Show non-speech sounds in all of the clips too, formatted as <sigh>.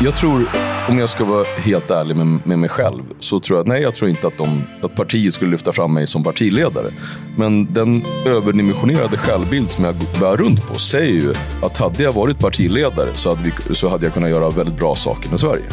Jag tror, om jag ska vara helt ärlig med, med mig själv, så tror jag, nej jag tror inte att, de, att partiet skulle lyfta fram mig som partiledare. Men den överdimensionerade självbild som jag bär runt på säger ju att hade jag varit partiledare så hade, vi, så hade jag kunnat göra väldigt bra saker med Sverige.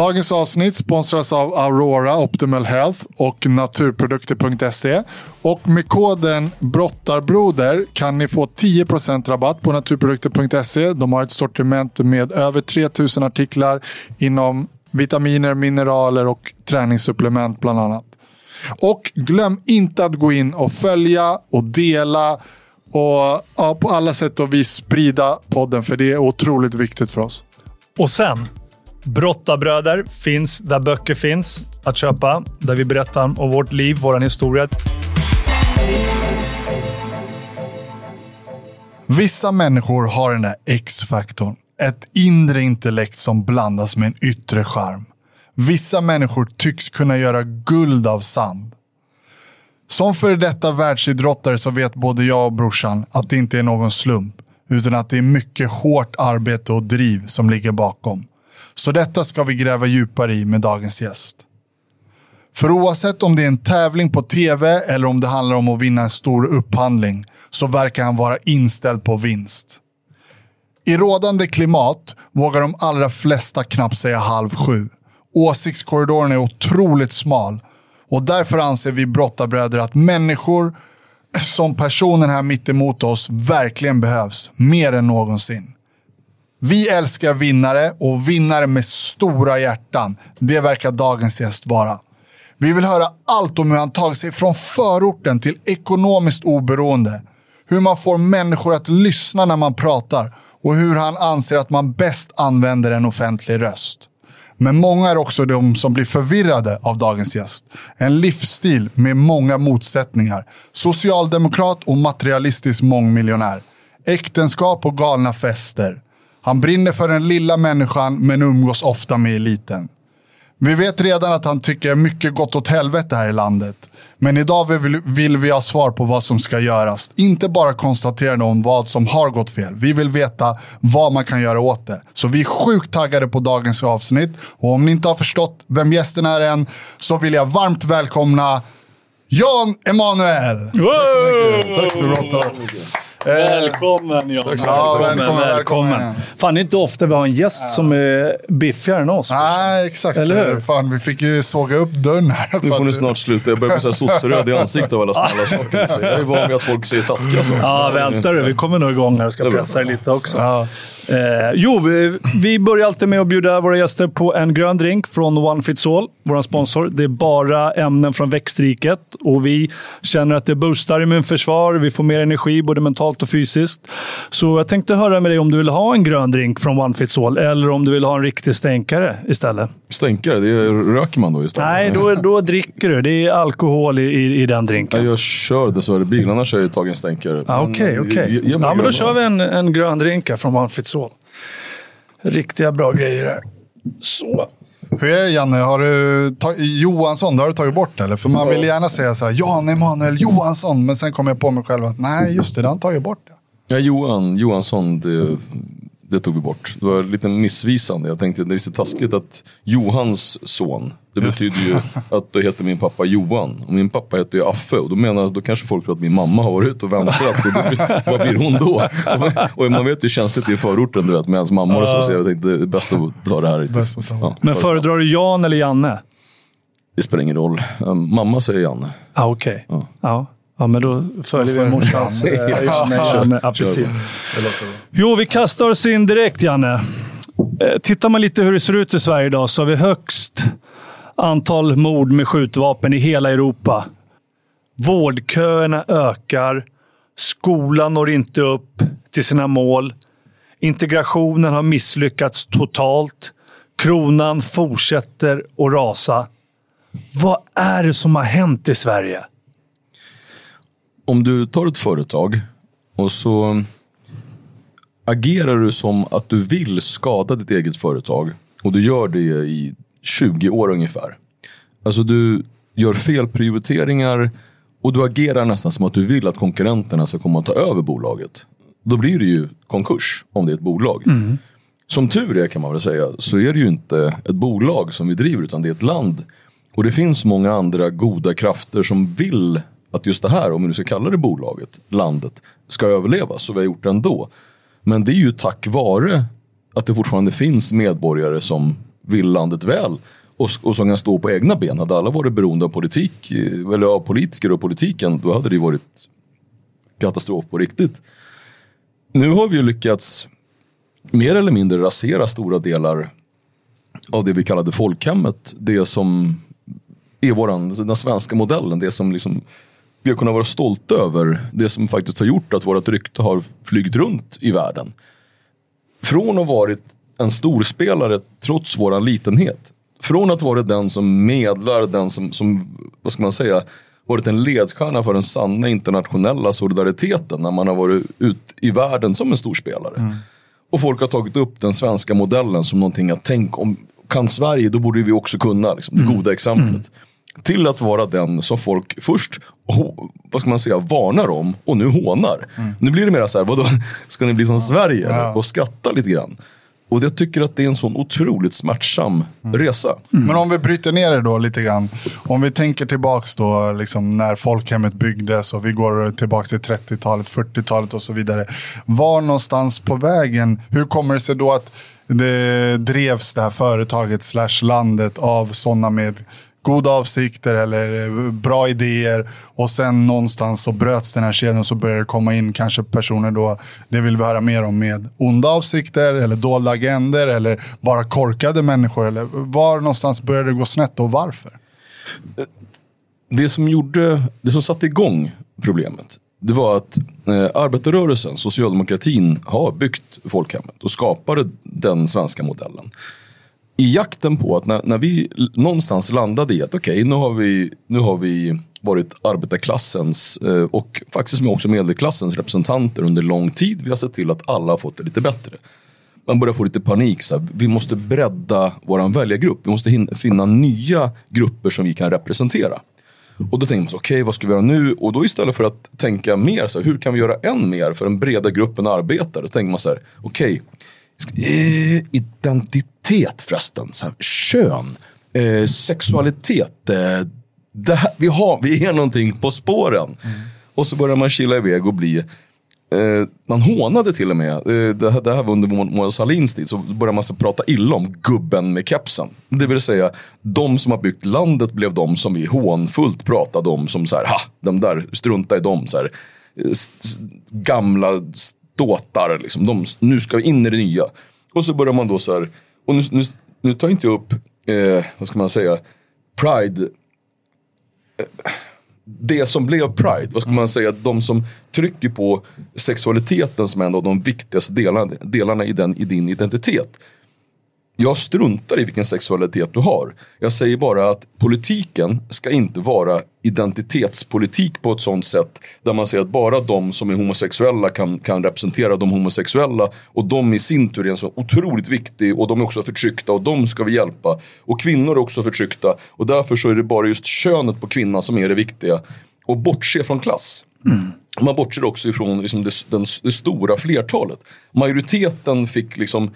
Dagens avsnitt sponsras av Aurora Optimal Health och Naturprodukter.se. Och med koden Brottarbroder kan ni få 10% rabatt på Naturprodukter.se. De har ett sortiment med över 3000 artiklar inom vitaminer, mineraler och träningssupplement bland annat. Och glöm inte att gå in och följa och dela och ja, på alla sätt och vis sprida podden, för det är otroligt viktigt för oss. Och sen, Brottabröder finns där böcker finns att köpa. Där vi berättar om vårt liv, vår historia. Vissa människor har den där X-faktorn. Ett inre intellekt som blandas med en yttre charm. Vissa människor tycks kunna göra guld av sand. Som före detta världsidrottare så vet både jag och brorsan att det inte är någon slump, utan att det är mycket hårt arbete och driv som ligger bakom. Så detta ska vi gräva djupare i med dagens gäst. För oavsett om det är en tävling på tv eller om det handlar om att vinna en stor upphandling så verkar han vara inställd på vinst. I rådande klimat vågar de allra flesta knappt säga halv sju. Åsiktskorridoren är otroligt smal och därför anser vi brottarbröder att människor som personen här mitt emot oss verkligen behövs, mer än någonsin. Vi älskar vinnare och vinnare med stora hjärtan. Det verkar dagens gäst vara. Vi vill höra allt om hur han tagit sig från förorten till ekonomiskt oberoende. Hur man får människor att lyssna när man pratar och hur han anser att man bäst använder en offentlig röst. Men många är också de som blir förvirrade av dagens gäst. En livsstil med många motsättningar. Socialdemokrat och materialistisk mångmiljonär. Äktenskap och galna fester. Han brinner för den lilla människan men umgås ofta med eliten. Vi vet redan att han tycker mycket gått åt helvete här i landet. Men idag vill vi ha svar på vad som ska göras. Inte bara konstaterande om vad som har gått fel. Vi vill veta vad man kan göra åt det. Så vi är sjukt taggade på dagens avsnitt. Och om ni inte har förstått vem gästen är än så vill jag varmt välkomna Jan Emanuel! Wow! Tack så mycket. Tack för Välkommen John. Ja, välkommen, välkommen. Fan, det är inte ofta vi har en gäst som är biffigare än oss. Nej, exakt. Eller hur? Fan, vi fick ju såga upp dörren här. Nu får ni snart sluta. Jag börjar bli sosseröd i ansiktet av alla snälla saker. Jag är van vid att folk säger taskiga saker. Ja, vänta du. Vi kommer nog igång här och ska pressa dig lite också. Ja. Eh, jo, vi- vi börjar alltid med att bjuda våra gäster på en grön drink från One Fits All, vår sponsor. Det är bara ämnen från växtriket och vi känner att det boostar immunförsvar. Vi får mer energi, både mentalt och fysiskt. Så jag tänkte höra med dig om du vill ha en grön drink från One Fits All eller om du vill ha en riktig stänkare istället. Stänkare, det är, röker man då istället? Nej, då, då dricker du. Det är alkohol i, i, i den drinken. Ja, jag kör dessvärre bil, annars har jag ju tagit en stänkare. Okej, Men, okej. ge mig Ja, men då grön kör vi en, en grön drink här från One Fits All. Riktiga bra grejer här. Så. Hur är det Janne? Har du Johansson, det har du tagit bort eller? För man vill gärna säga så här, Jan Emanuel Johansson. Men sen kom jag på mig själv att nej, just det, det har han tagit bort. Ja, Johan Johansson, det, det tog vi bort. Det var lite missvisande. Jag tänkte det är så taskigt att Johans son, det betyder ju <laughs> att då heter min pappa Johan. Och min pappa heter ju Affe. Och då menar då kanske folk tror att min mamma har varit ute och vänstrat. Vad blir hon då? <laughs> Och man vet ju hur känsligt det är i förorten du vet, med ens mamma och så. Så jag tänkte det är bäst att ta det här. ta. Ja, Men föredrar du Jan eller Janne? Det spelar ingen roll. Um, Mamma säger Janne. Ah, Okej. Ja. Ja. Ja, men då följer vi morsans <laughs> eh. Det låter bra. Jo, vi kastar oss in direkt, Janne. Eh, Tittar man lite hur det ser ut i Sverige idag så har vi högst antal mord med skjutvapen i hela Europa. Vårdköerna ökar. Skolan når inte upp till sina mål. Integrationen har misslyckats totalt. Kronan fortsätter att rasa. Vad är det som har hänt i Sverige? Om du tar ett företag och så agerar du som att du vill skada ditt eget företag och du gör det i 20 år ungefär. Alltså du gör fel prioriteringar och du agerar nästan som att du vill att konkurrenterna ska komma och ta över bolaget. då blir det ju konkurs om det är ett bolag. Som tur är kan man väl säga, så är det ju inte ett bolag som vi driver, utan det är ett land. Och det finns många andra goda krafter som vill att just det här, om vi nu ska kalla det bolaget, landet, ska överleva. Så vi har gjort det ändå. Men det är ju tack vare att det fortfarande finns medborgare som vill landet väl och, och som kan stå på egna ben. Hade alla varit beroende av politik, eh, eller av politiker och politiken, då hade det varit katastrof på riktigt. Nu har vi ju lyckats mer eller mindre rasera stora delar av det vi kallade folkhemmet. Det som är våran, den svenska modellen. Det som liksom vi har kunnat vara stolta över. Det som faktiskt har gjort att vårt rykte har flygit runt i världen. Från att ha varit en storspelare trots våran litenhet. Från att vara den som medlar, den som, som vad ska man säga, varit en ledstjärna för den sanna internationella solidariteten när man har varit ut i världen som en storspelare. Mm. Och folk har tagit upp den svenska modellen som någonting att tänk om kan Sverige, då borde vi också kunna. Liksom, det goda exemplet. Mm. Till att vara den som folk först, vad ska man säga, varnar om och nu hånar. Mm. Nu blir det mer så här, vadå, <laughs> ska ni bli som Sverige? Ja. Och skratta lite grann. Och jag tycker att det är en sån otroligt smärtsam mm. resa. Mm. Men om vi bryter ner det då lite grann. Om vi tänker tillbaks då liksom när folkhemmet byggdes och vi går tillbaks till 30-talet, 40-talet och så vidare. Var någonstans på vägen, hur kommer det sig då att det drevs det här företaget slash landet av sådana med goda avsikter eller eh, bra idéer och sen någonstans så bröts den här kedjan och så började det komma in kanske personer då, det vill vi höra mer om, med onda avsikter eller dolda agender eller bara korkade människor. Eller var någonstans började det gå snett och varför? Eh, det som, gjorde, det som satte igång problemet det var att eh, arbetarrörelsen, socialdemokratin, har byggt folkhemmet och skapade den svenska modellen i jakten på att när, när vi någonstans landade i att okej, okay, nu, har vi, nu har vi varit arbetarklassens eh, och faktiskt också medelklassens representanter under lång tid. Vi har sett till att alla har fått det lite bättre. Man börjar få lite panik. Så här, vi måste bredda vår väljargrupp. Vi måste finna nya grupper som vi kan representera. Och då tänker man, okej okay, vad ska vi göra nu? Och då istället för att tänka mer, så här, hur kan vi göra än mer för den breda gruppen arbetare? Så tänker man så här, okej, okay, eh, identitet identitet förresten. Så här, kön, eh, sexualitet. Eh, här, vi, har, vi är någonting på spåren. Mm. Och så börjar man kila iväg och bli Eh, man hånade till och med, eh, det, här, det här var under Mona Sahlins tid, så började man så prata illa om gubben med kepsen. Det vill säga, de som har byggt landet blev de som vi hånfullt pratade om som så här, ha, de där, strunta i dem. Så här, gamla ståtar, liksom. de, nu ska vi in i det nya. Och så börjar man då så här, och nu, nu, nu tar inte jag upp, eh, vad ska man säga, Pride. Eh, det som blev Pride, vad ska man säga, de som trycker på sexualiteten som en av de viktigaste delarna, delarna i, den, i din identitet. Jag struntar i vilken sexualitet du har. Jag säger bara att politiken ska inte vara identitetspolitik på ett sånt sätt där man säger att bara de som är homosexuella kan, kan representera de homosexuella och de i sin tur är en så otroligt viktig och de är också förtryckta och de ska vi hjälpa. Och kvinnor är också förtryckta och därför så är det bara just könet på kvinnan som är det viktiga. Och bortse från klass. Mm. Man bortser också ifrån liksom det, den, det stora flertalet. Majoriteten fick liksom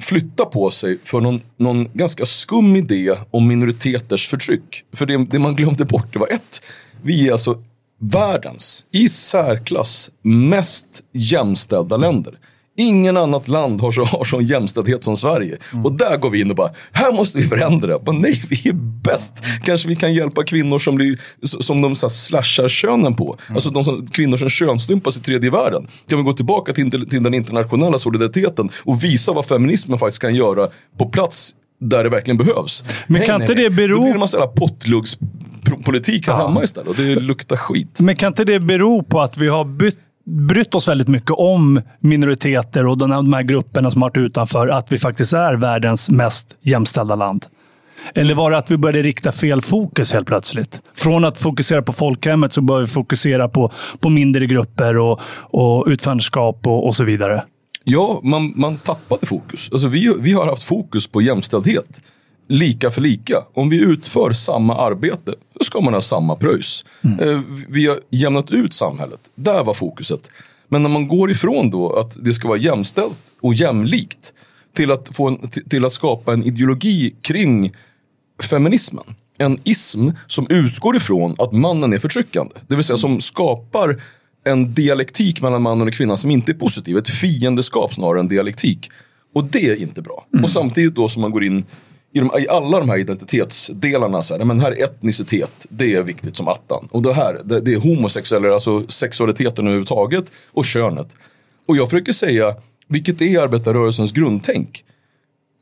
flytta på sig för någon, någon ganska skum idé om minoriteters förtryck. För det, det man glömde bort det var ett, vi är alltså världens i särklass mest jämställda länder. Ingen annat land har, så, har sån jämställdhet som Sverige. Mm. Och där går vi in och bara, här måste vi förändra. Men nej, vi är bäst. Kanske vi kan hjälpa kvinnor som, blir, som de så här, slashar könen på. Mm. Alltså de som, kvinnor som könsstympas i tredje världen. Kan vi gå tillbaka till, till den internationella solidariteten och visa vad feminismen faktiskt kan göra på plats där det verkligen behövs. Men nej, kan nej, inte det bero... Då blir det en massa politik här ja. hemma istället och det luktar skit. Men kan inte det bero på att vi har bytt brytt oss väldigt mycket om minoriteter och de här grupperna som har varit utanför, att vi faktiskt är världens mest jämställda land? Eller var det att vi började rikta fel fokus helt plötsligt? Från att fokusera på folkhemmet så började vi fokusera på, på mindre grupper och, och utförandeskap och, och så vidare. Ja, man, man tappade fokus. Alltså vi, vi har haft fokus på jämställdhet lika för lika. Om vi utför samma arbete, då ska man ha samma pröjs. Mm. Eh, vi har jämnat ut samhället. Där var fokuset. Men när man går ifrån då att det ska vara jämställt och jämlikt till att, få en, till, att skapa en ideologi kring feminismen. En ism som utgår ifrån att mannen är förtryckande. Det vill säga som skapar en dialektik mellan mannen och kvinnan som inte är positiv. Ett fiendeskap snarare än dialektik. Och det är inte bra. Och samtidigt då som man går in i, de, i alla de här identitetsdelarna. Så här, men här etnicitet, det är viktigt som attan. Och det här, det, det är homosexuella, alltså sexualiteten överhuvudtaget och könet. Och jag försöker säga, vilket är arbetarrörelsens grundtänk.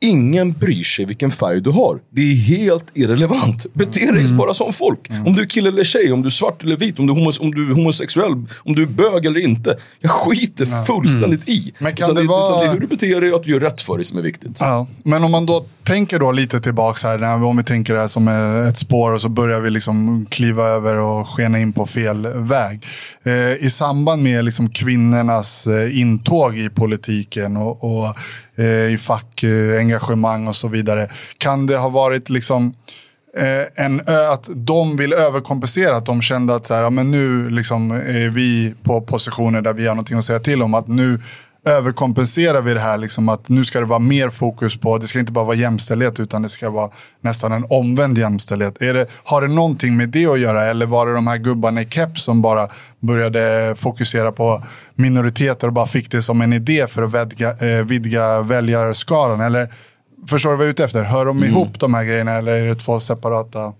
Ingen bryr sig vilken färg du har. Det är helt irrelevant. Bete dig bara som folk. Om du är kille eller tjej, om du är svart eller vit, om du är, homos om du är homosexuell, om du är bög eller inte. Jag skiter fullständigt i. Men kan utan det vara- utan det är hur du beter dig och att du gör rätt för dig som är viktigt. Ja, men om man då tänker då lite tillbaks här, när- om vi tänker det här som ett spår och så börjar vi liksom kliva över och skena in på fel väg. Eh, I samband med liksom kvinnornas eh, intåg i politiken och, och Eh, i fackengagemang eh, och så vidare. Kan det ha varit liksom eh, en, ö- att de vill överkompensera, att de kände att så här, ja, men nu liksom är vi på positioner där vi har någonting att säga till om. Att nu överkompenserar vi det här, liksom att nu ska det vara mer fokus på, det ska inte bara vara jämställdhet utan det ska vara nästan en omvänd jämställdhet. Är det, har det någonting med det att göra eller var det de här gubbarna i keps som bara började fokusera på minoriteter och bara fick det som en idé för att vidga, eh, vidga väljarskaran? Eller Förstår du vad jag är ute efter? Hör de ihop de här grejerna eller är det två separata?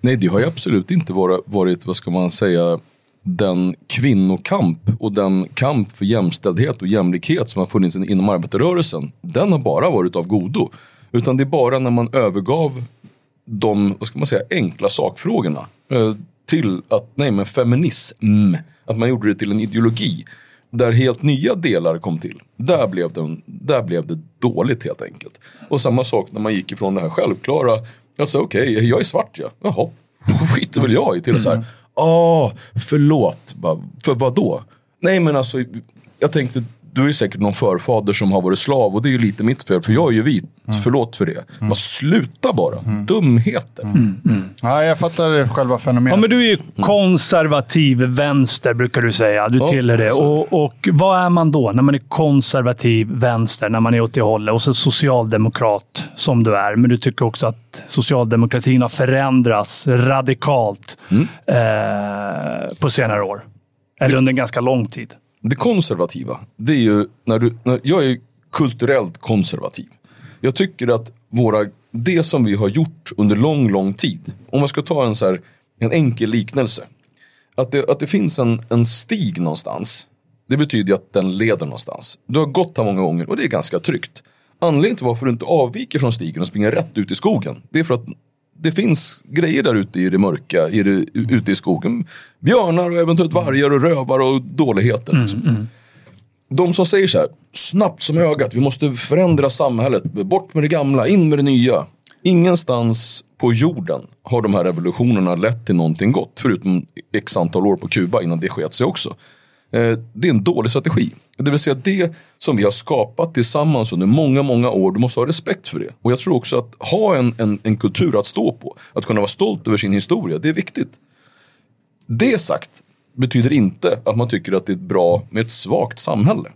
Nej, det har ju absolut inte varit, varit, vad ska man säga, den kvinnokamp och den kamp för jämställdhet och jämlikhet som har funnits inom arbetarrörelsen. Den har bara varit av godo. Utan det är bara när man övergav de, vad ska man säga, enkla sakfrågorna eh, till att, nej men feminism, att man gjorde det till en ideologi. Där helt nya delar kom till. Där blev, det, där blev det dåligt helt enkelt. Och samma sak när man gick ifrån det här självklara. Alltså okej, jag är svart ja. Jaha, <laughs> skiter väl jag i. Till så här, Åh, förlåt. Bara, för vad då? Nej men alltså, jag tänkte, du är säkert någon förfader som har varit slav och det är ju lite mitt fel för jag är ju vit. Förlåt för det. Men sluta bara. Dumheter. Ja, jag fattar själva Ja, fenomenet. men du är ju konservativ vänster, brukar du säga. Du Ja, tillhör det. Och, och vad är man då när man är konservativ vänster, när man är åt det hållet? Och så socialdemokrat som du är. Men du tycker också att socialdemokratin har förändrats radikalt eh, på senare år. Eller under en ganska lång tid. Det konservativa, det är ju när du, när, jag är kulturellt konservativ. Jag tycker att våra, det som vi har gjort under lång, lång tid. Om man ska ta en, så här, en enkel liknelse. Att det, att det finns en, en stig någonstans. Det betyder att den leder någonstans. Du har gått här många gånger och det är ganska tryggt. Anledningen till varför du inte avviker från stigen och springer rätt ut i skogen. Det är för att det finns grejer där ute i det mörka, i det, ute i skogen. Björnar och eventuellt vargar och rövar och dåligheter. liksom. De som säger så här, snabbt som ögat, vi måste förändra samhället. Bort med det gamla, in med det nya. Ingenstans på jorden har de här revolutionerna lett till någonting gott. Förutom x antal år på Kuba innan det sket sig också. Eh, det är en dålig strategi. Det vill säga det som vi har skapat tillsammans under många, många år, du måste ha respekt för det. Och jag tror också att ha en, en, en kultur att stå på, att kunna vara stolt över sin historia, det är viktigt. Det sagt betyder inte att man tycker att det är bra med ett svagt samhälle.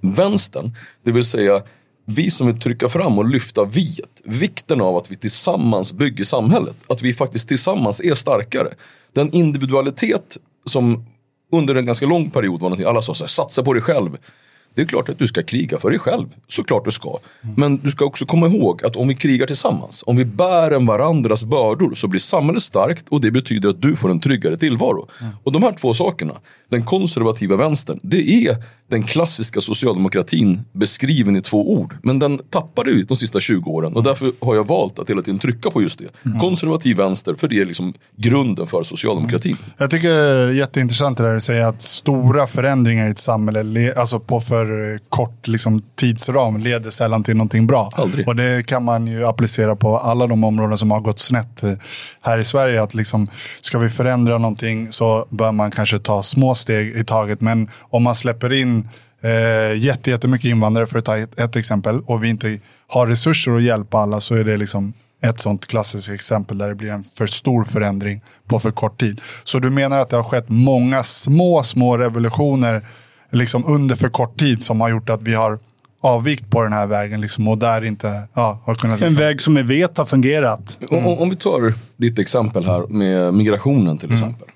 Vänstern, det vill säga vi som vill trycka fram och lyfta viet, vikten av att vi tillsammans bygger samhället, att vi faktiskt tillsammans är starkare. Den individualitet som under en ganska lång period var någonting alla sa så här, satsa på dig själv. Det är klart att du ska kriga för dig själv, såklart du ska. Men du ska också komma ihåg att om vi krigar tillsammans, om vi bär en varandras bördor så blir samhället starkt och det betyder att du får en tryggare tillvaro. Och de här två sakerna, den konservativa vänstern, det är den klassiska socialdemokratin beskriven i två ord. Men den tappade vi de sista 20 åren och därför har jag valt att hela tiden trycka på just det. Konservativ vänster, för det är liksom grunden för socialdemokratin. Jag tycker det är jätteintressant det där du säger att stora förändringar i ett samhälle, le- alltså på för kort liksom, tidsram, leder sällan till någonting bra. Aldrig. Och det kan man ju applicera på alla de områden som har gått snett eh, här i Sverige. Att liksom, ska vi förändra någonting så bör man kanske ta små steg i taget. Men om man släpper in eh, jätte- jättemycket invandrare, för att ta ett, ett exempel, och vi inte har resurser att hjälpa alla så är det liksom ett sånt klassiskt exempel där det blir en för stor förändring på för kort tid. Så du menar att det har skett många små, små revolutioner liksom under för kort tid som har gjort att vi har avvikt på den här vägen liksom, och där inte ja, har kunnat... En Liksom, väg som vi vet har fungerat. Om, om vi tar ditt exempel här med migrationen till exempel.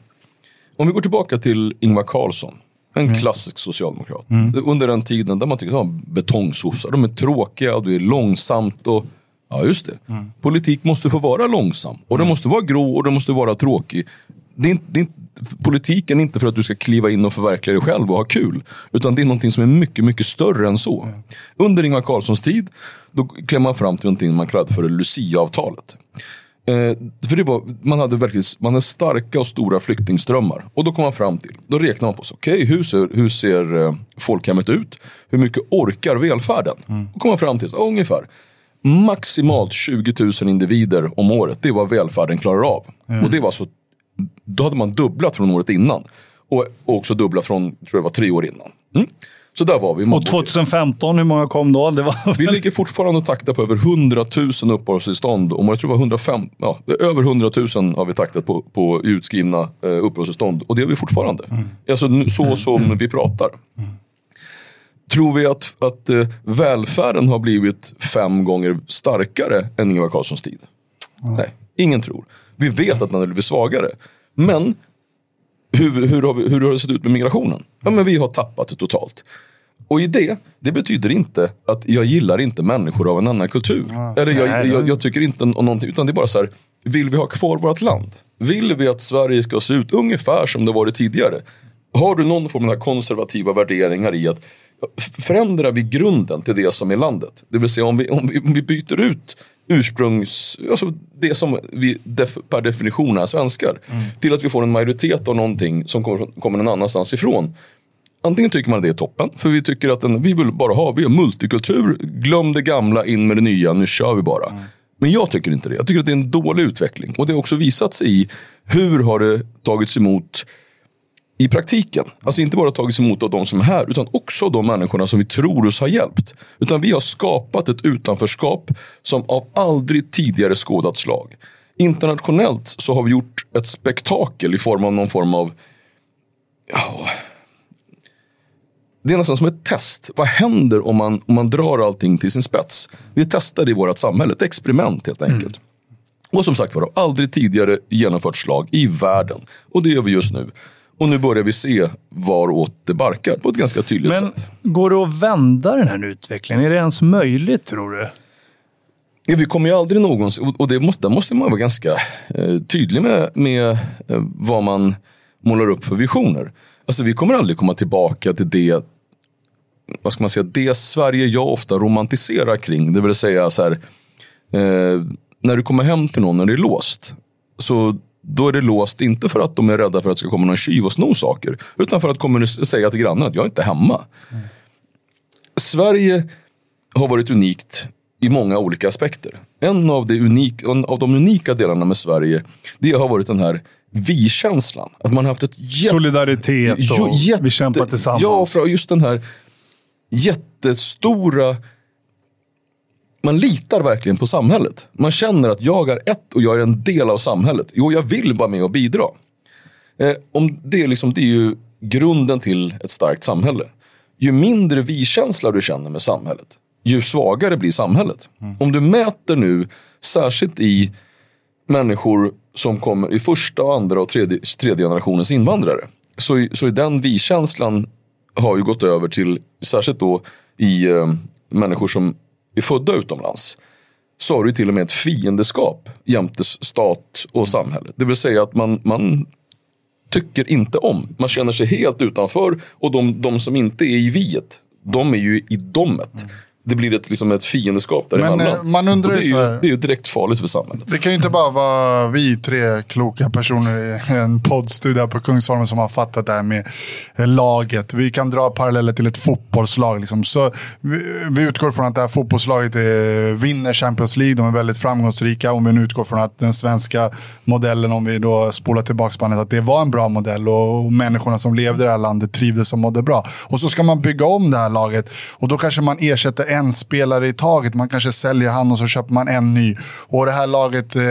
Om vi går tillbaka till Ingvar Carlsson. En klassisk socialdemokrat. Under den tiden där man tyckte att betongsossar, de är tråkiga och det är långsamt. Och, ja, just det. Politik måste få vara långsam. Och den måste vara grå och den måste vara tråkig. Det är inte, det är inte, politiken är inte för att du ska kliva in och förverkliga dig själv och ha kul. Utan det är någonting som är mycket, mycket större än så. Under Ingvar Carlssons tid, då klev man fram till någonting man kallade för Lucia-avtalet. Eh, för det var, man, hade verkligen, man hade starka och stora flyktingströmmar. Och då kom man fram till, då räknade man på okej, hur ser, hur ser eh, folkhemmet ut? Hur mycket orkar välfärden? Då kom man fram till, så, ungefär, maximalt 20 000 individer om året. Det är vad välfärden klarar av. Och det var så, då hade man dubblat från året innan. Och, också dubblat från, tror jag var tre år innan. Mm. Så där var vi. Och 2015, hur många kom då? Det var vi ligger fortfarande och taktar på över 100 000 uppehållstillstånd. Och jag tror det var 105, ja, över 100 000 har vi taktat på, på utskrivna eh, uppehållstillstånd. Och det gör vi fortfarande. Alltså nu- så som vi pratar. Tror vi att, att eh, välfärden har blivit fem gånger starkare än Ingvar Carlssons tid? Nej, ingen tror. Vi vet att den har blivit svagare. Men hur, hur, har vi, hur har det sett ut med migrationen? Ja, men vi har tappat det totalt. Och i det, det betyder inte att jag gillar inte människor av en annan kultur. Eller jag, jag, jag tycker inte om någonting, utan det är bara så här, vill vi ha kvar vårt land? Vill vi att Sverige ska se ut ungefär som det varit tidigare? Har du någon form av konservativa värderingar i att förändrar vi grunden till det som är landet? Det vill säga om vi, om vi, om vi byter ut ursprungs, alltså det som vi def, per definition är svenskar. Till att vi får en majoritet av någonting som kommer, kommer någon annanstans ifrån. Antingen tycker man att det är toppen, för vi tycker att en, vi vill bara ha, vi har multikultur, glöm det gamla, in med det nya, nu kör vi bara. Men jag tycker inte det. Jag tycker att det är en dålig utveckling. Och det har också visat sig i hur har det tagits emot i praktiken. Alltså inte bara tagits emot av de som är här, utan också av de människorna som vi tror oss ha hjälpt. Utan vi har skapat ett utanförskap som av aldrig tidigare skådat slag. Internationellt så har vi gjort ett spektakel i form av någon form av ja, det är nästan som ett test. Vad händer om man, om man drar allting till sin spets? Vi testar det i vårt samhälle, ett experiment helt enkelt. Och som sagt var, aldrig tidigare genomfört slag i världen. Och det gör vi just nu. Och nu börjar vi se varåt det barkar på ett ganska tydligt Men sätt. går det att vända den här utvecklingen? Är det ens möjligt, tror du? Ja, vi kommer ju aldrig någonsin, och- det måste, där måste man vara ganska eh, tydlig med, med eh, vad man målar upp för visioner. Alltså vi kommer aldrig komma tillbaka till det, vad ska man säga, det Sverige jag ofta romantiserar kring. Det vill säga så här, eh, när du kommer hem till någon när det är låst. Så då är det låst inte för att de är rädda för att det ska komma någon tjuv och sno saker. Utan för att kommunis- säga till grannen att jag är inte hemma. Sverige har varit unikt i många olika aspekter. En av, det unik, en av de unika delarna med Sverige, det har varit den här vi-känslan. Att man har haft ett jätte... Solidaritet och jätte- vi kämpar tillsammans. Ja, för just den här jättestora... Man litar verkligen på samhället. Man känner att jag är ett och jag är en del av samhället. Jo, jag vill vara med och bidra. Eh, om det, är liksom, det är ju grunden till ett starkt samhälle. Ju mindre vi-känsla du känner med samhället, ju svagare blir samhället. Om du mäter nu, särskilt i människor som kommer i första, andra och tredje, tredje generationens invandrare. Så, så i den vi-känslan har ju gått över till, särskilt då i eh, människor som är födda utomlands. Så har du till och med ett fiendeskap jämte stat och samhälle. Det vill säga att man, man tycker inte om. Man känner sig helt utanför och de, de som inte är i viet, de är ju i dommet. Det blir ett, liksom ett fiendeskap däremellan. eh, man undrar det, är ju det är ju direkt farligt för samhället. Det kan ju inte bara vara vi tre kloka personer i en poddstudio på Kungsholmen som har fattat det här med laget. Vi kan dra paralleller till ett fotbollslag. Liksom. Så vi, vi utgår från att det här fotbollslaget eh, vinner Champions League. De är väldigt framgångsrika. Om vi nu utgår från att den svenska modellen, om vi då spolar tillbaka bandet, att det var en bra modell och, och människorna som levde i det här landet trivdes och mådde bra. Och så ska man bygga om det här laget och då kanske man ersätter en spelare i taget. Man kanske säljer han och så köper man en ny. Och det här laget, eh,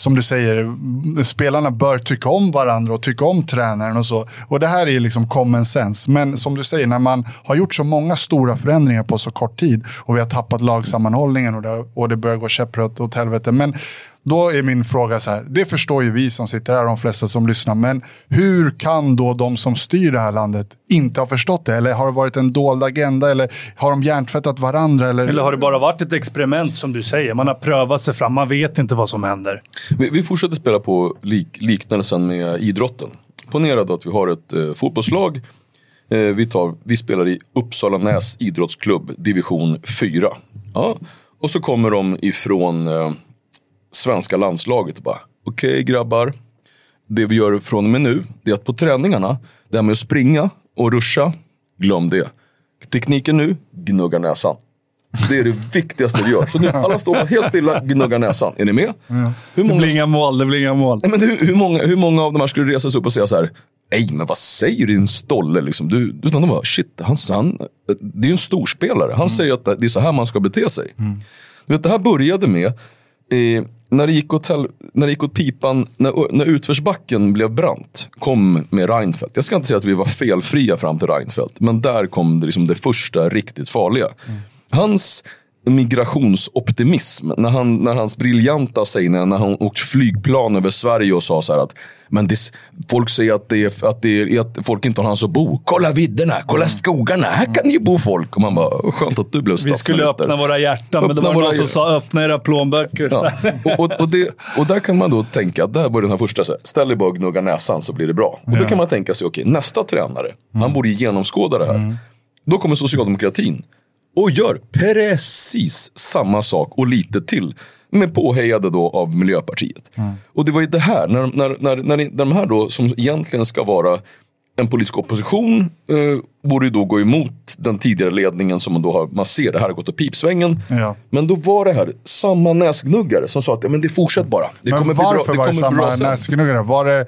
som du säger, spelarna bör tycka om varandra och tycka om tränaren och så. Och det här är liksom common sense. Men som du säger, när man har gjort så många stora förändringar på så kort tid och vi har tappat lagsammanhållningen och det, och det börjar gå käpprätt åt helvete. Men då är min fråga så här, det förstår ju vi som sitter här, de flesta som lyssnar, men hur kan då de som styr det här landet inte ha förstått det? Eller har det varit en dold agenda? Eller har de hjärntvättat varandra? Eller, eller har det bara varit ett experiment som du säger? Man har prövat sig fram, man vet inte vad som händer. Vi, vi fortsätter spela på lik, liknelsen med idrotten. Ponera då att vi har ett eh, fotbollslag. Eh, vi, tar, vi spelar i Uppsala Näs idrottsklubb, division 4. Ja. Och så kommer de ifrån eh, svenska landslaget och bara, okej okay, grabbar. Det vi gör från och med nu, det är att på träningarna, det här med att springa och ruscha, glöm det. Tekniken nu, gnugga näsan. Det är det viktigaste vi gör. Så nu, alla står helt stilla, gnuggar näsan. Är ni med? Ja. Hur många... Det blir inga mål, det blir inga mål. Nej, men hur, hur, många, hur många av de här skulle resa sig upp och säga så här, Nej, men vad säger din stolle? Liksom? Du, utan de bara, shit, han, han, det är ju en storspelare. Han mm. säger att det är så här man ska bete sig. Mm. Du vet, det här började med, eh, när, det gick åt, när det gick åt pipan, när, när utförsbacken blev brant, kom med Reinfeldt. Jag ska inte säga att vi var felfria fram till Reinfeldt, men där kom det, liksom det första riktigt farliga. Mm. Hans migrationsoptimism. När, han, när hans briljanta sägning, när han åkte flygplan över Sverige och sa så här att men det, folk säger att, det är, att, det är, att folk inte har någonstans att bo. Kolla vidderna, kolla mm. skogarna, här kan ni bo folk. Och man bara, skönt att du blev statsminister. Vi skulle öppna våra hjärtan, öppna men det var någon som sa öppna era plånböcker. Ja. Och, och, och, det, och där kan man då tänka, där var den här första, så här, ställ dig bara och gnugga näsan så blir det bra. Och då kan man tänka sig, okej, okay, nästa tränare, mm. han borde genomskåda det här. Mm. Då kommer socialdemokratin och gör precis samma sak och lite till. Men påhejade då av Miljöpartiet. Mm. Och det var ju det här, när, när, när, när, när de här då som egentligen ska vara en politisk opposition eh, borde ju då gå emot den tidigare ledningen som man då har, man ser det här har gått åt pipsvängen. Ja. Men då var det här samma näsgnuggare som sa att ja, men det fortsätter bara. Det men kommer varför bli bra, det var det samma näsgnuggare? Var det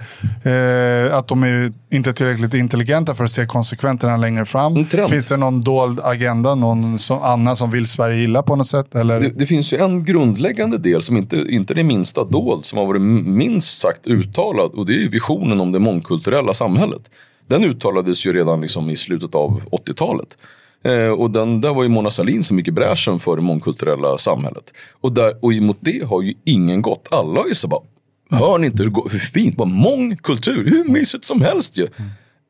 eh, att de är inte tillräckligt intelligenta för att se konsekvenserna längre fram? Finns det någon dold agenda, någon som, annan som vill Sverige illa på något sätt? Eller? Det, det, finns ju en grundläggande del som inte, inte är det minsta dold, som har varit minst sagt uttalad och det är visionen om det mångkulturella samhället den uttalades ju redan liksom i slutet av 80-talet. Eh, och den, där var ju Mona Sahlin så mycket bräschen för det mångkulturella samhället. Och, där, och emot det har ju ingen gått. Alla har ju så bara, hör ni inte hur, hur fint, vad mångkultur, hur mysigt som helst ju.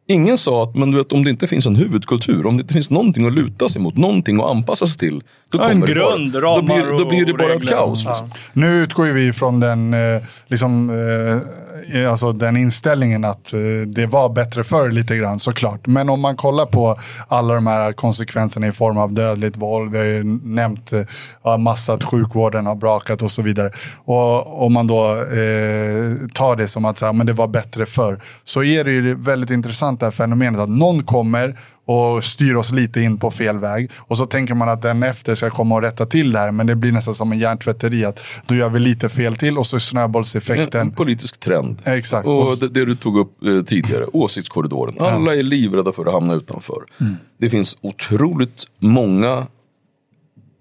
Ingen sa att men du vet, om det inte finns en huvudkultur, om det inte finns någonting att luta sig mot, någonting att anpassa sig till. Då, kommer en det grund, bara, då, blir, då blir det bara ett kaos. Liksom. Ja. Nu utgår vi från den eh, liksom, Eh, Eh, alltså den inställningen att eh, det var bättre förr lite grann såklart. Men om man kollar på alla de här konsekvenserna i form av dödligt våld. Vi har ju nämnt eh, ja, massa att sjukvården har brakat och så vidare. Och om man då eh, tar det som att så här, men det var bättre förr. Så är det ju väldigt intressant det här fenomenet att någon kommer och styr oss lite in på fel väg. Och så tänker man att den efter ska komma och rätta till det här. Men det blir nästan som en hjärntvätteri. Att då gör vi lite fel till och så är snöbollseffekten. En, en politisk trend. Exakt. Och det, det du tog upp eh, tidigare, åsiktskorridoren. Alla är livrädda för att hamna utanför. Mm. Det finns otroligt många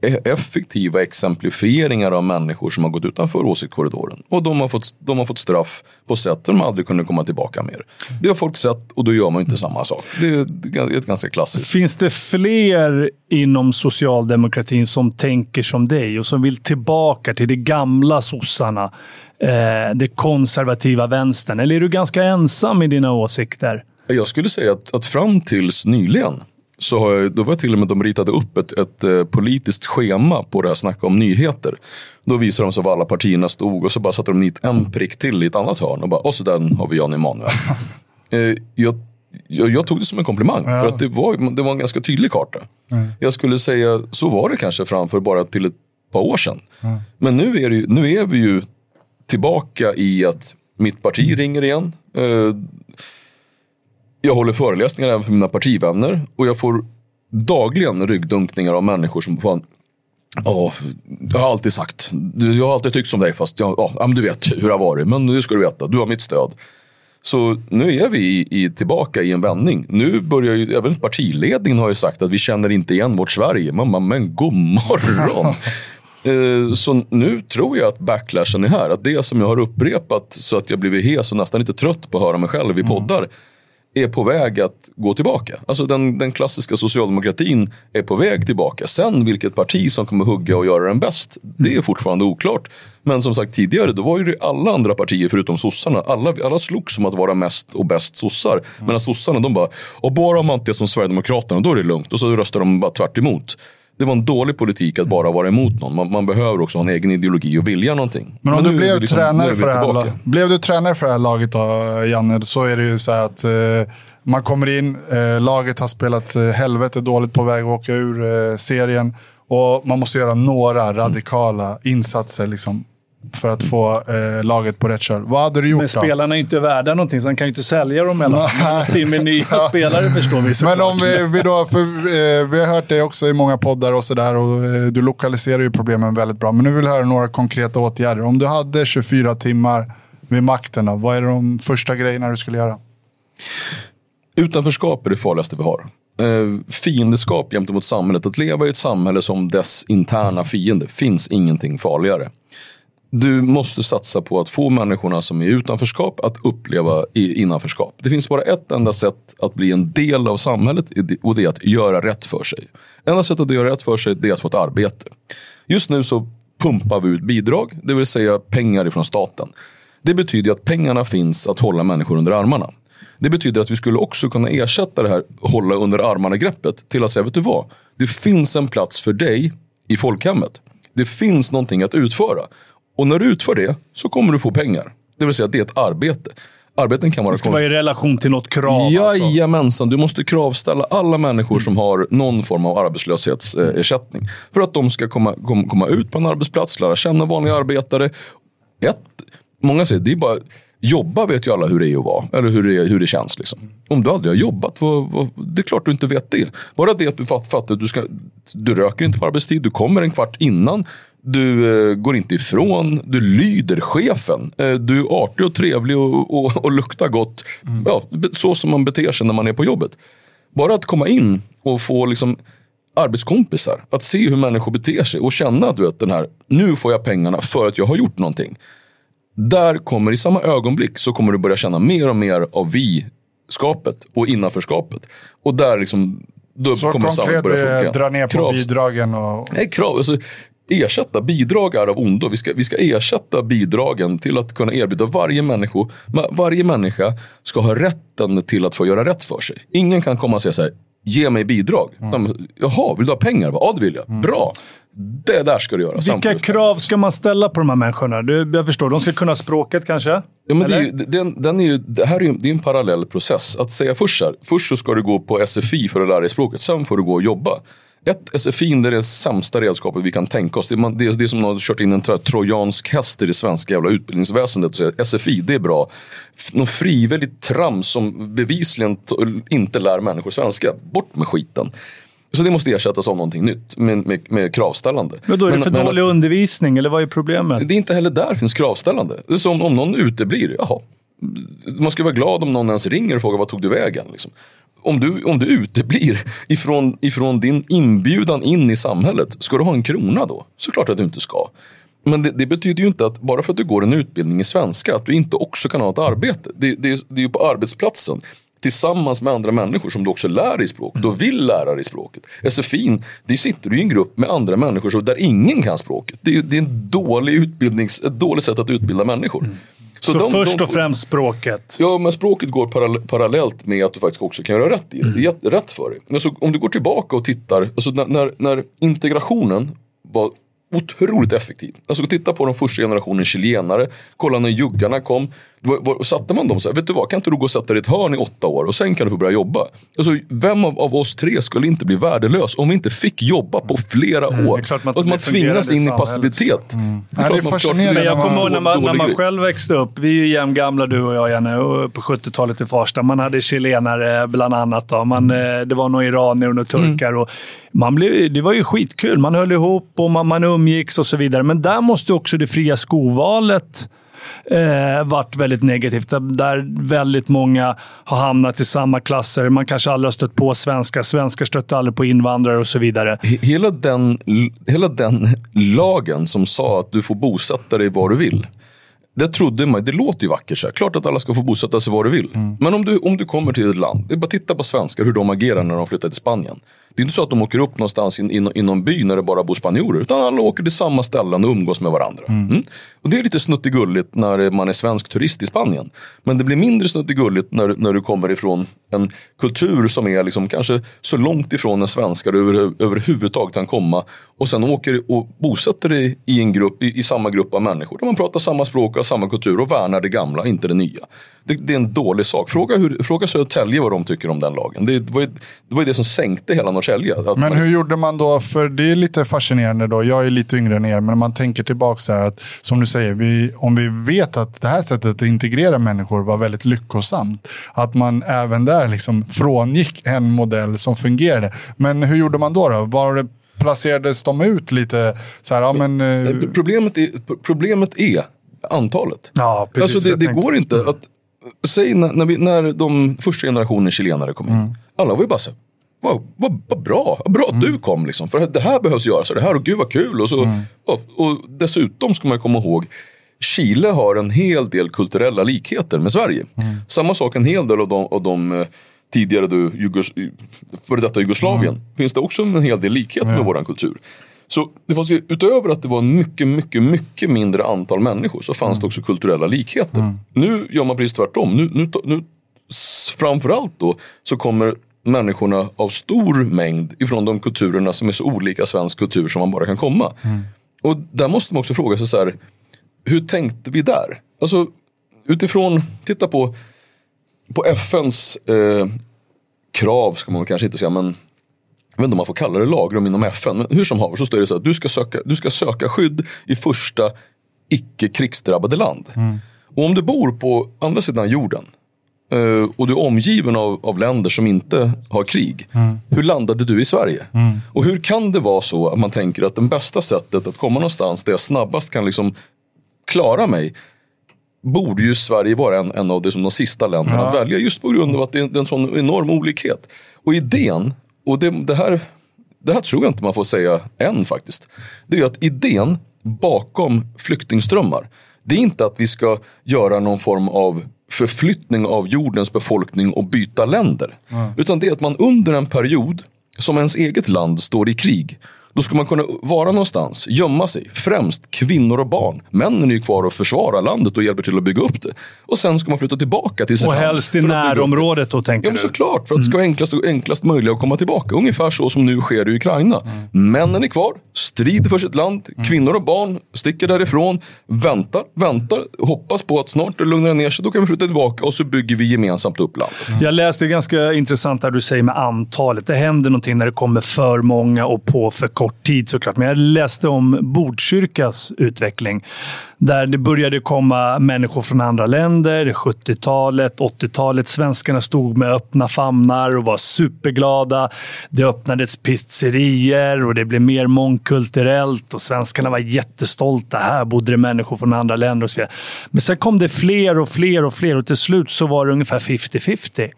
effektiva exemplifieringar av människor som har gått utanför åsiktskorridoren. Och de har, fått, de har fått straff på sätt som de aldrig kunde komma tillbaka mer. Det har folk sett och då gör man inte samma sak. Det är ett ganska klassiskt. Finns det fler inom socialdemokratin som tänker som dig och som vill tillbaka till de gamla sossarna? Eh, det konservativa vänstern. Eller är du ganska ensam i dina åsikter? Jag skulle säga att, att fram tills nyligen så då var till och med de ritade upp ett, ett, eh, politiskt schema på det här snacka om nyheter. Då visade de så var alla partierna stod och så bara satte de dit en prick till i ett annat hörn och bara, och så den har vi Jan Emanuel. <laughs> eh, jag, jag, jag, tog det som en komplimang ja. för att det var, det var en ganska tydlig karta. Mm. Jag skulle säga, så var det kanske framför bara till ett par år sedan. Mm. Men nu är, det, nu är vi ju tillbaka i att mitt parti ringer igen. Eh, jag håller föreläsningar även för mina partivänner och jag får dagligen ryggdunkningar av människor som fan, Ja, jag har alltid sagt. Jag har alltid tyckt som dig fast jag, ja, men du vet hur det har varit. Men nu ska du veta, du har mitt stöd. Så nu är vi i, i, tillbaka i en vändning. Nu börjar ju, även partiledningen har ju sagt att vi känner inte igen vårt Sverige. Bara, men god morgon. <laughs> Eh, så nu tror jag att backlashen är här. Att det som jag har upprepat så att jag blivit hes och nästan lite trött på att höra mig själv i poddar. Mm är på väg att gå tillbaka. Alltså den, den klassiska socialdemokratin är på väg tillbaka. Sen vilket parti som kommer hugga och göra den bäst, det är fortfarande oklart. Men som sagt tidigare, då var ju det alla andra partier förutom sossarna. Alla, alla slogs om att vara mest och bäst sossar. Mm. Medan sossarna, de bara, och bara om man inte är som Sverigedemokraterna, då är det lugnt. Och så röstar de bara tvärt emot det var en dålig politik att bara vara emot någon. Man, man behöver också ha en egen ideologi och vilja någonting. Men om Men du blev, liksom, tränare för det här, blev du tränare för det här laget då, Janne, så är det ju så här att eh, man kommer in, eh, laget har spelat eh, helvete dåligt på väg att åka ur eh, serien och man måste göra några radikala mm. insatser. Liksom, för att få eh, laget på rätt köl. Vad hade du gjort Men spelarna är inte värda någonting, så han kan ju inte sälja dem heller. Man måste in med nya <laughs> spelare förstår vi såklart. Men om vi, vi då, för, eh, vi har hört dig också i många poddar och sådär och eh, du lokaliserar ju problemen väldigt bra. Men nu vill jag höra några konkreta åtgärder. Om du hade 24 timmar vid makten, då, vad är de första grejerna du skulle göra? Utanförskap är det farligaste vi har. Eh, fiendeskap gentemot samhället. Att leva i ett samhälle som dess interna fiende finns ingenting farligare. Du måste satsa på att få människorna som är i utanförskap att uppleva innanförskap. Det finns bara ett enda sätt att bli en del av samhället och det är att göra rätt för sig. Enda sättet att göra rätt för sig är att få ett arbete. Just nu så pumpar vi ut bidrag, det vill säga pengar ifrån staten. Det betyder att pengarna finns att hålla människor under armarna. Det betyder att vi skulle också kunna ersätta det här hålla under armarna-greppet till att säga, vet du vad? Det finns en plats för dig i folkhemmet. Det finns någonting att utföra. Och när du utför det så kommer du få pengar. Det vill säga att det är ett arbete. Arbeten kan vara... Det ska vara i relation till något krav? Alltså. Jajamensan. Alltså. Du måste kravställa alla människor som har någon form av arbetslöshetsersättning. För att de ska komma, komma, komma ut på en arbetsplats, lära känna vanliga arbetare. Ett, många säger det är bara Jobba vet ju alla hur det är att vara, eller hur det, hur det känns. Liksom. Om du aldrig har jobbat, vad, vad, det är klart du inte vet det. Bara det att du fattar att du, ska, du röker inte på arbetstid, du kommer en kvart innan, du eh, går inte ifrån, du lyder chefen. Eh, du är artig och trevlig och, och, och luktar gott. Mm. Ja, så som man beter sig när man är på jobbet. Bara att komma in och få liksom, arbetskompisar, att se hur människor beter sig och känna att du vet, den här, nu får jag pengarna för att jag har gjort någonting. Där kommer i samma ögonblick så kommer du börja känna mer och mer av vi-skapet och innanförskapet. Och där liksom, då så kommer samhället börja funka. dra ner på Kravs. bidragen? Och... Nej, krav. Alltså, ersätta bidrag är av ondo. Vi ska, vi ska ersätta bidragen till att kunna erbjuda varje människa, varje människa ska ha rätten till att få göra rätt för sig. Ingen kan komma och säga så här, ge mig bidrag. Mm. Jaha, vill du ha pengar? Ja, det vill jag. Mm. Bra. Det där ska du göra. Vilka krav ska man ställa på de här människorna? Du, jag förstår, de ska kunna språket kanske? Ja, men det, är, den, den är ju, det här är, ju, det är en parallell process. Att säga först så här, först så ska du gå på SFI för att lära dig språket, sen får du gå och jobba. Ett, SFI är det sämsta redskapet vi kan tänka oss. Det är, man, det är, det är som man har kört in en trojansk häst i det svenska jävla utbildningsväsendet. Så SFI, det är bra. Någon frivilligt trams som bevisligen inte lär människor svenska. Bort med skiten. Så det måste ersättas av någonting nytt med, med, med kravställande. Men då är det för men, dålig men, undervisning eller vad är problemet? Det är inte heller där finns kravställande. Det är som om någon uteblir, jaha. Man ska vara glad om någon ens ringer och frågar vad tog du vägen? Liksom om du, om du uteblir ifrån, ifrån din inbjudan in i samhället, ska du ha en krona då? Såklart att du inte ska. Men det, det, betyder ju inte att bara för att du går en utbildning i svenska, att du inte också kan ha ett arbete. Det, det, det är ju på arbetsplatsen tillsammans med andra människor som du också lär dig språket och vill lära dig språket. SFIn, det sitter du i en grupp med andra människor där ingen kan språket. Det är, det är en dålig utbildnings, ett dåligt sätt att utbilda människor. Så, så de, först de, och främst språket? Ja, men språket går parallellt med att du faktiskt också kan göra rätt i det. Mm. Rätt för dig. Alltså, om du går tillbaka och tittar, alltså när, när, integrationen var otroligt effektiv. Alltså titta på den första generationen chilenare, kolla när juggarna kom. Var, var, satte man dem så här, vet du vad, kan inte du gå och sätta dig i ett hörn i åtta år och sen kan du få börja jobba. Alltså, vem av, av oss tre skulle inte bli värdelös om vi inte fick jobba på flera mm, år? Man, att man tvingas in i passivitet. Mm. Det är, det är fascinerande. Men jag kommer ihåg när man, när man själv växte upp, vi är ju jämngamla du och jag Janne, på 70-talet i Farsta. Man hade chilenare bland annat. Då. Man, mm. eh, det var några iranier och några turkar. Mm. Och man blev, det var ju skitkul. Man höll ihop och man, man umgicks och så vidare. Men där måste också det fria skovalet eh, varit väldigt negativt. Där väldigt många har hamnat i samma klasser. Man kanske aldrig har stött på svenskar. Svenskar stötte aldrig på invandrare och så vidare. Hela den, hela den lagen som sa att du får bosätta dig var du vill. Det trodde man, det låter ju vackert. Så här. Klart att alla ska få bosätta sig var de vill. Mm. Men om du, om du kommer till ett land, det är bara titta på svenskar hur de agerar när de flyttar till Spanien. Det är inte så att de åker upp någonstans i, i, i någon by när det bara bor spanjorer. Utan alla åker till samma ställen och umgås med varandra. Mm. Mm. Och det är lite snuttigulligt när man är svensk turist i Spanien. Men det blir mindre snuttigulligt när, när du kommer ifrån en kultur som är liksom kanske så långt ifrån en svenskar över, överhuvudtaget kan komma. Och sen åker och bosätter dig i, en grupp, i, i samma grupp av människor. Där man pratar samma språk och samma kultur och värnar det gamla, inte det nya. Det, det, är en dålig sak. Fråga, hur, fråga Södertälje vad de tycker om den lagen. Det, var ju det, var det som sänkte hela Norrtälje. Men man... hur gjorde man då? För det är lite fascinerande då. Jag är lite yngre än er, men man tänker tillbaka så här att som du säger, vi, om vi vet att det här sättet att integrera människor var väldigt lyckosamt. Att man även där liksom frångick en modell som fungerade. Men hur gjorde man då? då? Var det placerades de ut lite? Så här, ja, men, eh, problemet, är, problemet är antalet. Ja, precis, alltså det, det går inte att säg när, när, vi, när de första generationen chilenare kom in. Mm. Alla var ju bara så vad, vad, vad bra, bra att mm. du kom liksom. För det här behövs göras och det här och gud vad kul. Och, så, mm. och, och, dessutom ska man komma ihåg Chile har en hel del kulturella likheter med Sverige. Mm. Samma sak en hel del av de, av de eh, tidigare du, Jugos, före detta Jugoslavien. Mm. Finns det också en hel del likheter med vår kultur. Så det fanns ju, utöver att det var en mycket, mycket, mycket mindre antal människor så fanns mm. det också kulturella likheter. Mm. Nu gör man precis tvärtom. Nu, nu, nu, framförallt då så kommer människorna av stor mängd ifrån de kulturerna som är så olika svensk kultur som man bara kan komma. Mm. Och där måste man också fråga sig så här, hur tänkte vi där? Alltså utifrån, titta på, på FNs eh, krav ska man kanske inte säga, men jag vet inte om man får kalla det lagrum inom FN, men hur som haver så står det så att du ska söka, du ska söka skydd i första icke krigsdrabbade land. Mm. Och om du bor på andra sidan jorden uh, och du är omgiven av, av länder som inte har krig. Mm. Hur landade du i Sverige? Mm. Och hur kan det vara så att man tänker att det bästa sättet att komma någonstans där jag snabbast kan liksom klara mig borde ju Sverige vara en, en av de, de sista länderna ja. att välja just på grund av att det är en sån enorm olikhet. Och idén och det, det, här, det här tror jag inte man får säga än faktiskt. Det är att idén bakom flyktingströmmar, det är inte att vi ska göra någon form av förflyttning av jordens befolkning och byta länder. Mm. Utan det är att man under en period som ens eget land står i krig då ska man kunna vara någonstans, gömma sig. Främst kvinnor och barn. Männen är ju kvar och försvarar landet och hjälper till att bygga upp det. Och sen ska man flytta tillbaka till sitt Och helst i närområdet då, tänker ja, men såklart. För att det ska vara mm. enklast, enklast möjliga att komma tillbaka. Ungefär så som nu sker i Ukraina. Mm. Männen är kvar, strider för sitt land. Mm. Kvinnor och barn sticker därifrån. Väntar, väntar, hoppas på att snart det lugnar ner sig. Då kan vi flytta tillbaka och så bygger vi gemensamt upp landet. Mm. Jag läste ganska intressant där du säger med antalet. Det händer någonting när det kommer för många och på för kort tid såklart. Men jag läste om Botkyrkas utveckling. Där det började komma människor från andra länder. 70-talet, 80-talet. Svenskarna stod med öppna famnar och var superglada. Det öppnades pizzerier och det blev mer mångkulturellt. Och svenskarna var jättestolta. Här bodde det människor från andra länder. och så Men sen kom det fler och fler och fler och till slut så var det ungefär 50-50.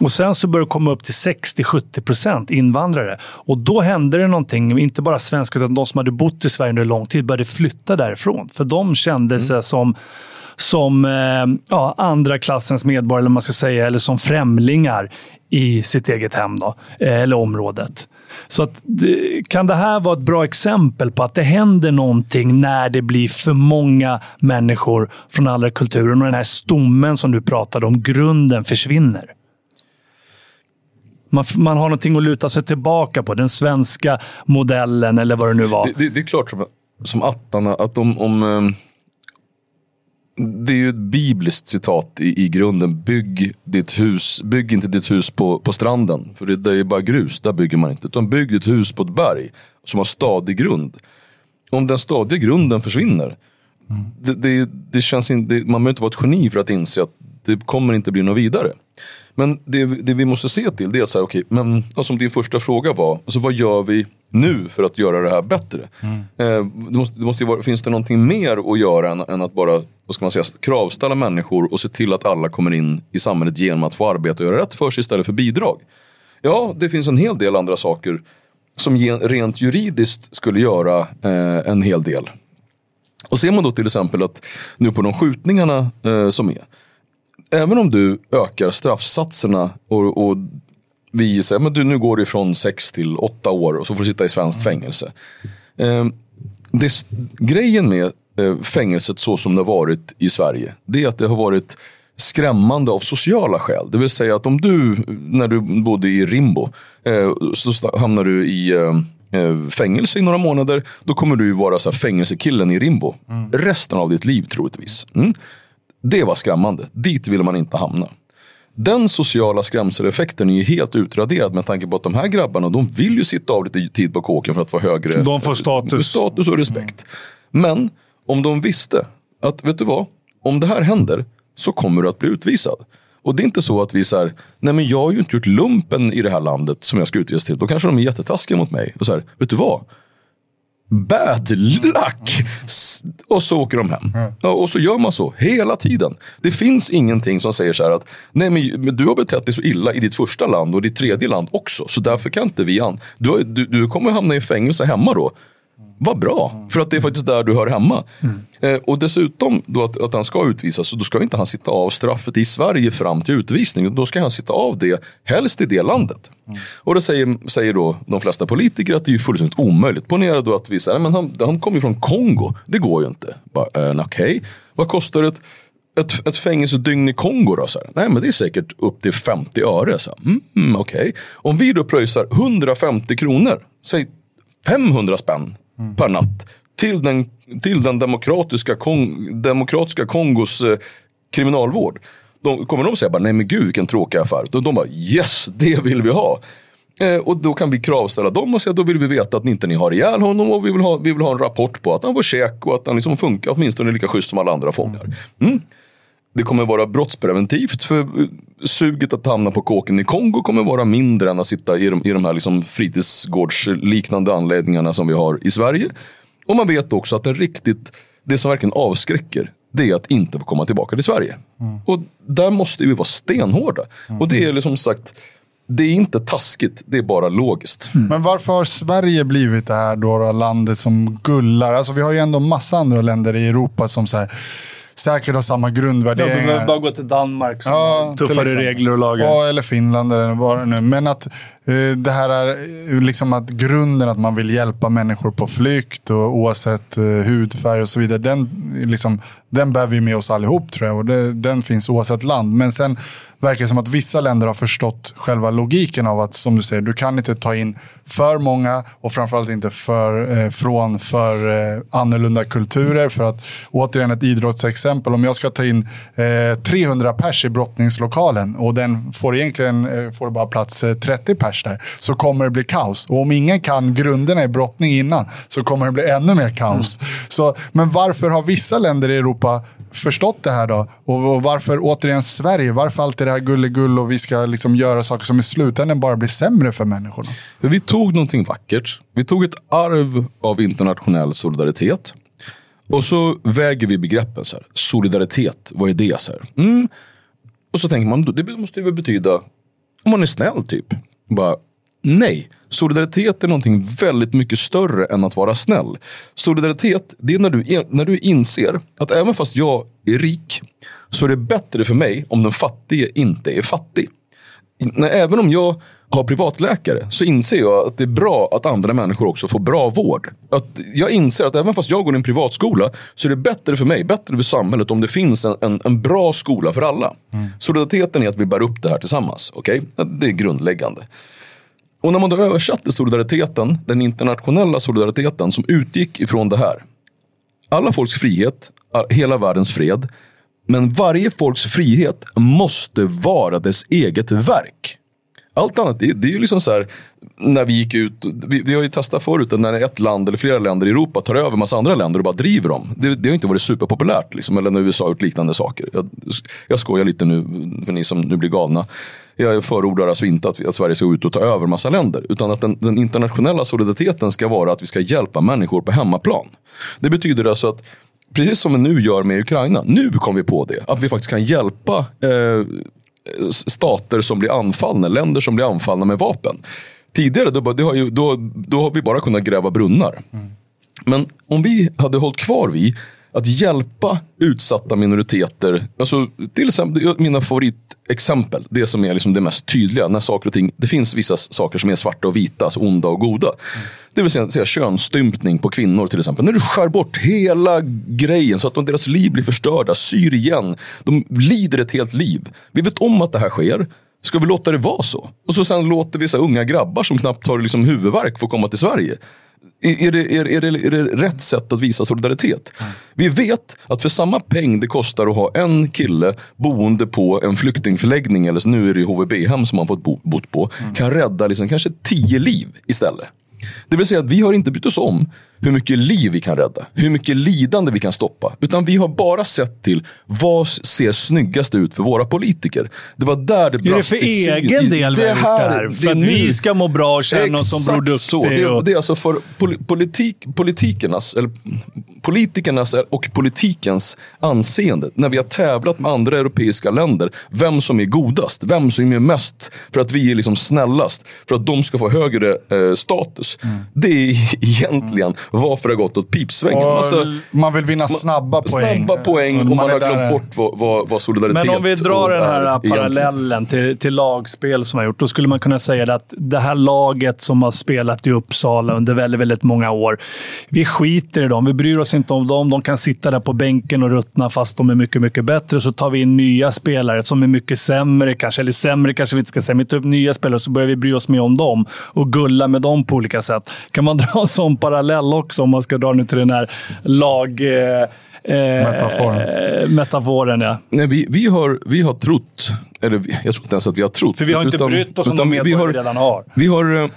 Och sen så började det komma upp till 60-70 procent invandrare. Och då hände det någonting. Inte bara svenskar, utan de som hade bott i Sverige under lång tid började flytta därifrån. För de kände sig mm. som som eh, ja, andra klassens medborgare, eller, man ska säga, eller som främlingar i sitt eget hem då, eh, eller området. Så att, kan det här vara ett bra exempel på att det händer någonting när det blir för många människor från alla kulturer och den här stommen som du pratade om, grunden försvinner? Man, man har någonting att luta sig tillbaka på. Den svenska modellen eller vad det nu var. Det, det, det är klart som, som attarna att om, om ehm, det är ju ett bibliskt citat i, i grunden. Bygg, ditt hus, bygg inte ditt hus på, på stranden. För det, det är bara grus, där bygger man inte. Utan bygg ditt hus på ett berg som har stadig grund. Om den stadiga grunden försvinner. Mm. Det, det, det, känns in, man behöver inte vara ett geni för att inse att det kommer inte bli något vidare. Men det, det vi måste se till det är så här, okay, men, som din första fråga var, alltså, vad gör vi nu för att göra det här bättre? Mm. Eh, det måste, det måste vara, finns det någonting mer att göra än, än att bara vad ska man säga, kravställa människor och se till att alla kommer in i samhället genom att få arbeta och göra rätt för sig istället för bidrag. Ja, det finns en hel del andra saker som rent juridiskt skulle göra eh, en hel del. Och ser man då till exempel att nu på de skjutningarna eh, som är. Även om du ökar straffsatserna och, och vi säger men du, nu går det från sex till åtta år och så får du sitta i svenskt fängelse. Eh, det, grejen med eh, fängelset så som det har varit i Sverige, det är att det har varit skrämmande av sociala skäl. Det vill säga att om du, när du bodde i Rimbo, eh, så hamnar du i eh, eh, fängelse i några månader. Då kommer du vara så här, fängelsekillen i Rimbo. Mm. Resten av ditt liv troligtvis. Mm. Det var skrämmande. Dit vill man inte hamna. Den sociala skrämseleffekten är ju helt utraderad med tanke på att de här grabbarna de vill ju sitta av lite tid på kåken för att få högre de får status. status och respekt. Men om de visste att, vet du vad? Om det här händer så kommer du att bli utvisad. Och det är inte så att vi så nej men jag har ju inte gjort lumpen i det här landet som jag ska utvisas till. Då kanske de är jättetaskiga mot mig. Och så här, vet du vad? Bad luck! Och så åker de hem. Mm. Och så gör man så hela tiden. Det finns ingenting som säger så här att nej men du har betett dig så illa i ditt första land och ditt tredje land också. Så därför kan inte vi an. Du, du, du kommer hamna i fängelse hemma då. Vad bra, för att det är faktiskt där du hör hemma. Mm. Eh, och dessutom då att, att han ska utvisas, så då ska inte han sitta av straffet i Sverige fram till utvisning. Då ska han sitta av det, helst i det landet. Mm. Och då säger, säger då de flesta politiker att det är fullständigt omöjligt. Ponera då att vi säger, men han, han kommer från Kongo, det går ju inte. Eh, Okej, okay. vad kostar ett ett, ett fängelsedygn i Kongo då? Så här. Nej, men det är säkert upp till 50 öre. Så mm, mm, okay. Om vi då pröjsar 150 kronor, säg 500 spänn mm. per natt till den, till den demokratiska, Kong, demokratiska Kongos eh, kriminalvård. De, kommer de säga bara, nej men gud vilken tråkig affär. De, de bara, yes, det vill vi ha. Eh, och då kan vi kravställa dem och säga, då vill vi veta att inte ni har ihjäl honom och vi vill ha, vi vill ha en rapport på att han får käk och att han liksom funkar åtminstone lika schysst som alla andra fångar. Mm. Det kommer vara brottspreventivt för suget att hamna på kåken i Kongo kommer vara mindre än att sitta i de, i de här liksom fritidsgårdsliknande anläggningarna som vi har i Sverige. Och man vet också att det riktigt, det som verkligen avskräcker, det är att inte få komma tillbaka till Sverige. Mm. Och där måste vi vara stenhårda. Mm. Och det är liksom sagt, det är inte taskigt, det är bara logiskt. Mm. Men varför har Sverige blivit det här då, då, landet som gullar? Alltså, vi har ju ändå massa andra länder i Europa som så här, säkert har samma grundvärderingar. Ja, vi behöver bara gå till Danmark som ja, har tuffare regler och lagar. Ja, eller Finland eller vad det nu Men att uh, det här är eh, liksom att grunden att man vill hjälpa människor på flykt och oavsett uh, hudfärg och så vidare. Den, liksom, den bär vi med oss allihop tror jag och det, den finns oavsett land. Men sen verkar det som att vissa länder har förstått själva logiken av att, som du säger, du kan inte ta in för många och framförallt inte för, eh, från för eh, annorlunda kulturer. För att, återigen ett idrottsexempel, om jag ska ta in eh, 300 pers i brottningslokalen och den får egentligen eh, får bara plats 30 eh, pers där, så kommer det bli kaos. Och om ingen kan grunderna i brottning innan så kommer det bli ännu mer kaos. Mm. Så, men varför har vissa länder i Europa förstått det här då? Och, och varför återigen Sverige? Varför alltid det här gulligull och vi ska liksom göra saker som i slutändan bara blir sämre för människorna? Vi tog någonting vackert. Vi tog ett arv av internationell solidaritet. Och så väger vi begreppen. Så här. Solidaritet, vad är det? Så mm. Och så tänker man, det måste ju betyda om man är snäll typ. Bara, Nej, solidaritet är någonting väldigt mycket större än att vara snäll. Solidaritet, det är när du, när du inser att även fast jag är rik så är det bättre för mig om den fattige inte är fattig. När, även om jag har privatläkare så inser jag att det är bra att andra människor också får bra vård. Att jag inser att även fast jag går i en privatskola så är det bättre för mig, bättre för samhället om det finns en, en, en bra skola för alla. Mm. Solidariteten är att vi bär upp det här tillsammans. Okay? Det är grundläggande. Och när man då översatte solidariteten, den internationella solidariteten som utgick ifrån det här. Alla folks frihet, hela världens fred. Men varje folks frihet måste vara dess eget verk. Allt annat, det, det är ju liksom så här, när vi gick ut, vi, vi har ju testat förut, när ett land eller flera länder i Europa tar över massa andra länder och bara driver dem. Det, det har inte varit superpopulärt, liksom, eller när USA har gjort liknande saker. Jag, jag skojar lite nu, för ni som nu blir galna. Jag förordar alltså inte att, Sverige ska gå ut och ta över massa länder. Utan att den, den, internationella solidariteten ska vara att vi ska hjälpa människor på hemmaplan. Det betyder alltså att precis som vi nu gör med Ukraina, nu kom vi på det. Att vi faktiskt kan hjälpa eh, stater som blir anfallna, länder som blir anfallna med vapen. Tidigare då, det har ju, då, då har vi bara kunnat gräva brunnar. Mm. Men om vi hade hållit kvar vid att hjälpa utsatta minoriteter. Alltså, till exempel mina favoritexempel, det som är liksom det mest tydliga. När saker och ting, det finns vissa saker som är svarta och vita, alltså onda och goda. Mm. Det vill säga, säga könsstympning på kvinnor till exempel. När du skär bort hela grejen så att deras liv blir förstörda, syr igen. De lider ett helt liv. Vi vet om att det här sker. Ska vi låta det vara så? Och så sen låter vi så unga grabbar som knappt har liksom huvudvärk få komma till Sverige. Är det, är, är, det, är det rätt sätt att visa solidaritet? Mm. Vi vet att för samma peng det kostar att ha en kille boende på en flyktingförläggning, eller nu är det HVB-hem som man fått bo, bott på, mm. kan rädda liksom kanske tio liv istället. Det vill säga att vi har inte brytt oss om hur mycket liv vi kan rädda, hur mycket lidande vi kan stoppa. Utan vi har bara sett till vad ser snyggast ut för våra politiker. Det var där det brast Är det för egen del vi har gjort det här? För att vi ska må bra och känna oss som Bror så. Det, och... det är alltså för politik, politikernas, eller politikernas och politikens anseende. När vi har tävlat med andra europeiska länder. Vem som är godast, vem som är mest för att vi är liksom snällast. För att de ska få högre eh, status. Mm. Det är <laughs> egentligen varför det har gått åt pipsvängen. Alltså, man vill vinna snabba poäng. Snabba poäng och man, man har glömt där. bort vad, vad, vad, solidaritet Men om vi drar den här parallellen till, till lagspel som har gjort, då skulle man kunna säga att det här laget som har spelat i Uppsala under väldigt, väldigt många år. Vi skiter i dem. Vi bryr oss inte om dem. De kan sitta där på bänken och ruttna fast de är mycket, mycket bättre. Så tar vi in nya spelare som är mycket sämre, kanske. Eller sämre kanske vi inte ska säga. Men tar upp nya spelare så börjar vi bry oss mer om dem och gulla med dem på olika sätt. Kan man <laughs> dra en sån parallell också om man ska dra nu till den här lag... Eh, eh metaforen. metaforen ja. Nej, vi, vi, har, vi har trott, eller jag tror inte ens att vi har trott. För vi har inte utan, brytt oss om de vi, har, vi redan har. Vi har, eh,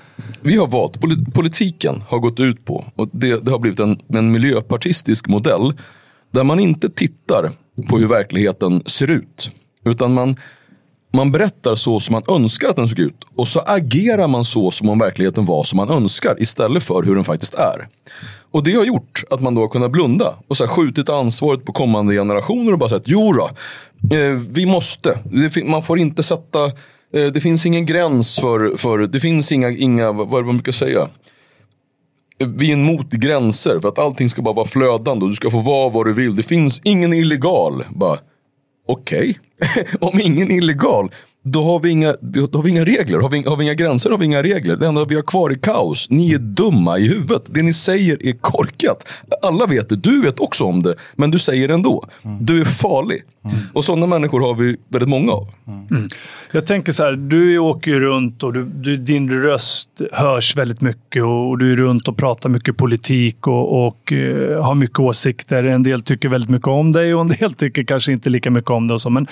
vi har valt, politiken har gått ut på, och det, det har blivit en, en miljöpartistisk modell, där man inte tittar på hur verkligheten ser ut. Utan man, man berättar så som man önskar att den såg ut och så agerar man så som om verkligheten var som man önskar istället för hur den faktiskt är. Och det har gjort att man då har kunnat blunda och så här skjutit ansvaret på kommande generationer och bara sagt jo då, eh, vi måste. man får inte sätta, eh, det finns ingen gräns för, för det finns inga, inga vad är det man brukar säga? vi är emot gränser för att allting ska bara vara flödande och du ska få vara vad du vill. Det finns ingen illegal. Bara, okej, okay. <laughs> om ingen illegal, då har vi inga, då har vi inga regler. Har vi, har vi inga gränser har vi inga regler. Det enda vi har kvar är kaos. Ni är dumma i huvudet. Det ni säger är korkat. Alla vet det. Du vet också om det. Men du säger det ändå. Du är farlig. Mm. Och sådana människor har vi väldigt många av. Mm. Jag tänker så här, du åker ju runt och du, du, din röst hörs väldigt mycket och du är runt och pratar mycket politik och, och uh, har mycket åsikter. En del tycker väldigt mycket om dig och en del tycker kanske inte lika mycket om dig. Och så. Men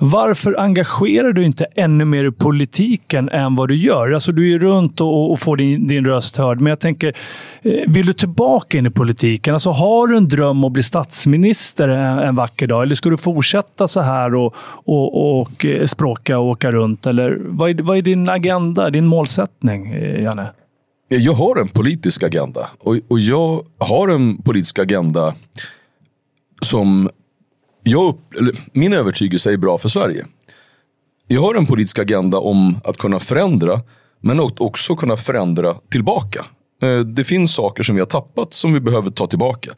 varför engagerar du inte ännu mer i politiken än vad du gör? Alltså, du är runt och, och får din, din röst hörd, men jag tänker, eh, vill du tillbaka in i politiken? Alltså, har du en dröm att bli statsminister en, en vacker dag? Eller ska du fortsätta så här och, och, och eh, språka och åka runt? Eller vad är, vad är din agenda, din målsättning, eh, Janne? Jag har en politisk agenda. Och, och jag har en politisk agenda som jag upp, min övertygelse är bra för Sverige. Jag har en politisk agenda om att kunna förändra, men också kunna förändra tillbaka. Eh, det finns saker som vi har tappat som vi behöver ta tillbaka.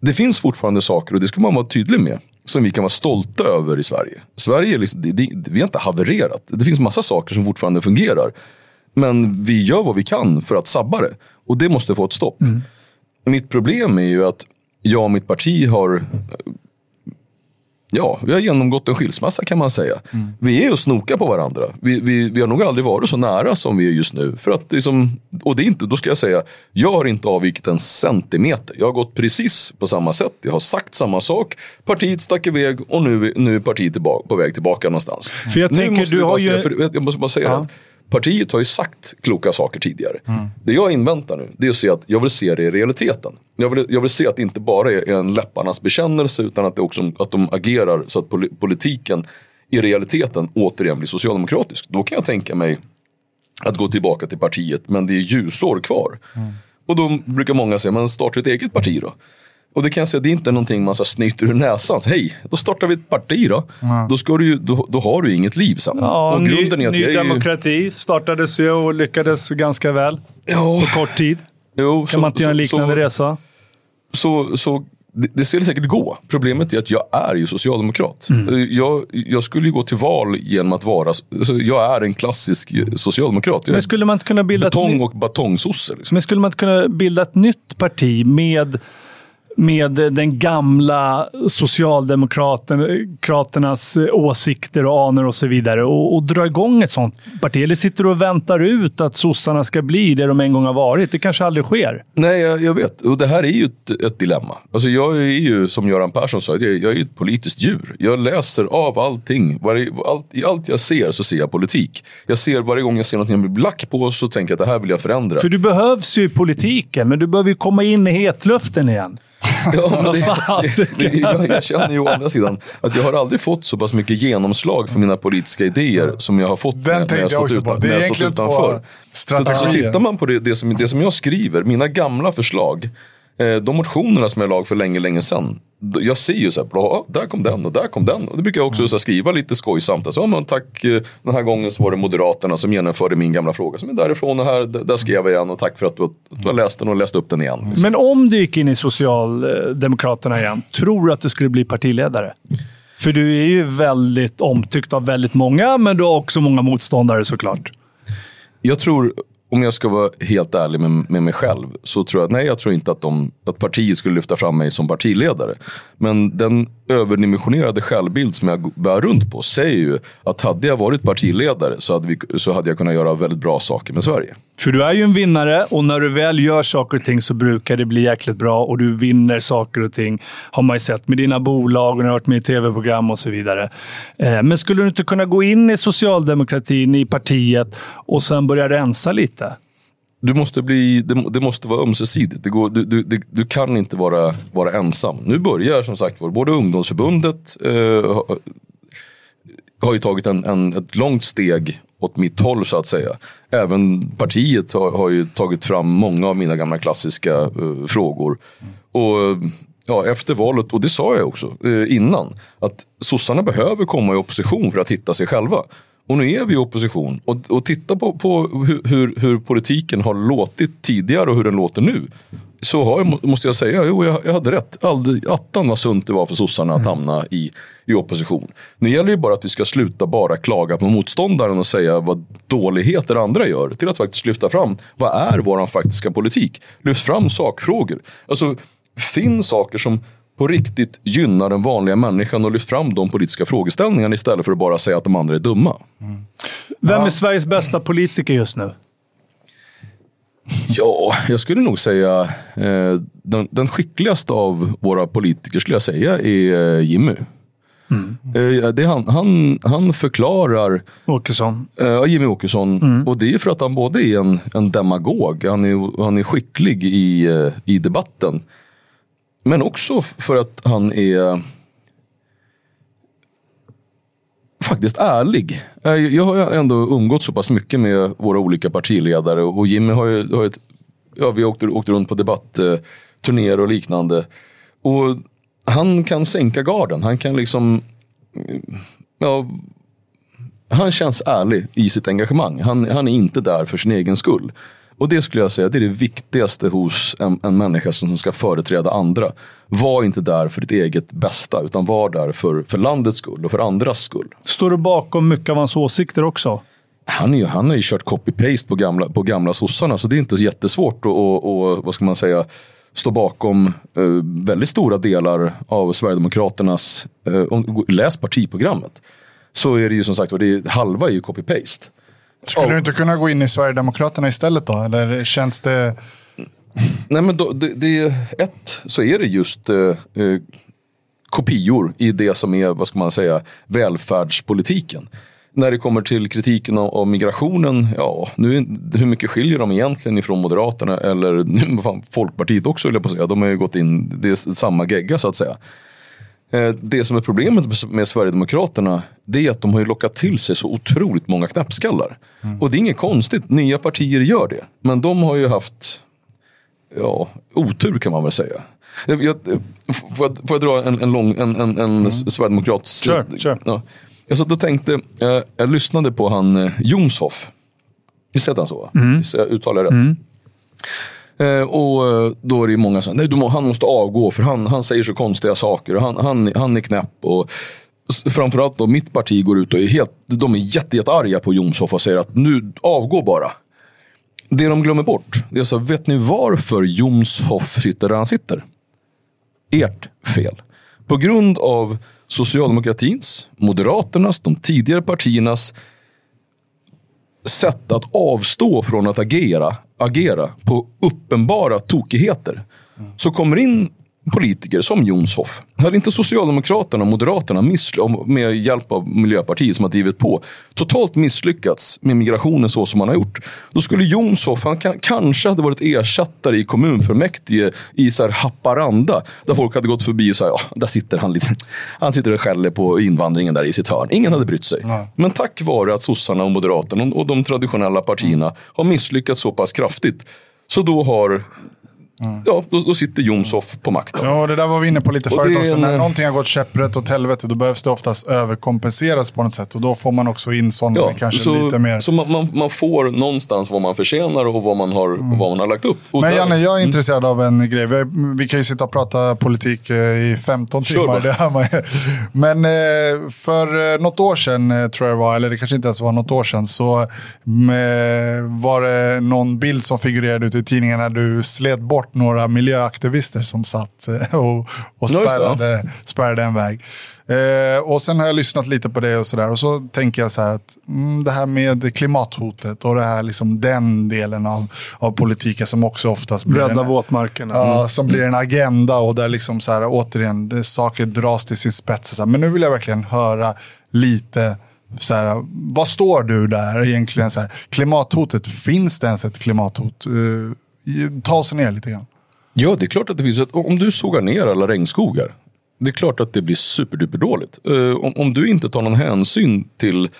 Det finns fortfarande saker, och det ska man vara tydlig med, som vi kan vara stolta över i Sverige. Sverige liksom, det, det, vi har inte havererat. Det finns massa saker som fortfarande fungerar. Men vi gör vad vi kan för att sabba det. Och det måste få ett stopp. Mm. Mitt problem är ju att jag och mitt parti har Ja, vi har genomgått en skilsmässa kan man säga. Mm. Vi är och snokar på varandra. Vi, vi, vi har nog aldrig varit så nära som vi är just nu. För att liksom, och det är inte, då ska jag säga, jag har inte avvikit en centimeter. Jag har gått precis på samma sätt. Jag har sagt samma sak. Partiet stack iväg och nu, nu är partiet tillbaka, på väg tillbaka någonstans. För jag tänker, du har ju... Säga, jag måste bara säga ja. att Partiet har ju sagt kloka saker tidigare. Mm. Det jag inväntar nu, det är att se att jag vill se det i realiteten. Jag vill, jag vill se att det inte bara är en läpparnas bekännelse utan att, det också, att de agerar så att politiken i realiteten återigen blir socialdemokratisk. Då kan jag tänka mig att gå tillbaka till partiet men det är ljusår kvar. Mm. Och då brukar många säga, men starta ett eget parti då. Och det kan jag säga, det är inte någonting man så snyter ur näsan. Så, Hej, då startar vi ett parti då. Då, ska du ju, då, då har du inget liv sen. Ja, och grunden ny, är att ny jag är ju, demokrati startades ju och lyckades ganska väl ja, på kort tid. jo, Kan man inte göra en liknande så, resa? så, så det, det ser säkert gå. Problemet är att jag är ju socialdemokrat. Mm. Jag, jag skulle ju gå till val genom att vara, alltså, jag är en klassisk socialdemokrat. Jag Men skulle man inte kunna bilda ett betong nytt- och batongsosse. Liksom. Men skulle man inte kunna bilda ett nytt parti med, med den gamla socialdemokraternas åsikter och anor och så vidare och, och dra igång ett sånt parti? Eller sitter du och väntar ut att sossarna ska bli det de en gång har varit? Det kanske aldrig sker. Nej, jag, jag vet. Och det här är ju ett, ett dilemma. Alltså jag är ju, som Göran Persson sa, jag, jag är ju ett politiskt djur. Jag läser av allting. Varje, allt, I allt jag ser så ser jag politik. Jag ser varje gång jag ser någonting jag blir black på så tänker jag att det här vill jag förändra. För du behövs ju i politiken, men du behöver ju komma in i hetluften igen. Ja, det, det, det, jag, jag känner ju å andra sidan att jag har aldrig fått så pass mycket genomslag för mina politiska idéer som jag har fått Den när, när jag jag stått, också utan, när är jag stått utanför. Så, så strategier. tittar man på det, det, som, det som jag skriver, mina gamla förslag, de motionerna som jag lag för länge, länge sedan. Jag ser ju så här, bla, där kom den och där kom den. Och det brukar jag också så här, skriva lite skojsamt. Alltså, ja, men tack, eh, den här gången så var det Moderaterna som genomförde min gamla fråga. Som är därifrån och här, där skrev jag igen och tack för att du, att du har läst den och läst upp den igen. Liksom. Men om du gick in i Socialdemokraterna igen, tror du att du skulle bli partiledare? För du är ju väldigt omtyckt av väldigt många, men du har också många motståndare såklart. Jag tror, om jag ska vara helt ärlig med, med mig själv, så tror jag, nej jag tror inte att, de, att partiet skulle lyfta fram mig som partiledare. Men den överdimensionerade självbild som jag bär runt på säger ju att hade jag varit partiledare så hade, vi, så hade jag kunnat göra väldigt bra saker med Sverige. För du är ju en vinnare och när du väl gör saker och ting så brukar det bli jäkligt bra och du vinner saker och ting. Har man ju sett med dina bolag och när du har varit med i tv-program och så vidare. Eh, men skulle du inte kunna gå in i socialdemokratin, i partiet och sen börja rensa lite? Du måste bli, det, det måste vara ömsesidigt. Det går, du, du, du, du kan inte vara, vara ensam. Nu börjar som sagt var både ungdomsförbundet eh, har ju tagit en, en, ett långt steg åt mitt håll så att säga. Även partiet har, har ju tagit fram många av mina gamla klassiska eh, frågor. Och eh, ja, efter valet, och det sa jag också eh, innan, att sossarna behöver komma i opposition för att hitta sig själva. Och nu är vi i opposition. Och, och titta på, på hur, hur, hur politiken har låtit tidigare och hur den låter nu. Så har måste jag säga, jo jag, jag hade rätt. Aldrig, attan vad sunt det var för sossarna att hamna i, i opposition. Nu gäller det bara att vi ska sluta bara klaga på motståndaren och säga vad dåligheter andra gör. Till att faktiskt lyfta fram, vad är vår faktiska politik? Lyft fram sakfrågor. Alltså, finn saker som på riktigt gynnar den vanliga människan och lyft fram de politiska frågeställningarna istället för att bara säga att de andra är dumma. Vem är Sveriges bästa politiker just nu? <laughs> Ja, jag skulle nog säga eh, den, den skickligaste av våra politiker skulle jag säga är eh, Jimmy. Eh, det han, han, han förklarar, Åkesson. eh, Jimmy Åkesson, och det är för att han både är en, en demagog, han är, han är skicklig i, eh, i debatten. Men också för att han är faktiskt ärlig. Eh, jag har ändå umgått så pass mycket med våra olika partiledare och Jimmy har ju, har ett, ja, vi åkte, åkte runt på debattturnéer och liknande. Och han kan sänka garden. Han kan liksom, eh, ja, han känns ärlig i sitt engagemang. Han, han är inte där för sin egen skull. Och det skulle jag säga det är det viktigaste hos en, en människa som ska företräda andra. Var inte där för ditt eget bästa, utan var där för, för landets skull och för andras skull. Står du bakom mycket av hans åsikter också? Han, är han har ju kört copy-paste på gamla, på gamla sossarna, så det är inte så jättesvårt att, och, och, vad ska man säga, stå bakom eh, väldigt stora delar av Sverigedemokraternas, eh, läs partiprogrammet, så är det ju som sagt det är, halva är ju copy-paste. Skulle Ja. du inte kunna gå in i Sverigedemokraterna istället då? Eller känns det... Nej, men då, det, det, ett så är det just eh, eh, kopior i det som är, vad ska man säga, välfärdspolitiken. När det kommer till kritiken av, av migrationen, ja, nu, hur mycket skiljer de egentligen ifrån Moderaterna eller <laughs> fan, Folkpartiet också, höll jag på att säga. De har ju gått in, det är samma gegga så att säga. Eh, Det som är problemet med- Sverigedemokraterna det är att de har lockat till sig så otroligt många knäppskallar. Och det är inget konstigt, nya partier gör det. Men de har ju haft ja, otur kan man väl säga. Jag, jag, får, jag, får jag dra en, en lång, en, en, en mm. sverigedemokrats... Kör, kör. Ja. Jag satt och tänkte, jag, eh, jag lyssnade på han eh, Jomshoff. Visst heter han så? Mm. Jag uttalar rätt. Mm. Eh, och eh, då är det många som säger han måste avgå för han, han säger så konstiga saker. Och han, han, han är knäpp. Och, framförallt då mitt parti går ut och är helt, de är jätte, jättearga på Jomshof och säger att nu avgå bara. Det de glömmer bort, det är så vet ni varför Jomshof sitter där han sitter? Ert fel. På grund av socialdemokratins, moderaternas, de tidigare partiernas sätt att avstå från att agera, agera på uppenbara tokigheter. Så kommer in politiker som Jonshoff. Hade inte Socialdemokraterna och Moderaterna med hjälp av Miljöpartiet som har drivit på totalt misslyckats med migrationen så som man har gjort. Då skulle Jonshoff, han kanske hade varit ersättare i kommunfullmäktige i så Haparanda. Där folk hade gått förbi och sagt, ja, där sitter han lite. Han sitter och skäller på invandringen där i sitt hörn. Ingen hade brytt sig. Nej. Men tack vare att sossarna och Moderaterna och de traditionella partierna har misslyckats så pass kraftigt. Så då har Mm. Ja, då, då, sitter Jomshof på makten. Ja, det där var vi inne på lite förut också. En... När någonting har gått käpprätt åt helvete, då behövs det oftast överkompenseras på något sätt. Och då får man också in sådana ja, kanske så, lite mer... Så man, man, man, får någonstans vad man förtjänar och vad man har, mm. vad man har lagt upp. Och Men Janne, jag är mm. intresserad av en grej. Vi, vi, kan ju sitta och prata politik eh, i 15 timmar. Det här man, Men eh, för eh, något år sedan, tror jag det var, eller det kanske inte ens var något år sedan, så var det någon bild som figurerade ute i tidningen när du sled bort några miljöaktivister som satt eh, och, och spärrade, spärrade en väg. Eh, och sen har jag lyssnat lite på det och sådär. Och så tänker jag så här att mm, det här med klimathotet och det här, liksom, den delen av, av politiken som också oftast blir, Rädda en, våtmarkerna. Ja, mm. som blir en agenda och där liksom så här, återigen saker dras till sin spets. Men nu vill jag verkligen höra lite så här, vad står du där egentligen? Så här, klimathotet, finns det ens ett klimathot? Uh, ta sig ner lite grann. Ja, det är klart att det finns Att Om du sågar ner alla regnskogar, det är klart att det blir superduper dåligt. Uh, om, om du inte tar någon hänsyn till uh,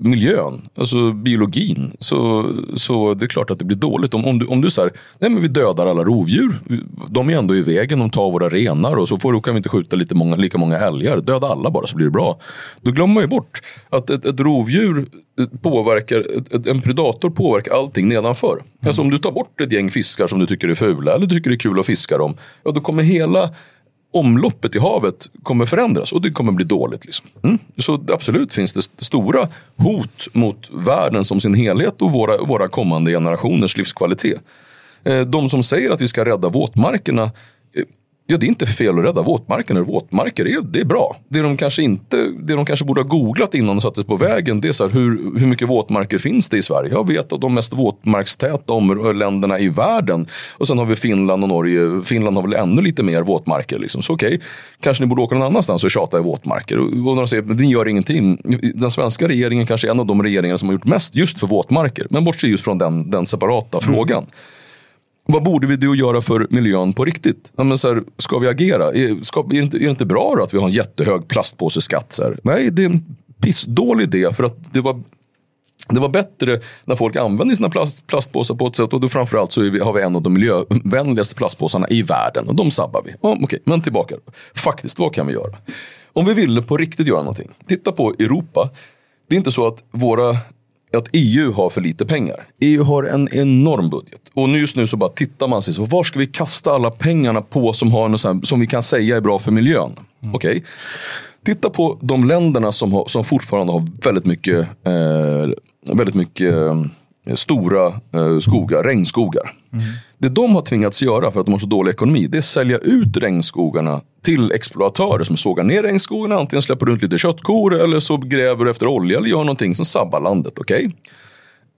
miljön, alltså biologin, så, så det är klart att det blir dåligt. Om, om du, om du säger, nej men vi dödar alla rovdjur, de är ändå i vägen, de tar våra renar och så får, kan vi inte skjuta lite många, lika många älgar. Döda alla bara så blir det bra. Då glömmer man ju bort att ett, ett rovdjur påverkar, en predator påverkar allting nedanför. Mm. Alltså om du tar bort ett gäng fiskar som du tycker är fula eller tycker det är kul att fiska dem. Ja, då kommer hela omloppet i havet kommer förändras och det kommer bli dåligt. Liksom. Mm. Så absolut finns det stora hot mot världen som sin helhet och våra, våra kommande generationers livskvalitet. Eh, de som säger att vi ska rädda våtmarkerna Ja, det är inte fel att rädda våtmarker. Våtmarker är, det är bra. Det de, kanske inte, det de kanske borde ha googlat innan de sattes på vägen det är så här, hur, hur mycket våtmarker finns det i Sverige? Jag vet att de mest våtmarkstäta länderna i världen. Och sen har vi Finland och Norge. Finland har väl ännu lite mer våtmarker. Liksom. Så okej, okay, kanske ni borde åka någon annanstans och tjata i våtmarker. Och, och de säger att det gör ingenting. Den svenska regeringen kanske är en av de regeringar som har gjort mest just för våtmarker. Men bortse just från den, den separata mm. frågan. Vad borde vi då göra för miljön på riktigt? Ja, men så här, ska vi agera? Är, ska, är, det inte, är det inte bra då att vi har en jättehög plastpåseskatt? Så här? Nej, det är en pissdålig idé. För att det var, det var bättre när folk använde sina plast, plastpåsar på ett sätt. Och då framförallt så vi, har vi en av de miljövänligaste plastpåsarna i världen. Och de sabbar vi. Ja, Okej, men tillbaka. Faktiskt, vad kan vi göra? Om vi ville på riktigt göra någonting. Titta på Europa. Det är inte så att våra att EU har för lite pengar. EU har en enorm budget. Och just nu så bara tittar man sig, så var ska vi kasta alla pengarna på som, har något här, som vi kan säga är bra för miljön? Mm. Okay. Titta på de länderna som, har, som fortfarande har väldigt mycket, eh, väldigt mycket eh, stora eh, skogar, regnskogar. Mm. Det de har tvingats göra för att de har så dålig ekonomi, det är att sälja ut regnskogarna till exploatörer som sågar ner regnskogarna. Antingen släpper runt lite köttkor eller så gräver efter olja eller gör någonting som sabbar landet. Okay?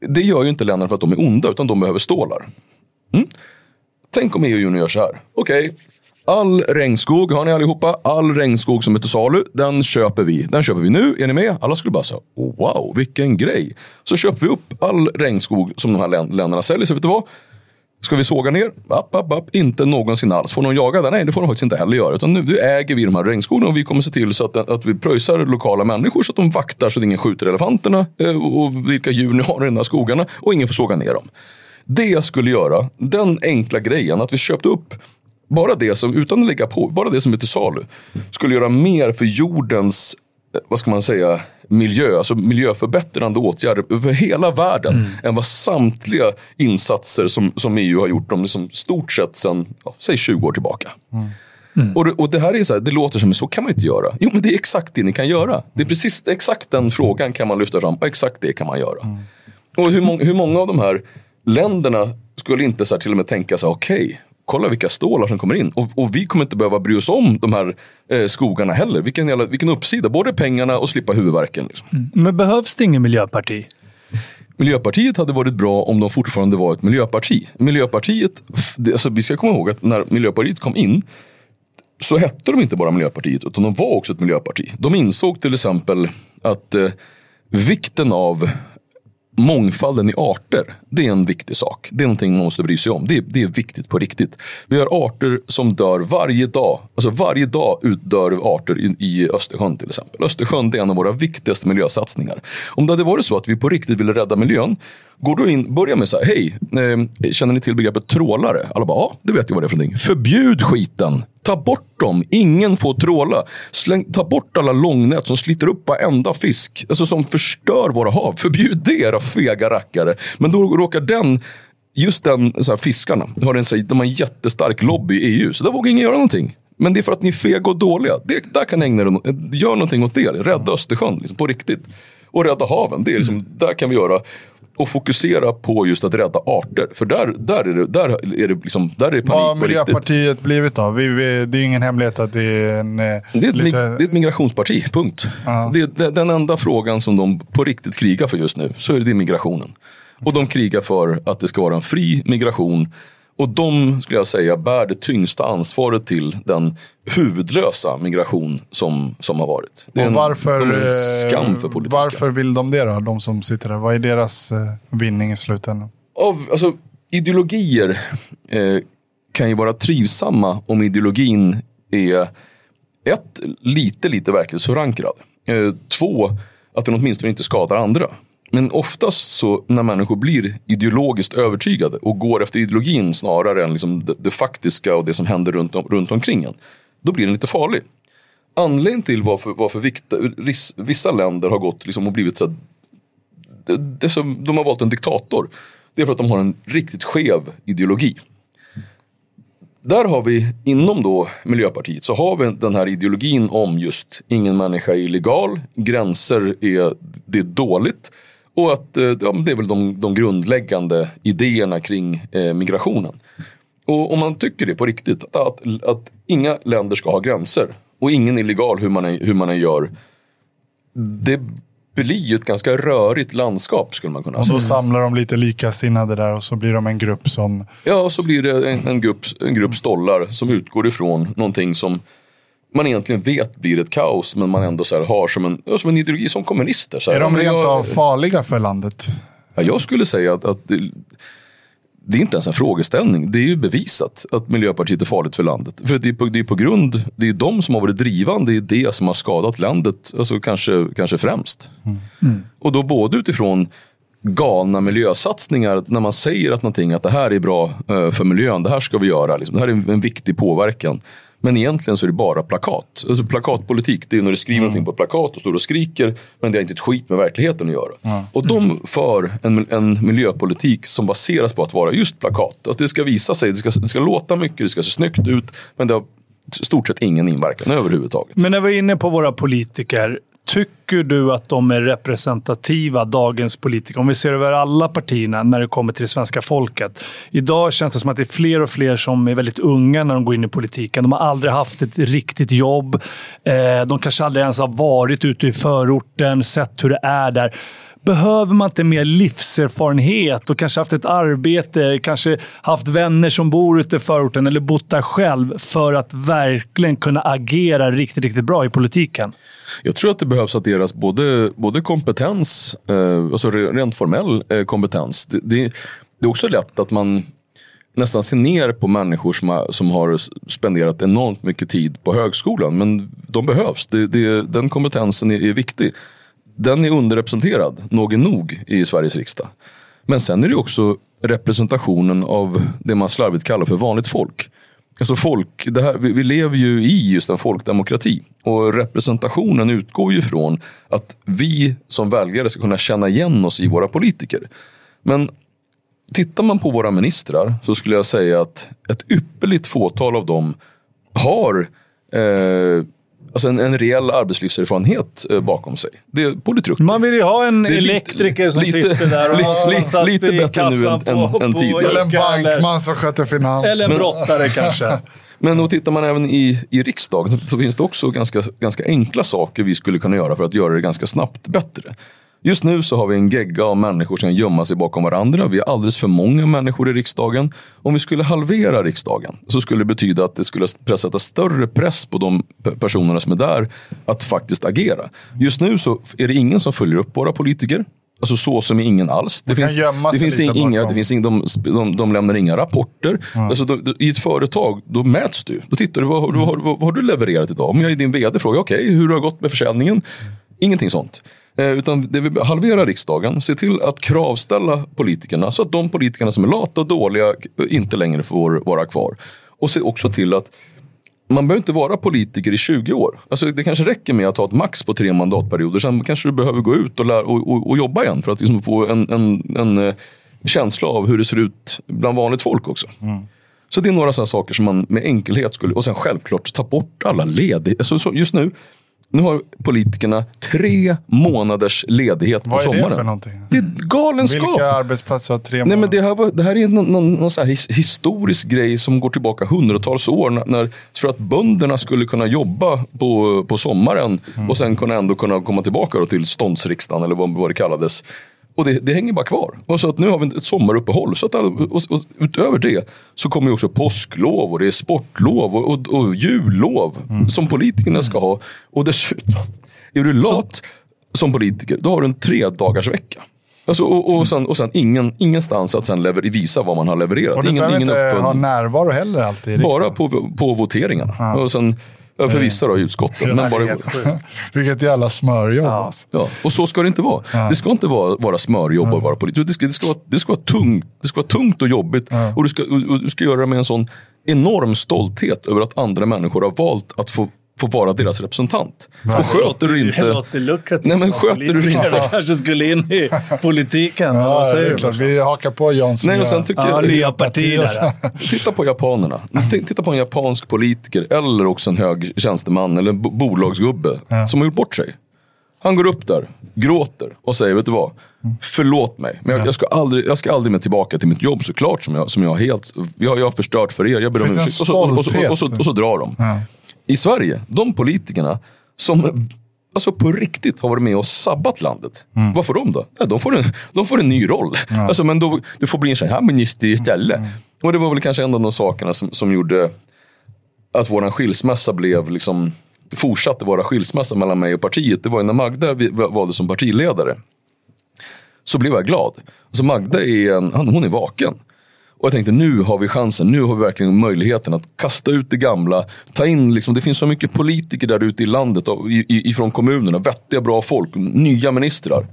Det gör ju inte länderna för att de är onda, utan de behöver stålar. Mm? Tänk om EU gör så här. Okej, okay all regnskog, har ni allihopa? All regnskog som är till salu, den köper vi. Den köper vi nu. Är ni med? Alla skulle bara säga, wow, vilken grej. Så köper vi upp all regnskog som de här länderna säljer. Så vet du vad? Ska vi såga ner? App, app, app. Inte någonsin alls. Får någon jaga den? Nej, det får de faktiskt inte heller göra. Utan nu äger vi de här regnskogarna och vi kommer se till så att, att vi pröjsar lokala människor så att de vaktar så att ingen skjuter elefanterna eh, och vilka djur ni har i de här skogarna och ingen får såga ner dem. Det jag skulle göra, den enkla grejen att vi köpte upp bara det som, utan att lägga på, bara det som är till salu, skulle göra mer för jordens, eh, vad ska man säga, miljö, alltså miljöförbättrande åtgärder för hela världen mm. än vad samtliga insatser som, som EU har gjort, de liksom stort sett sedan, ja, säg 20 år tillbaka. Mm. Mm. Och, det, och det här är så här, det låter som, men så kan man inte göra. Jo, men det är exakt det ni kan göra. Det är precis exakt den frågan kan man lyfta fram och exakt det kan man göra. Mm. Och hur, må, hur många av de här länderna skulle inte så till och med tänka så okej, okay, kolla vilka stålar som kommer in. Och, och, vi kommer inte behöva bry oss om de här eh, skogarna heller. Vilken, jävla, vilken uppsida, både pengarna och slippa huvudvärken. Liksom. Mm. Men behövs det ingen miljöparti? Miljöpartiet hade varit bra om de fortfarande var ett miljöparti. Miljöpartiet, alltså vi ska komma ihåg att när Miljöpartiet kom in så hette de inte bara Miljöpartiet utan de var också ett miljöparti. De insåg till exempel att eh, vikten av mångfalden i arter, det är en viktig sak. Det är någonting man måste bry sig om. Det är, det är viktigt på riktigt. Vi har arter som dör varje dag. Alltså varje dag utdör arter i, i Östersjön till exempel. Östersjön är en av våra viktigaste miljösatsningar. Om det hade varit så att vi på riktigt ville rädda miljön, Går då in, börja med så här, hej, eh, känner ni till begreppet trålare? Alla bara, ja, det vet jag vad det är för någonting. Förbjud skiten. Ta bort dem. Ingen får tråla. Släng, ta bort alla långnät som sliter upp varenda fisk. Alltså som förstör våra hav. Förbjud det, era fega rackare. Men då råkar den just den så här, fiskarna, har en, de har en jättestark lobby i EU, så där vågar ingen göra någonting. Men det är för att ni är fega och dåliga. Det, där kan ni ägna er, gör någonting åt det. Rädda Östersjön liksom, på riktigt. Och rädda haven, det är liksom, där kan vi göra och fokusera på just att rädda arter. För där, där är det, där är det, liksom, där är det panik Vad har Miljöpartiet riktigt. blivit då? Vi, vi, det är ingen hemlighet att det är en... Eh, det är ett, lite... det är ett migrationsparti, punkt. Uh. Det är den enda frågan som de på riktigt krigar för just nu. Så är det migrationen. Och de krigar för att det ska vara en fri migration och de, skulle jag säga, bär det tyngsta ansvaret till den huvudlösa migration som, som har varit. Det är och varför, en, en skam för politiken. Varför vill de det då, de som sitter där? Vad är deras eh, vinning i slutändan? Av, alltså, ideologier eh, kan ju vara trivsamma om ideologin är ett, lite, lite verklighetsförankrad. Eh, två, att den åtminstone inte skadar andra. Men oftast så när människor blir ideologiskt övertygade och går efter ideologin snarare än liksom det, det faktiska och det som händer runt, om, runt omkring en. Då blir den lite farlig. Anledningen till varför, varför vikta, vissa länder har gått liksom och blivit så här, det, det som, de har valt en diktator. Det är för att de har en riktigt skev ideologi. Där har vi inom då Miljöpartiet så har vi den här ideologin om just ingen människa är illegal, gränser är, det är dåligt. Och att eh, ja, det är väl de, de grundläggande idéerna kring eh, migrationen. Och om man tycker det på riktigt, att, att, att, inga länder ska ha gränser och ingen illegal hur man, hur man gör. Det blir ju ett ganska rörigt landskap skulle man kunna säga. Och så samlar de lite likasinnade där och så blir de en grupp som... Ja, och så blir det en, en, grupp, en grupp stollar som utgår ifrån någonting som man egentligen vet blir ett kaos, men man ändå så här har som en, som en ideologi som kommunister. Så här, är de rent av farliga för landet? Ja, jag skulle säga att, att det, det, är inte ens en frågeställning. Det är ju bevisat att Miljöpartiet är farligt för landet. För det är på, det är på grund, det är de som har varit drivande i det som har skadat landet, alltså kanske, kanske främst. Mm. Mm. Och då både utifrån galna miljösatsningar när man säger att någonting, att det här är bra eh, för miljön, det här ska vi göra, liksom, det här är en viktig påverkan. Men egentligen så är det bara plakat. Alltså plakatpolitik, det är när du skriver mm. någonting på plakat och står och skriker. Men det har inte ett skit med verkligheten att göra. Mm. Och de för en, en miljöpolitik som baseras på att vara just plakat. Att det ska visa sig, det ska, det ska låta mycket, det ska se snyggt ut. Men det har stort sett ingen inverkan överhuvudtaget. Men när vi är inne på våra politiker. Tycker du att de är representativa, dagens politiker? Om vi ser över alla partierna när det kommer till det svenska folket. Idag känns det som att det är fler och fler som är väldigt unga när de går in i politiken. De har aldrig haft ett riktigt jobb. Eh, de kanske aldrig ens har varit ute i förorten, sett hur det är där. Behöver man inte mer livserfarenhet och kanske haft ett arbete, kanske haft vänner som bor ute i förorten eller bott där själv för att verkligen kunna agera riktigt, riktigt bra i politiken? Jag tror att det behövs adderas både, både kompetens, eh, alltså rent formell eh, kompetens. Det, det, det, är också lätt att man nästan ser ner på människor som har, som har spenderat enormt mycket tid på högskolan. Men de behövs. Det, det, den kompetensen är, är viktig den är underrepresenterad, nog nog, i Sveriges riksdag. Men sen är det också representationen av det man slarvigt kallar för vanligt folk. Alltså folk, det här, vi, vi lever ju i just en folkdemokrati. Och representationen utgår ju från att vi som väljare ska kunna känna igen oss i våra politiker. Men tittar man på våra ministrar så skulle jag säga att ett ypperligt fåtal av dem har eh, alltså en, en reell arbetslivserfarenhet eh, bakom sig. Det är politruker. Man vill ju ha en lite- elektriker som lite- sitter där och li- har li- satt lite i bättre nu än- än- än tidigare. Eller en bankman som sköter finans. Eller en brottare kanske. <laughs> Men då tittar man även i, i riksdagen så, så finns det också ganska, ganska enkla saker vi skulle kunna göra för att göra det ganska snabbt bättre. Just nu så har vi en gegga av människor som gömmer sig bakom varandra. Vi är alldeles för många människor i riksdagen. Om vi skulle halvera riksdagen så skulle det betyda att det skulle sätta större press på de pe- personerna som är där att faktiskt agera. Just nu så är det ingen som följer upp våra politiker. Alltså så som är ingen alls. Det finns, det finns inga, det finns ing, de, de, de lämnar inga rapporter. Alltså, då, då, I ett företag, då mäts du. Då tittar du, vad, har du- vad, har- vad, har du levererat idag? Om jag är din vd frågar, okej, hur har det gått med försäljningen? Ingenting sånt. Eh, utan det vi halvera riksdagen, se till att kravställa politikerna så att de politikerna som är lata och dåliga inte längre får vara kvar. Och se också till att man behöver inte vara politiker i 20 år. Alltså det kanske räcker med att ha ett max på tre mandatperioder. Sen kanske du behöver gå ut och, lära, och, och, och jobba igen för att liksom få en, en, en eh, känsla av hur det ser ut bland vanligt folk också. Så det är några sådana saker som man med enkelhet skulle... Och sen självklart ta bort alla ledigheter. Alltså, så just nu, nu har politikerna tre månaders ledighet på Vad är sommaren. det för någonting? Det är galenskap. Vilka arbetsplatser har tre Nej, men månader? det här, var, det här är någon, någon, någon så här his, historisk grej som går tillbaka hundratals år. När, för att bönderna skulle kunna jobba på, på sommaren och sen kunna ändå kunna komma tillbaka till ståndsriksdagen eller vad, vad det kallades. Och det, det hänger bara kvar. Och så att nu har vi ett sommaruppehåll. Så att, all- och, och, utöver det så kommer också påsklov och det är sportlov och, och, och jullov som politikerna ska ha. Och dessutom, är du lat som politiker, då har du en tre dagars vecka. Alltså, och, och sen, och sen ingen, ingenstans att sen lever, visa vad man har levererat. Och du ingen, behöver ingen inte ha närvaro heller alltid. Bara på, på voteringarna. Och sen, ja, för vissa då i utskotten. Men bara, Vilket jävla smörjobb. Alltså. ja. Och så ska det inte vara. Det ska inte vara, vara smörjobb och vara politiker. Det ska, det, ska vara, det, ska vara tungt, det ska vara tungt och jobbigt. Och, du ska, och, och du ska göra det med en sån enorm stolthet över att andra människor har valt att få, få vara deras representant. Och sköter du Det inte... låter lukrativt. Nej, men sköter du inte- Vi kanske skulle in i politiken. Ja, vad det säger är du? klart. Vi hakar på Jans Nej, och sen tycker Ja, jag, nya partier. <laughs> Titta på japanerna. Titta på en japansk politiker eller också en hög tjänsteman eller bo- bolagsgubbe som har gjort bort sig. Han går upp där, gråter och säger, vet du vad? Förlåt mig, men jag, jag, ska aldrig, jag ska aldrig mer tillbaka till mitt jobb såklart som jag, som jag helt, jag, jag har förstört för er. Jag ber om ursäkt. Och och, och, och, så, och så drar de. I Sverige, de politikerna som alltså på riktigt har varit med och sabbat landet. Vad får de då? Ja, de, får en, de får en ny roll. Alltså, men då, du får bli en sån här minister istället. Och det var väl kanske en av de sakerna som, som gjorde att vår skilsmässa blev liksom fortsatte vara skilsmässa mellan mig och partiet. Det var när Magda valdes som partiledare. Så blev jag glad. Alltså Magda är, en, hon är vaken. Och jag tänkte nu har vi chansen, nu har vi verkligen möjligheten att kasta ut det gamla. Ta in, liksom, det finns så mycket politiker där ute i landet, och i, i, ifrån kommunerna, vettiga bra folk, nya ministrar.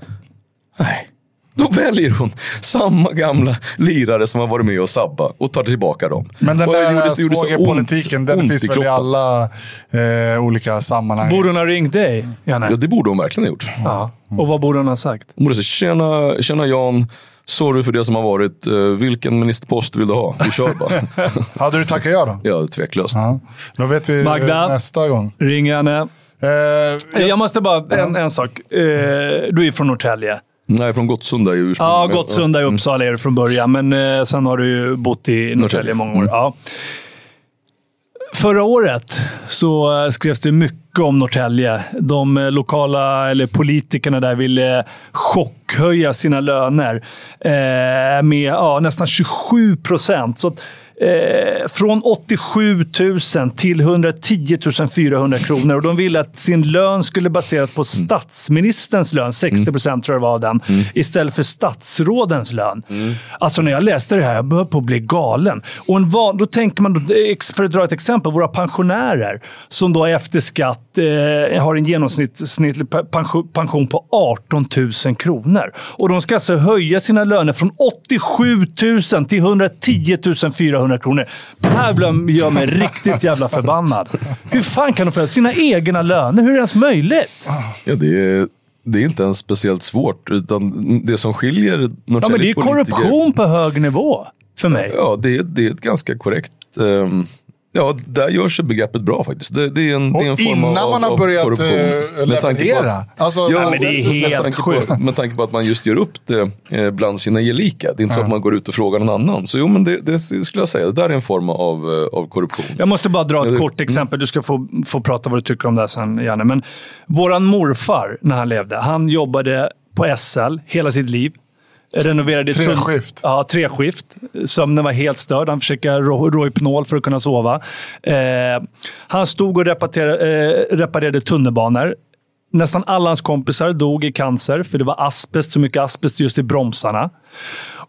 Nej, då väljer hon samma gamla lirare som har varit med och sabba och tar tillbaka dem. Men den Och där gjorde- svågerpolitiken, den ont finns i väl i alla eh, olika sammanhang. Borde hon ha ringt dig, Janne? Ja, det borde hon verkligen ha gjort. Ja. Och vad borde hon ha sagt? Hon borde säga, tjena, tjena Jan, sorry för det som har varit. Eh, vilken ministerpost vill du ha? Vi kör bara. <laughs> Hade du tackat ja då? ja, tveklöst. Ja. Då vet vi Magda. nästa gång. Ring Janne. Eh, jag, Jag måste bara... En, en sak. Eh, du är från Norrtälje. Nej, från Gottsunda är ursprungligen. Ja, Gottsunda i Uppsala är du från början, men eh, sen har du bott i Norrtälje i många år. Ja. Förra året så skrevs det mycket om Norrtälje. De eh, lokala eller politikerna där ville chockhöja sina löner eh, med ja, nästan 27 procent. Så eh, från 87 000 till 110 400 kronor. Och de ville att sin lön skulle baseras på statsministerns lön, 60 procent tror jag det var av den, istället för statsrådens lön. Alltså när jag läste det här, jag började på att bli galen. Och en van, då tänker man, för att dra ett exempel, våra pensionärer som då efter skatt eh, har en genomsnittlig pe- pension, pension på 18 000 kronor. Och de ska alltså höja sina löner från 87 000 till 110 400 400 kronor. Det här gör mig <laughs> riktigt jävla förbannad. Hur fan kan de få sina egna löner? Hur är det ens möjligt? Ja, det är, det är inte ens speciellt svårt. Utan det som skiljer Norrtäljes ja, men Det är korruption på hög nivå för mig. Ja, det, det är ett ganska korrekt um, Ja, där gör sig begreppet bra faktiskt. Det, det är en, det är en form innan av, man har börjat korruption. Eh, leverera. Alltså, ja, men det är helt sjukt. Med tanke på att man just gör upp det eh, bland sina gelika. Det är inte så att man går ut och frågar någon annan. Så jo, men det, det skulle jag säga. Det där är en form av, eh, av korruption. Jag måste bara dra ett ja, kort exempel. Du ska få, få prata vad du tycker om det sen, Janne. Men våran morfar, när han levde, han jobbade på SL hela sitt liv renoverade... Tre skift. Ja, tre skift. Sömnen var helt störd. Han försökte Rohypnol för att kunna sova. Eh, han stod och reparerade, eh, reparerade tunnelbanor. Nästan alla hans kompisar dog i cancer, för det var asbest, så mycket asbest just i bromsarna.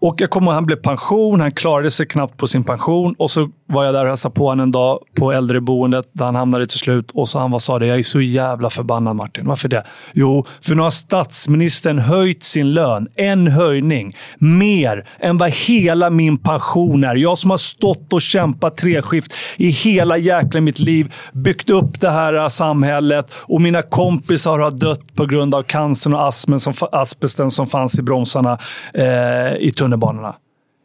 Och jag kommer ihåg, han blev pension, han klarade sig knappt på sin pension. Och så var jag där och hälsade på honom en dag på äldreboendet där han hamnade till slut. Och så han var, sa det, jag är så jävla förbannad Martin. Varför det? Jo, för nu har statsministern höjt sin lön. En höjning. Mer än vad hela min pension är. Jag som har stått och kämpat treskift i hela jäkla mitt liv. Byggt upp det här samhället och mina kompisar har dött på grund av cancern och astmen som, asbesten som fanns i bromsarna eh, i tunnelbanorna.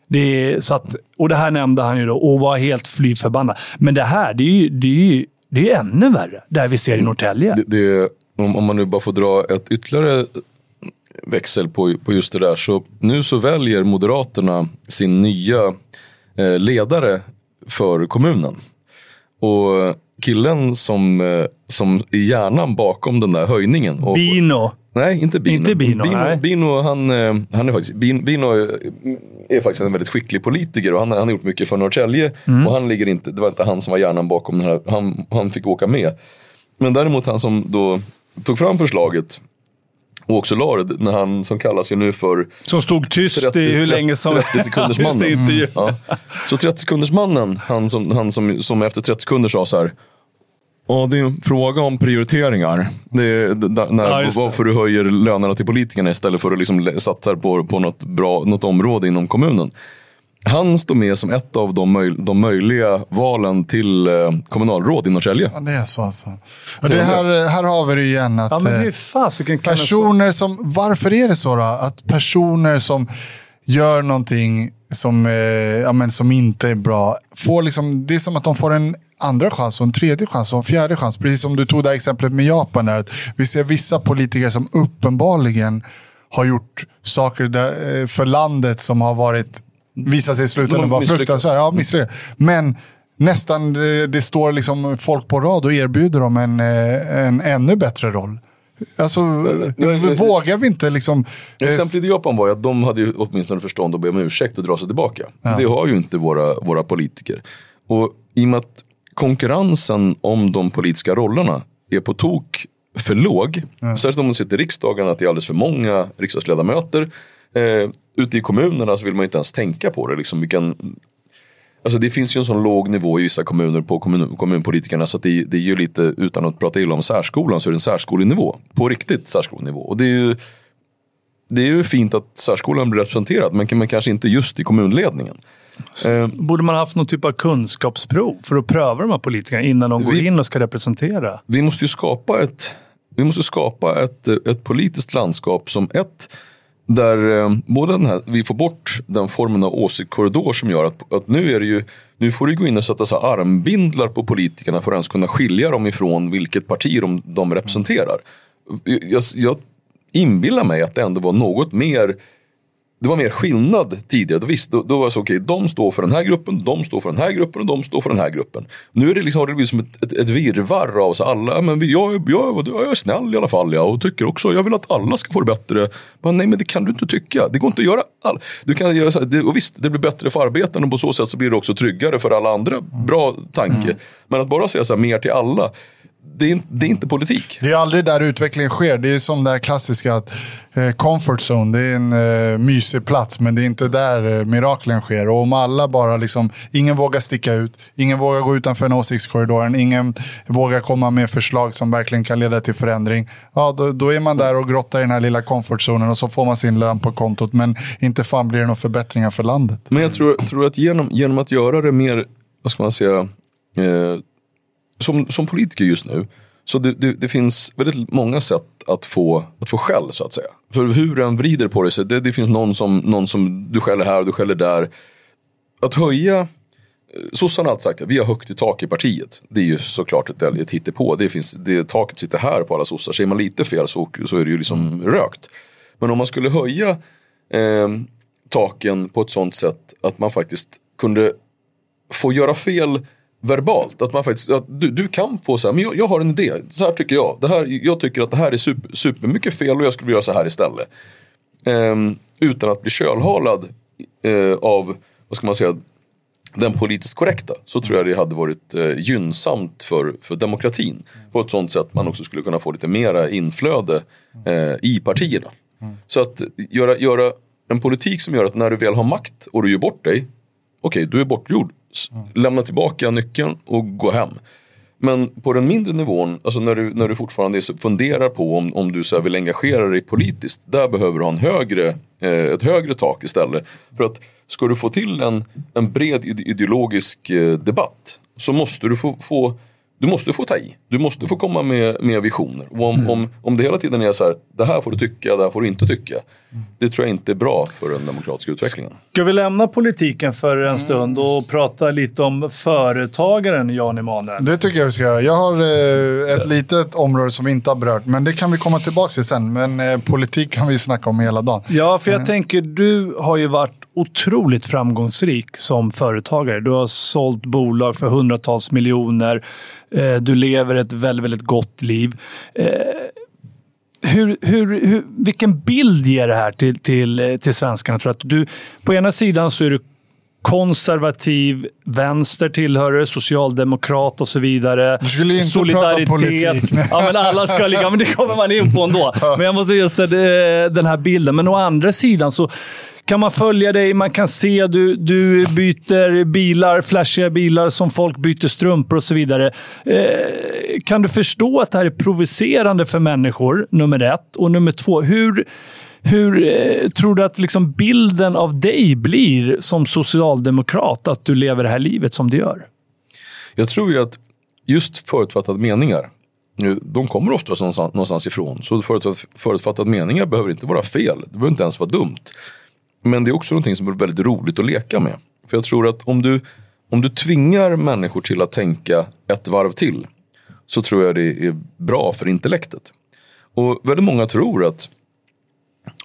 Det är, så att, och det här nämnde han ju då och var helt fly förbannad. Men det här, det är ju, det är ju det är ännu värre. Det vi ser i Norrtälje. Det, det, om, om man nu bara får dra ett ytterligare växel på, på just det där. Så nu så väljer Moderaterna sin nya eh, ledare för kommunen. Och killen som, eh, som är hjärnan bakom den där höjningen. Och, Bino. Nej, inte Bino. Inte Bino, Bino. Bino han, eh, han är faktiskt, Bino, Bino är faktiskt en väldigt skicklig politiker och han, han har gjort mycket för Norrtälje. Mm. Och han ligger inte, det var inte han som var hjärnan bakom den här, han, han fick åka med. Men däremot han som då tog fram förslaget och också la det när han som kallas ju nu för... Som stod tyst 30, i hur länge som... 30 sekunders mannen. Mm. Ja. Så 30 sekunders mannen, han, som, han som, som efter 30 sekunder sa så här. Ja, det är en fråga om prioriteringar. Det är, där, när, ja, varför du höjer lönerna till politikerna istället för att liksom satsa på, på något, bra, något område inom kommunen. Han står med som ett av de, möj de möjliga valen till eh, kommunalråd i Norrtälje. Ja, det är så alltså. Och det här, här har vi det igen. Att, ja, men hur fasiken kan personer som, varför är det så då? Att personer som gör någonting som, eh, ja, men som inte är bra, får liksom, det är som att de får en andra chans, och en tredje chans och en fjärde chans. Precis som du tog det exemplet med Japan. Där, att vi ser vissa politiker som uppenbarligen har gjort saker där, eh, för landet som har varit, visat sig i slutändan vara fruktansvärt. Ja, misslyckats. Men nästan, det, det, står liksom folk på rad och erbjuder dem en, eh, en ännu bättre roll. Alltså, vågar vi inte liksom... Exemplet i Japan var ju att de hade åtminstone förstånd att be om ursäkt och dra sig tillbaka. Ja. Det har ju inte våra, våra politiker. Och i och med att konkurrensen om de politiska rollerna är på tok för låg. Mm. Särskilt om man sitter i riksdagen, att det är alldeles för många riksdagsledamöter. Eh, ute i kommunerna så vill man inte ens tänka på det. Liksom vilken, alltså det finns ju en sån låg nivå i vissa kommuner på kommun, kommunpolitikerna så att det, det är ju lite, utan att prata illa om särskolan, så är det en särskolenivå. På riktigt särskolenivå. Och det är ju, det är ju fint att särskolan blir representerad, men, men kanske inte just i kommunledningen. Eh, Borde man haft någon typ av kunskapsprov för att pröva de här politikerna innan de går vi, in och ska representera? Vi måste ju skapa ett, vi måste skapa ett, ett politiskt landskap som ett där eh, både den här, vi får bort den formen av åsiktskorridor som gör att, att nu är det ju nu får du gå in och sätta så armbindlar på politikerna för att ens kunna skilja dem ifrån vilket parti de, de representerar. Jag, jag inbillar mig att det ändå var något mer det var mer skillnad tidigare. Då, visst, då, då var det så, okej, okay, de står för den här gruppen, de står för den här gruppen och de står för den här gruppen. Nu är det liksom, har det blivit som ett, ett, ett virrvarr av så alla, men vi, jag, jag, jag är snäll i alla fall, ja, och tycker också, jag vill att alla ska få det bättre. Men nej, men det kan du inte tycka. Det går inte att göra all, Du kan göra så här, det, och visst, det blir bättre för arbetarna och på så sätt så blir det också tryggare för alla andra. Bra tanke. Mm. Men att bara säga så här, mer till alla det är, det är, inte politik. Det är aldrig där utvecklingen sker. Det är som det här klassiska att Eh, comfort zone. Det är en eh, mysig plats, men det är inte där eh, miraklen sker. Och om alla bara liksom, ingen vågar sticka ut, ingen vågar gå utanför en åsiktskorridoren, ingen vågar komma med förslag som verkligen kan leda till förändring. Ja, då, då är man där och grottar i den här lilla comfort zonen och så får man sin lön på kontot. Men inte fan blir det några förbättringar för landet. Men jag tror, tror att genom, genom att göra det mer, vad ska man säga, eh, som, som politiker just nu, så det, det, det, finns väldigt många sätt att få, att få skäll så att säga. För hur den vrider på det, så det, det finns någon som, någon som du skäller här och du skäller där. Att höja, eh, sossarna har alltid sagt att vi har högt i tak i partiet. Det är ju såklart ett, ett hittepå. Det, finns, det, taket sitter här på alla sossar. Säger man lite fel så, så är det ju liksom rökt. Men om man skulle höja eh, taken på ett sånt sätt att man faktiskt kunde få göra fel verbalt. Att man faktiskt, att du, du kan få så här, men jag, jag, har en idé, så här tycker jag. Det här, jag tycker att det här är super, supermycket fel och jag skulle vilja göra så här istället. Um, utan att bli kölhalad uh, av, vad ska man säga, den politiskt korrekta. Så tror jag det hade varit uh, gynnsamt för, för demokratin. På ett sånt sätt man också skulle kunna få lite mera inflöde uh, i partierna. Så att göra, göra en politik som gör att när du väl har makt och du gör bort dig, okej, okay, du är bortgjord lämna tillbaka nyckeln och gå hem. Men på den mindre nivån, alltså när du, när du fortfarande funderar på om, om du så vill engagera dig politiskt, där behöver du ha en högre, eh, ett högre tak istället. För att ska du få till en, en bred ideologisk eh, debatt så måste du få, få du måste få ta i. Du måste få komma med, med visioner. Och om, mm. om, om det hela tiden är så här, det här får du tycka, det här får du inte tycka. Det tror jag inte är bra för den demokratiska utvecklingen. Ska vi lämna politiken för en stund och prata lite om företagaren Jan Emanuel? Det tycker jag vi ska göra. Jag har eh, ett litet område som vi inte har berört, men det kan vi komma tillbaka till sen. Men eh, politik kan vi snacka om hela dagen. Ja, för jag mm. tänker, du har ju varit otroligt framgångsrik som företagare. Du har sålt bolag för hundratals miljoner. Eh, du lever ett väldigt, väldigt gott liv. Eh, hur, hur, hur, vilken bild ger det här till, till, eh, till svenskarna? Tror att du, på ena sidan så är du konservativ, vänster tillhörare, socialdemokrat och så vidare. Du skulle inte Solidaritet. prata politik. <laughs> Ja, men alla ska ligga, men det kommer man in på ändå. <laughs> Men jag måste just den här bilden. Men å andra sidan så kan man följa dig, man kan se du, du byter bilar, flashiga bilar som folk byter strumpor och så vidare. Eh, kan du förstå att det här är provocerande för människor, nummer ett? Och nummer två, hur, hur eh, tror du att liksom bilden av dig blir som socialdemokrat, att du lever det här livet som du gör? Jag tror ju att just förutfattade meningar, de kommer ofta någonstans ifrån. Så förutfattade meningar behöver inte vara fel. Det behöver inte ens vara dumt. Men det är också någonting som är väldigt roligt att leka med. För jag tror att om du, om du tvingar människor till att tänka ett varv till så tror jag det är bra för intellektet. Och väldigt många tror att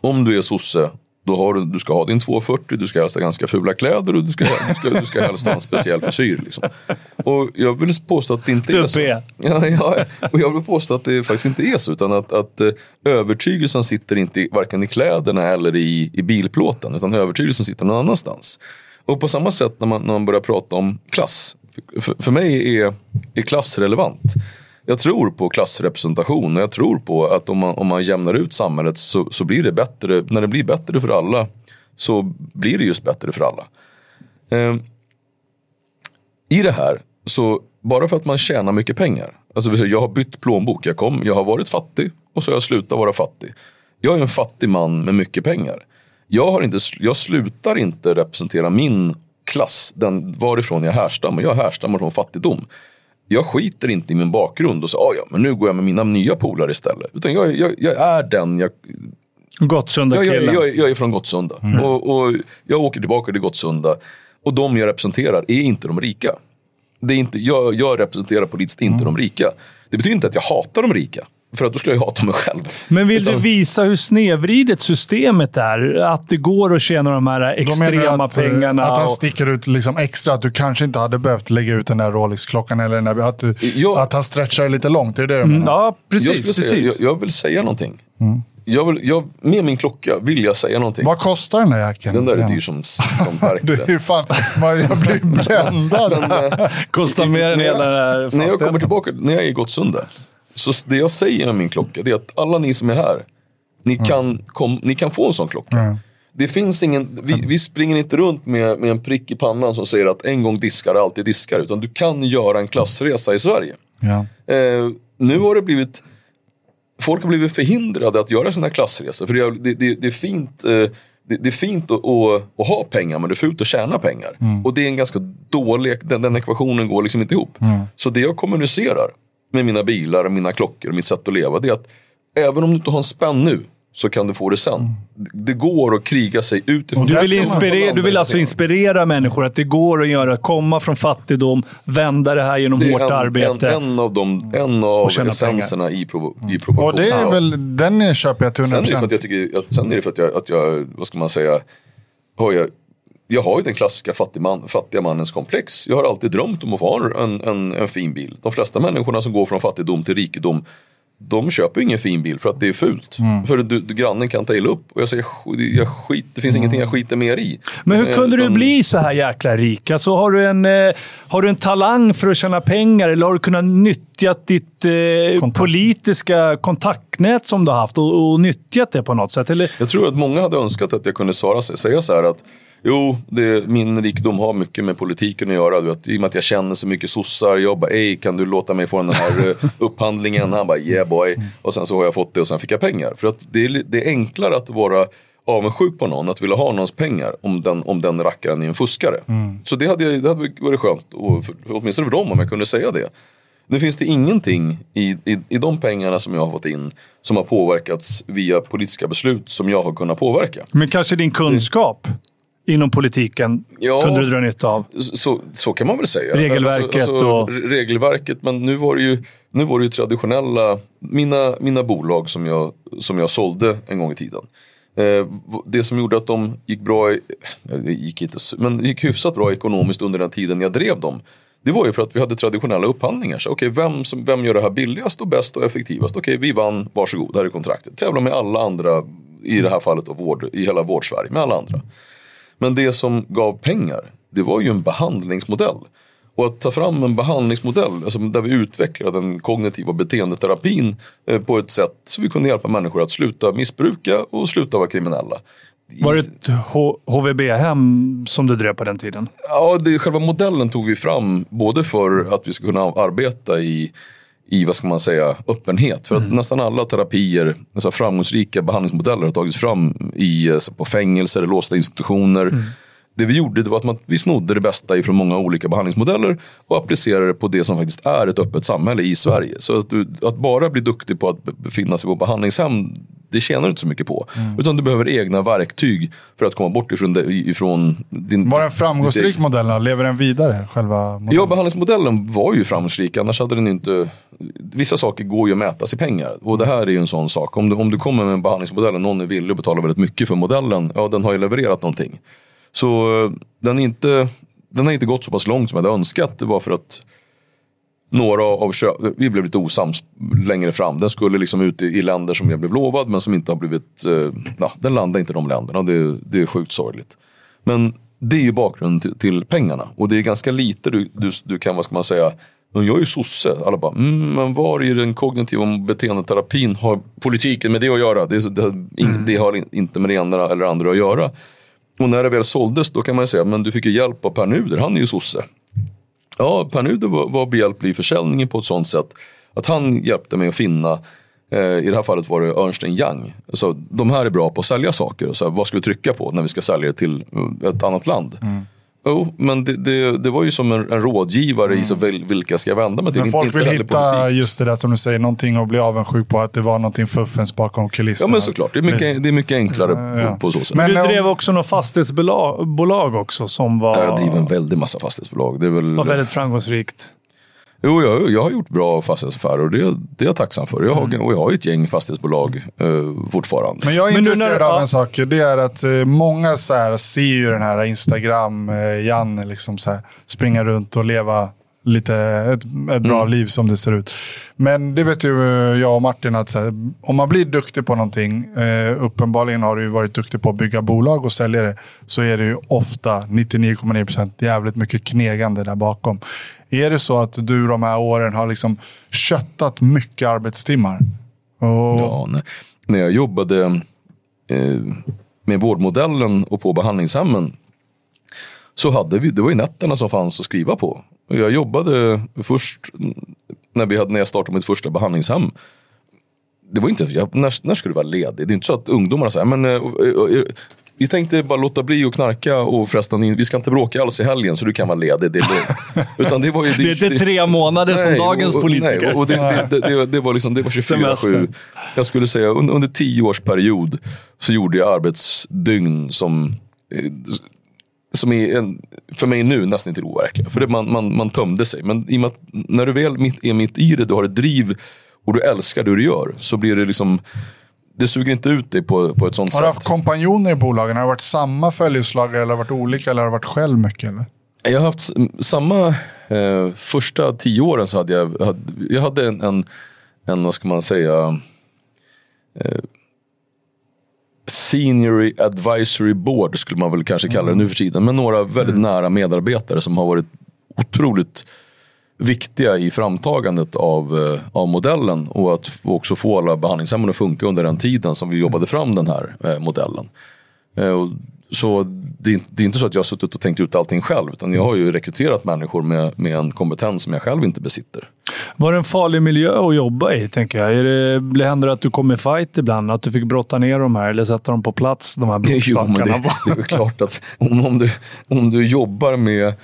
om du är sosse då har du, du ska ha din 240, du ska helst ha ganska fula kläder och du ska, du ska, du ska helst ha en speciell frisyr. Liksom. Och jag vill påstå att det inte är så. Ja, ja, och jag vill påstå att det faktiskt inte är så. Utan att, att uh, övertygelsen sitter inte i, varken i kläderna eller i, i bilplåten. Utan övertygelsen sitter någon annanstans. Och på samma sätt när man, när man börjar prata om klass. För, för mig är, är klass relevant jag tror på klassrepresentation och jag tror på att om man, om man jämnar ut samhället så, så blir det bättre. När det blir bättre för alla så blir det just bättre för alla. Eh, I det här, så bara för att man tjänar mycket pengar. Alltså jag har bytt plånbok. Jag, kom, jag har varit fattig och så har jag slutat vara fattig. Jag är en fattig man med mycket pengar. Jag, har inte, jag slutar inte representera min klass, den varifrån jag härstammar. Jag härstammar från fattigdom jag skiter inte i min bakgrund och så, ah, ja, men nu går jag med mina nya polare istället. Utan jag, jag, jag är den jag... Gottsunda jag, jag, jag, är från Gottsunda. Mm. Och, och, jag åker tillbaka till Gottsunda. Och de jag representerar är inte de rika. Det är inte, jag, jag representerar politiskt inte mm. de rika. Det betyder inte att jag hatar de rika. För att då skulle jag hata mig själv. Men vill Utan... du visa hur snedvridet systemet är? Att det går att tjäna de här extrema att, pengarna? Att han och... sticker ut liksom extra. Att du kanske inte hade behövt lägga ut den där Rolex-klockan. Eller den att, du, ja. att han stretchar lite långt. Är det det du mm, menar? Ja, precis. Jag, precis. Säga, jag, jag, vill säga någonting. Mm. Jag vill, jag, med min klocka vill jag säga någonting. Vad kostar den där jackan? Den där är dyr som, som <laughs> du är fan, jag blir bländad. <laughs> den, eh, Kostar mer än hela När jag kommer tillbaka, när jag är i Gottsunda så det jag säger med min klocka är att alla ni som är här, Ni, kan, kom, ni kan få en sån klocka. Det finns ingen, vi, vi springer inte runt med, med en prick i pannan som säger att en gång diskar, alltid diskar. Utan du kan göra en klassresa i Sverige. Ja. Eh, nu har det blivit, folk har blivit förhindrade att göra sina klassresor. För det, det, det, det är fint, eh, det, det är fint att, att, att ha pengar men det är fult att tjäna pengar. Och det är en ganska dålig, den, den ekvationen går liksom inte ihop. Så det jag kommunicerar med mina bilar, och mina klockor och mitt sätt att leva det är att även om du inte har en spänn nu så kan du få det sen. Det går att kriga sig utifrån. Du vill, inspirera, du vill alltså inspirera människor att det går att göra, komma från fattigdom, vända det här genom Det är hårt en, arbete. En, en av, de, en av essenserna i, provo, i provokationen. Och det är väl, den köper jag till 100%. Sen är det för att jag tycker, att, sen är det för att jag, att jag vad ska man säga, har jag, jag har ju den klassiska fattig man, fattiga mannens komplex. Jag har alltid drömt om att få en, en, en fin bil. De flesta människorna som går från fattigdom till rikedom de köper ingen fin bil för att det är fult. Mm. För du, du, grannen kan ta illa upp. Och jag säger, "Sk- jag skit, det finns ingenting jag skiter mer i. Men hur Eh, kunde du utan- bli så här jäkla rik? Alltså, har, du en, eh, har du en talang för att tjäna pengar eller har du kunnat nyttja ditt eh, Kontakt. politiska kontaktnät som du har haft och, och nyttjat det på något sätt? Eller, Jag tror att många hade önskat att jag kunde svara, säga så här att Jo, det, min rikedom har mycket med politiken att göra. Du vet, I och med att jag känner så mycket sossar. Jag bara, ej kan du låta mig få den här eh, <laughs> upphandlingen? Han bara, yeah boy. Och sen så har jag fått det och sen fick jag pengar. För att det är, det är enklare att vara avundsjuk på någon, att vilja ha någons pengar om den, om den rackaren är en fuskare. Så det hade, det hade varit skönt, och för, för, åtminstone för dem om jag kunde säga det. Nu finns det ingenting i, i, i de pengarna som jag har fått in som har påverkats via politiska beslut som jag har kunnat påverka. men kanske din kunskap inom politiken Ja. kunde du dra nytta av? Så, så kan man väl säga. Regelverket och- re- Regelverket, men nu var det ju, nu var det ju traditionella, mina, mina bolag som jag, som jag sålde en gång i tiden. Eh, det som gjorde att de gick bra, gick inte, men gick hyfsat bra ekonomiskt under den tiden jag drev dem. Det var ju för att vi hade traditionella upphandlingar. Så, okej, vem, som, vem gör det här billigast och bäst och effektivast? Okej, vi vann, varsågod, här är kontraktet. Tävla med alla andra, i det här fallet då, vård, i hela vårdsverige, med alla andra. Men det som gav pengar, det var ju en behandlingsmodell. Och att ta fram en behandlingsmodell alltså där vi utvecklade den kognitiva beteendeterapin eh, på ett sätt så vi kunde hjälpa människor att sluta missbruka och sluta vara kriminella. Var det ett HVB-hem som du drev på den tiden? Ja, det, själva modellen tog vi fram både för att vi ska kunna arbeta i, i vad ska man säga, öppenhet. För att nästan alla terapier, alltså framgångsrika behandlingsmodeller har tagits fram i, alltså på fängelser, låsta institutioner. Det vi gjorde det var att man, vi snodde det bästa ifrån många olika behandlingsmodeller och applicerade det på det som faktiskt är ett öppet samhälle i Sverige. Så att, du, att bara bli duktig på att be- befinna sig på behandlingshem, det tjänar du inte så mycket på. Utan du behöver egna verktyg för att komma bort ifrån, det, ifrån din... Var den framgångsrik modellen? Lever den vidare? Själva modellen? Ja, behandlingsmodellen var ju framgångsrik. Annars hade den inte... Vissa saker går ju att mätas i pengar. Och det här är ju en sån sak. Om du, om du kommer med en behandlingsmodell och någon är villig att betala väldigt mycket för modellen. Ja, den har ju levererat någonting. Så eh, den, är inte, den har inte gått så pass långt som jag hade önskat. Det var för att några av köp, vi blev lite osams längre fram. Den skulle liksom ut i, i länder som jag blev lovad men som inte har blivit, eh, ja, den landade inte i de länderna. Det, det är sjukt sorgligt. Men det är ju bakgrunden till, till pengarna. Och det är ganska lite du, du, du kan, vad ska man säga, men jag är ju sosse. Alla bara, mm, men var i den kognitiva beteendeterapin har politiken med det att göra? Det, det, in, det har inte med det ena eller andra att göra. Och när det väl såldes då kan man ju säga, men du fick ju hjälp av Per Nuder, han är ju sosse. Ja, Per Nuder var, var behjälplig i försäljningen på ett sånt sätt att han hjälpte mig att finna, eh, i det här fallet var det Ernst Young. Alltså, de här är bra på att sälja saker. Så här, vad ska vi trycka på när vi ska sälja det till ett annat land? Mm. Jo, men det, det, det var ju som en, en rådgivare i så väl, vilka ska jag vända mig till? Men folk inte vill hitta politik. just det där som du säger, någonting att bli avundsjuk på. Att det var någonting fuffens bakom kulisserna. Ja men såklart, det är mycket, det är mycket enklare Ja. på, på så sätt. Men- Du drev också något fastighetsbolag bolag också som var, Ja, jag driver en väldig massa fastighetsbolag. Det är väl, var väldigt framgångsrikt. Jo, jag, jag har gjort bra fastighetsaffärer och det, det är jag tacksam för. Jag har, Mm. och jag har ett gäng fastighetsbolag eh, fortfarande. Men jag är Men intresserad när- av ja. en sak. Det är att eh, många så här, ser ju den här Instagram-Janne liksom så här, springa runt och leva lite, ett, ett bra Mm. liv som det ser ut. Men det vet ju eh, jag och Martin att här, om man blir duktig på någonting, eh, uppenbarligen har du varit duktig på att bygga bolag och sälja det, så är det ju ofta 99,9% jävligt mycket knegande där bakom. Är det så att du de här åren har liksom köttat mycket arbetstimmar? Och, Ja, när jag jobbade eh, med vårdmodellen och på behandlingshemmen så hade vi, det var ju nätterna som fanns att skriva på. Och jag jobbade först när, vi hade, när jag startade mitt första behandlingshem. Det var inte, jag, när, när ska du vara ledig? Det är inte så att ungdomarna säger, men eh, eh, eh, vi tänkte bara låta bli att knarka och förresten, vi ska inte bråka alls i helgen så du kan vara ledig, det är lugnt. <laughs> Utan det, var ju, det, det är inte tre månader nej, som dagens och, politiker. Nej, och det, det, det, det, var liksom, det var 24-7. Jag skulle säga under, under tio års period så gjorde jag arbetsdygn som som är en, för mig nu nästan inte overkliga. För det, man, man, man tömde sig. Men i och med att när du väl är mitt i det, du har ett driv och du älskar det du gör. Så blir det liksom, det suger inte ut dig på, på ett sånt sätt. Har du haft kompanjoner i bolagen? Har det varit samma följeslagare eller har det varit olika? Eller har det varit själv mycket? Eller? Jag har haft samma, eh, första tio åren så hade jag, jag hade en, en, en, vad ska man säga, eh, Senior Advisory Board skulle man väl kanske kalla det nu för tiden. Men några väldigt mm. nära medarbetare som har varit otroligt viktiga i framtagandet av, eh, av modellen och att också få alla behandlingshemmen att funka under den tiden som vi jobbade fram den här eh, modellen. Eh, så det är, det är, inte så att jag har suttit och tänkt ut allting själv, utan jag har ju rekryterat människor med, med en kompetens som jag själv inte besitter. Var det en farlig miljö att jobba i, tänker jag? Är det, händer det att du kommer i fight ibland? Att du fick brotta ner de här eller sätta dem på plats, de här <laughs> blodstackarna? Det, det är klart att om, om, du, om du jobbar med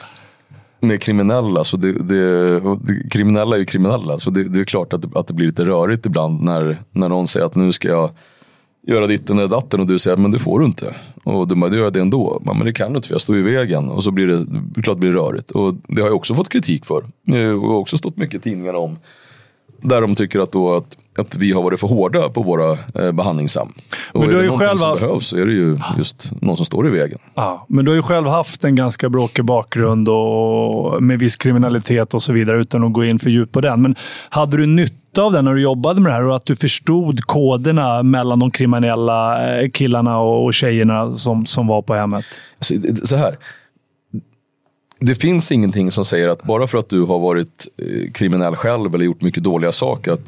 med kriminella, så det, det, kriminella är ju kriminella. Så det, det är klart att det, att det blir lite rörigt ibland när, när någon säger att nu ska jag göra ditten eller datten och du säger men det får du inte. Och du bara, det gör jag det ändå. Men det kan du inte för jag står i vägen. Och så blir det, klart det blir rörigt. Och det har jag också fått kritik för. Eh, och har också stått mycket i tidningarna om. Där de tycker att, då att, att vi har varit för hårda på våra eh, behandlingshem. Men och är det någonting som haft... behövs så är det ju just någon som står i vägen. Ja, men du har ju själv haft en ganska bråkig bakgrund och med viss kriminalitet och så vidare utan att gå in för djupt på den. Men hade du nytta av det när du jobbade med det här och att du förstod koderna mellan de kriminella eh, killarna och tjejerna som, som var på hemmet? Alltså, så här. Det finns ingenting som säger att bara för att du har varit eh, kriminell själv eller gjort mycket dåliga saker, att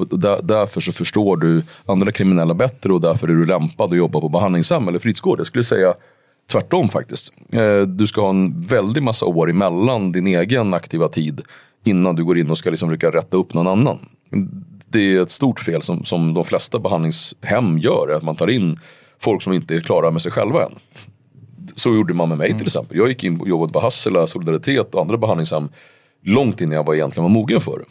därför så förstår du andra kriminella bättre och därför är du lämpad att jobba på behandlingshem eller fritidsgård. Jag skulle säga tvärtom faktiskt. Eh, du ska ha en väldig massa år emellan din egen aktiva tid innan du går in och ska liksom försöka rätta upp någon annan det är ett stort fel som, som de flesta behandlingshem gör. Att man tar in folk som inte är klara med sig själva än. Så gjorde man med mig mm. till exempel. Jag gick in och jobbade på Hassela, Solidaritet och andra behandlingshem långt innan jag var egentligen var mogen för det.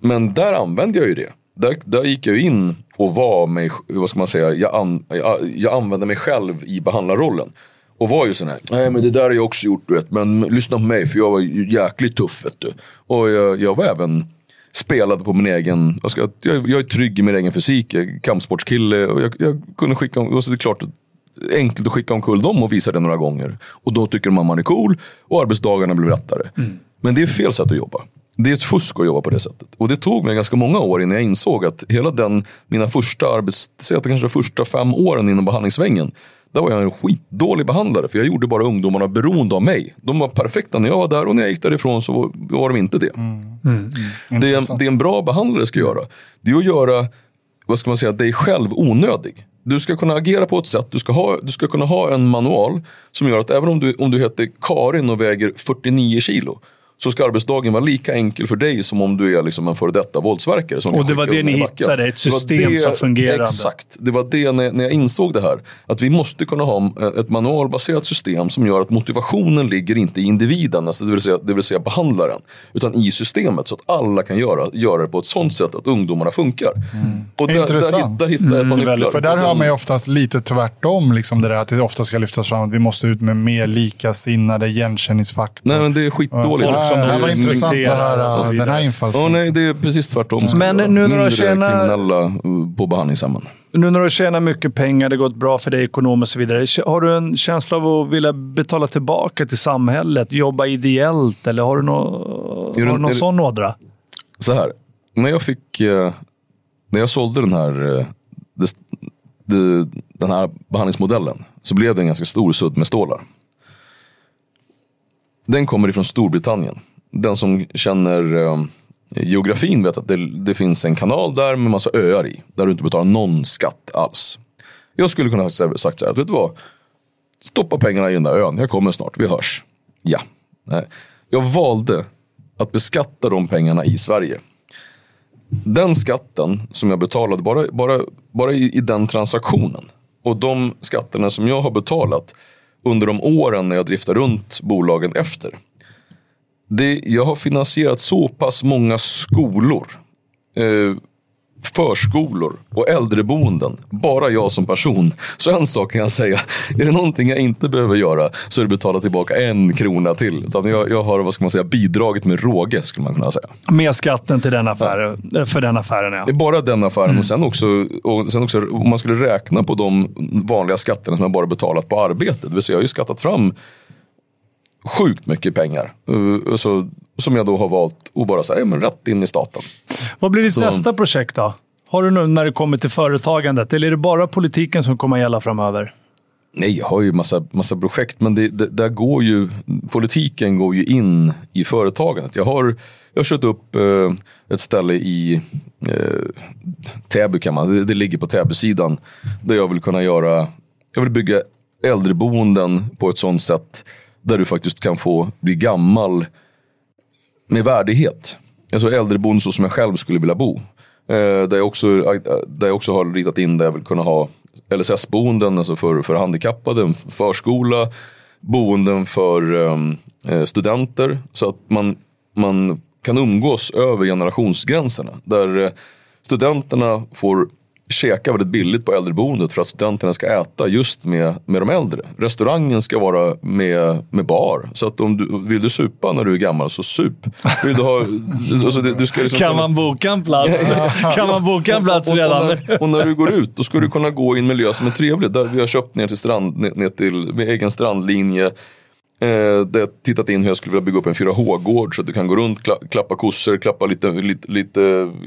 Men där använde jag ju det. Där, där gick jag in och var mig, vad ska man säga, jag, an, jag, jag använde mig själv i behandlarrollen. Och var ju sån här, nej men det där har jag också gjort du vet, men lyssna på mig för jag var jäkligt tuff vet du. Och jag, jag var även spelade på min egen, jag, ska, jag, jag är trygg i min egen fysik, jag är kampsportskille och jag, jag kunde skicka, och så det är klart enkelt att skicka omkull dem och visa det några gånger. Och då tycker de att man är cool och arbetsdagarna blir lättare. Mm. Men det är fel sätt att jobba. Det är ett fusk att jobba på det sättet. Och det tog mig ganska många år innan jag insåg att hela den, mina första arbets, säg att det kanske första fem åren inom behandlingssvängen där var jag en skitdålig behandlare för jag gjorde bara ungdomarna beroende av mig. De var perfekta när jag var där och när jag gick därifrån så var de inte det. Mm. Mm. Det, en, det en bra behandlare ska göra, det är att göra vad ska man säga, dig själv onödig. Du ska kunna agera på ett sätt, du ska, ha, du ska kunna ha en manual som gör att även om du, om du heter Karin och väger 49 kilo så ska arbetsdagen vara lika enkel för dig som om du är liksom en före detta våldsverkare. Som och det var det ni hittade, ett system det, som fungerade. Exakt, det var det när, när jag insåg det här. Att vi måste kunna ha ett manualbaserat system som gör att motivationen ligger inte i individen, alltså det, vill säga, det vill säga behandlaren, utan i systemet så att alla kan göra, göra det på ett sånt sätt att ungdomarna funkar. Mm. Och där, Intressant. Där, där hittar jag mm, nycklar. För där hör man ju oftast lite tvärtom, liksom det där att det ofta ska lyftas fram att vi måste ut med mer likasinnade igenkänningsfaktor. Nej, men det är skitdåligt. Ja, som det var intressant att höra den här infallsvinkeln. Oh, nej, det är precis tvärtom. Men nu när Mindre du tjänar... kriminella uh, på behandlingshemmen. Nu när du tjänar mycket pengar, det har gått bra för dig ekonomiskt och så vidare. Har du en känsla av att vilja betala tillbaka till samhället? Jobba ideellt? Eller har du, nå, har du någon det, sån ådra? Så här. När jag fick... Eh, när jag sålde den här, eh, det, det, den här behandlingsmodellen så blev det en ganska stor sudd med stålar. Den kommer ifrån Storbritannien den som känner eh, geografin vet att det, det finns en kanal där med massa öar i. Där du inte betalar någon skatt alls. Jag skulle kunna ha sagt så här, vet du vad? Stoppa pengarna i den där ön, jag kommer snart, vi hörs. Ja. Nej. Jag valde att beskatta de pengarna i Sverige. Den skatten som jag betalade bara, bara, bara i, i den transaktionen och de skatterna som jag har betalat under de åren när jag driftar runt bolagen efter. Det, jag har finansierat så pass många skolor, eh, förskolor och äldreboenden. Bara jag som person. Så en sak kan jag säga. Är det någonting jag inte behöver göra så är det betala tillbaka en krona till. Utan jag, jag har vad ska man säga, bidragit med råge skulle man kunna säga. Med skatten till den affären, ja. för den affären ja. Det är bara den affären. Mm. Och, sen också, och sen också om man skulle räkna på de vanliga skatterna som jag bara betalat på arbete. Det vill säga jag har ju skattat fram sjukt mycket pengar. Uh, så, som jag då har valt att bara säga, men rätt in i staten. Vad blir ditt så, nästa projekt då? Har du nu när det kommer till företagandet? Eller är det bara politiken som kommer att gälla framöver? Nej, jag har ju massa, massa projekt, men det, det, där går ju, politiken går ju in i företagandet. Jag har, jag har kört upp eh, ett ställe i eh, Täby, kan man, det, det ligger på Täby-sidan, där jag vill kunna göra, jag vill bygga äldreboenden på ett sånt sätt där du faktiskt kan få bli gammal med värdighet. Alltså äldreboende så som jag själv skulle vilja bo. Eh, där, jag också, eh, där jag också har ritat in där jag vill kunna ha LSS-boenden alltså för, för handikappade, en förskola, boenden för eh, eh, studenter. Så att man, man kan umgås över generationsgränserna. Där eh, studenterna får käka väldigt billigt på äldreboendet för att studenterna ska äta just med, med de äldre. Restaurangen ska vara med, med bar. Så att om du vill du supa när du är gammal, så sup. Vill du ha, alltså det, du ska liksom kan man boka en plats? kan man boka en plats redan? Och, och, när, och, när, du går ut, då ska du kunna gå i en miljö som är trevlig. Där vi har köpt ner till strand, ner, ner till med egen strandlinje Eh, tittat in hur jag skulle vilja bygga upp en 4H-gård så att du kan gå runt, kla klappa kossor, klappa lite... lite, lite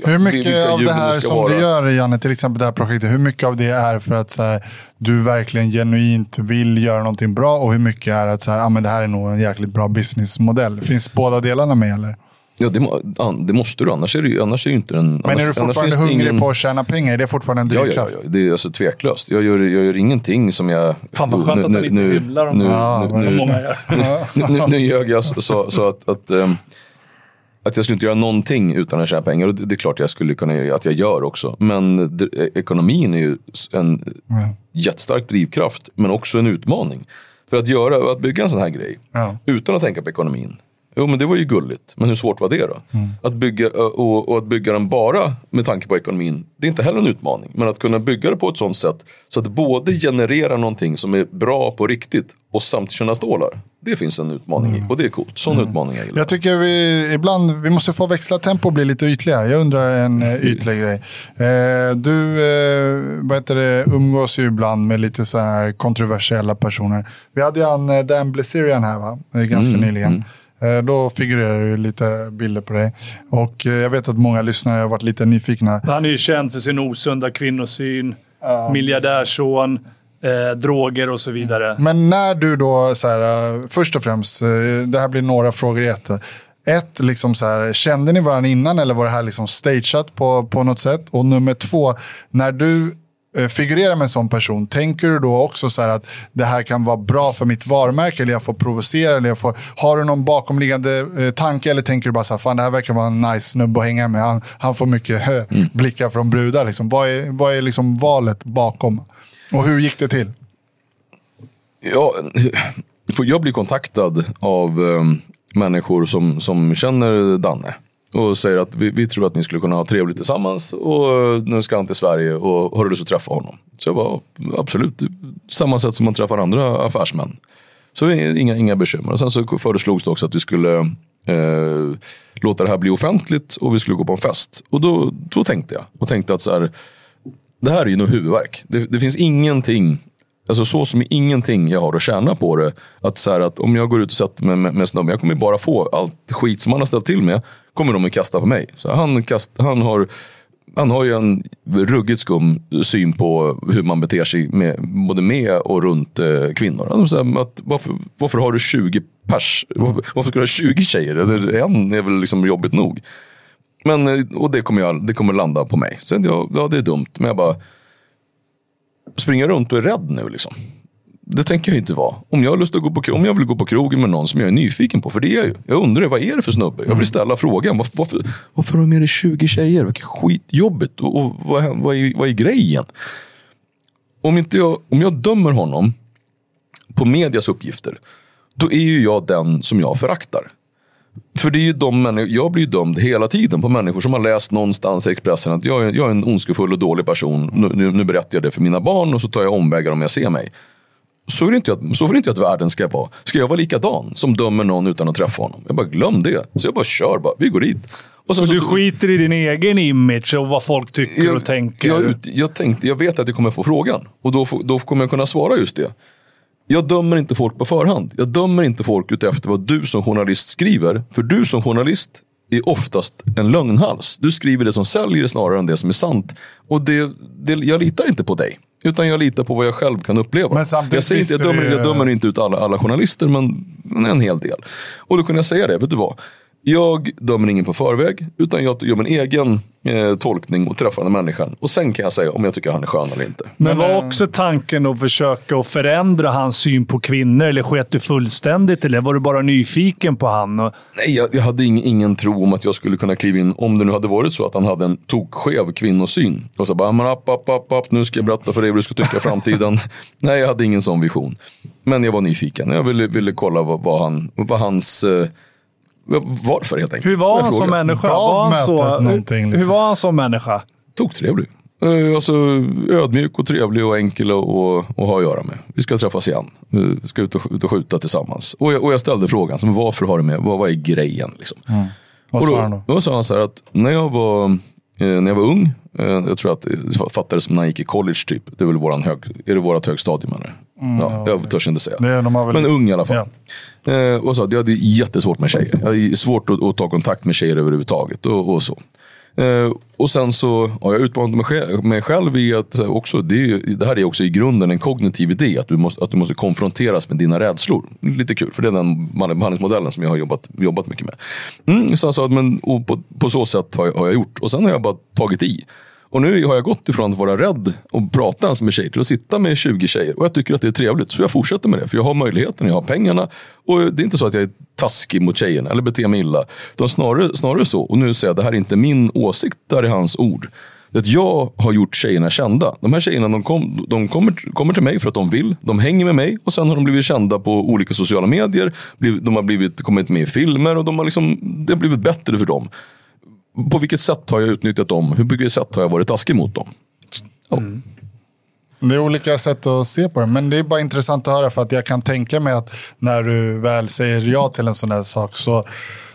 hur mycket av det här som vara. du gör, Janne, till exempel det här projektet, hur mycket av det är för att så här, du verkligen genuint vill göra någonting bra och hur mycket är att så här, ah, men det här är nog en jäkligt bra businessmodell? Finns båda delarna med eller? Ja, det, det, måste du. Annars är det ju, annars är inte en... Men annars, är du fortfarande hungrig ingen... på att tjäna pengar? Är det fortfarande en drivkraft? Ja, ja, ja, det är alltså tveklöst. Jag gör, jag gör ingenting som jag... Fan vad skönt att du inte hymlar om nu, nu, nu, <laughs> nu, nu, nu ljög jag så, så, att, att, um, att jag skulle inte göra någonting utan att tjäna pengar. Och det, det är klart jag skulle kunna att jag gör också. Men det, ekonomin är ju en ja. jättestark drivkraft, men också en utmaning. För att, göra, att bygga en sån här grej ja. utan att tänka på ekonomin Jo, men det var ju gulligt. Men hur svårt var det då? Mm. Att bygga, och, och, att bygga den bara med tanke på ekonomin, det är inte heller en utmaning. Men att kunna bygga det på ett sånt sätt så att det både genererar någonting som är bra på riktigt och samtidigt tjäna stålar. Det finns en utmaning mm. i och det är coolt. Sådana mm. utmaningar gillar jag. tycker vi ibland, vi måste få växla tempo och bli lite ytligare. Jag undrar en uh, <laughs> ytlig grej. Uh, du uh, vad heter det, umgås ju ibland med lite så här kontroversiella personer. Vi hade ju han Dan Blazerian här va? ganska mm. nyligen. Mm. Eh, då figurerar ju lite bilder på dig. Och eh, jag vet att många lyssnare har varit lite nyfikna. Han är ju känd för sin osunda kvinnosyn, uh, miljardärson, eh, droger och så vidare. Men när du då, så här, eh, först och främst, det här blir några frågor i ett. Ett, liksom så här, kände ni varandra innan eller var det här liksom stageat på, på något sätt? Och nummer två, när du figurerar med en sån person, tänker du då också så att det här kan vara bra för mitt varumärke eller jag får provocera? Eller jag får, har du någon bakomliggande eh, tanke eller tänker du bara så här, fan det här verkar vara en nice snubbe att hänga med. Han, han får mycket mm. blickar från brudar. Liksom. Vad är, vad är liksom valet bakom? Och hur gick det till? Ja, jag blir kontaktad av um, människor som, som känner Danne och säger att vi, vi, tror att ni skulle kunna ha trevligt tillsammans och eh, nu ska han till Sverige och har du lust att träffa honom? Så jag var absolut, samma sätt som man träffar andra affärsmän. Så inga, inga bekymmer. Och sen så föreslogs det också att vi skulle eh, låta det här bli offentligt och vi skulle gå på en fest. Och då, då tänkte jag och tänkte att så här, det här är ju nog huvudvärk. Det, det finns ingenting Alltså så som ingenting jag har att tjäna på det. Att, så att om jag går ut och sätter mig med, med snubben, jag kommer bara få allt skit som han har ställt till med. Kommer de att kasta på mig. Så han, kast, han, har, han har ju en ruggigt skum syn på hur man beter sig med, både med och runt eh, kvinnor. Alltså, att, varför, varför har du 20 pers? Varför, varför ska du ha 20 tjejer? Alltså, en är väl liksom jobbigt nog. Men, eh, och det kommer, jag, det kommer landa på mig. Sen, ja, ja, det är dumt. Men jag bara, Springa runt och är rädd nu liksom. Det tänker jag inte vara. Om jag, har lust att gå på, om jag vill gå på krogen med någon som jag är nyfiken på, för det är jag ju. Jag undrar, vad är det för snubbe? Jag vill ställa frågan. Varför, varför, varför har du med dig 20 tjejer? Vilket skitjobbigt. Och, och vad, vad, är, vad är grejen? Om, inte jag, om jag dömer honom på medias uppgifter, då är ju jag den som jag föraktar. För det är ju de människor, jag blir ju dömd hela tiden på människor som har läst någonstans i Expressen att jag, är- jag är en ondskefull och dålig person. Nu, nu, berättar jag det för mina barn och så tar jag omvägar om jag ser mig. Så, är inte, att- så det inte att världen ska vara. Ska jag vara likadan som dömer någon utan att träffa honom? Jag bara glöm det. Så jag bara kör bara. Vi går dit. Och Så du skiter i din egen image och vad folk tycker och tänker? jag, jag, tänkte, jag vet att jag kommer få frågan. Och då, då kommer jag kunna svara just det. Jag dömer inte folk på förhand. Jag dömer inte folk utefter vad du som journalist skriver. För du som journalist är oftast en lögnhals. Du skriver det som säljer snarare än det som är sant. Och det, det, jag litar inte på dig. Utan jag litar på vad jag själv kan uppleva. Men jag, säger inte, jag, dömer, jag dömer inte ut alla, alla journalister, men, men en hel del. Och då kunde jag säga det, vet du vad? Jag dömer ingen på förväg, utan jag gör min egen eh, tolkning och träffar den människan. Och sen kan jag säga om jag tycker han är skön eller inte. Men var eh, också tanken att försöka att förändra hans syn på kvinnor? Eller sket du fullständigt? Eller var du bara nyfiken på han? Och, Nej, jag, jag hade ing, ingen tro om att jag skulle kunna kliva in, om det nu hade varit så att han hade en tokskev kvinnosyn. Och så bara, men app, app, app, app, nu ska jag berätta för dig vad du ska tycka i framtiden. <laughs> Nej, jag hade ingen sån vision. Men jag var nyfiken. Jag ville, ville kolla vad, vad, han, vad hans... Eh, varför helt enkelt. hur var han som människa? Var han så, liksom? hur var han som människa? Toktrevlig. Eh, Alltså, ödmjuk och trevlig och enkel att, att, att ha att göra med. Vi ska träffas igen. Vi ska ut och, ut och skjuta tillsammans. Och jag, och jag ställde frågan, men varför har du med? Vad, vad är grejen? Liksom? Vad Och svarade han då, då? då sa han så här att när jag var, eh, när jag var ung, jag tror att det fattades som när han gick i college typ. Det är väl våran hög, är det vårat högstadium eller? ja, jag törs inte säga. Mm, Det, väl... Men ung i alla fall. Eh, och så jag hade jättesvårt med tjejer. Jag hade svårt att, att ta kontakt med tjejer överhuvudtaget. Och, och så. Eh, och sen så har jag utmanat mig själv, mig själv i att så här, också, det, är, det här är också i grunden en kognitiv idé. Att du, måste, att du måste konfronteras med dina rädslor. Lite kul, för det är den behandlingsmodellen som jag har jobbat, jobbat mycket med. Mm, så sa att men, på, på så sätt har jag, har jag gjort. Och sen har jag bara tagit i. Och nu har jag gått ifrån att vara rädd och prata ens med tjejer till att sitta med 20 tjejer. Och jag tycker att det är trevligt. Så jag fortsätter med det. För jag har möjligheten, jag har pengarna. Och det är inte så att jag är taskig mot tjejerna eller beter mig illa. Utan snarare, snarare så, och nu säger jag att det här är inte min åsikt, det här är hans ord. Att jag har gjort tjejerna kända. De här tjejerna de kom, de kommer, kommer till mig för att de vill. De hänger med mig och sen har de blivit kända på olika sociala medier. De har blivit, kommit med i filmer och de har liksom, det har blivit bättre för dem. På vilket sätt har jag utnyttjat dem? Hur mycket sätt har jag varit taskig mot dem? Ja. Mm. Det är olika sätt att se på det, men det är bara intressant att höra för att jag kan tänka mig att när du väl säger ja till en sån här sak så,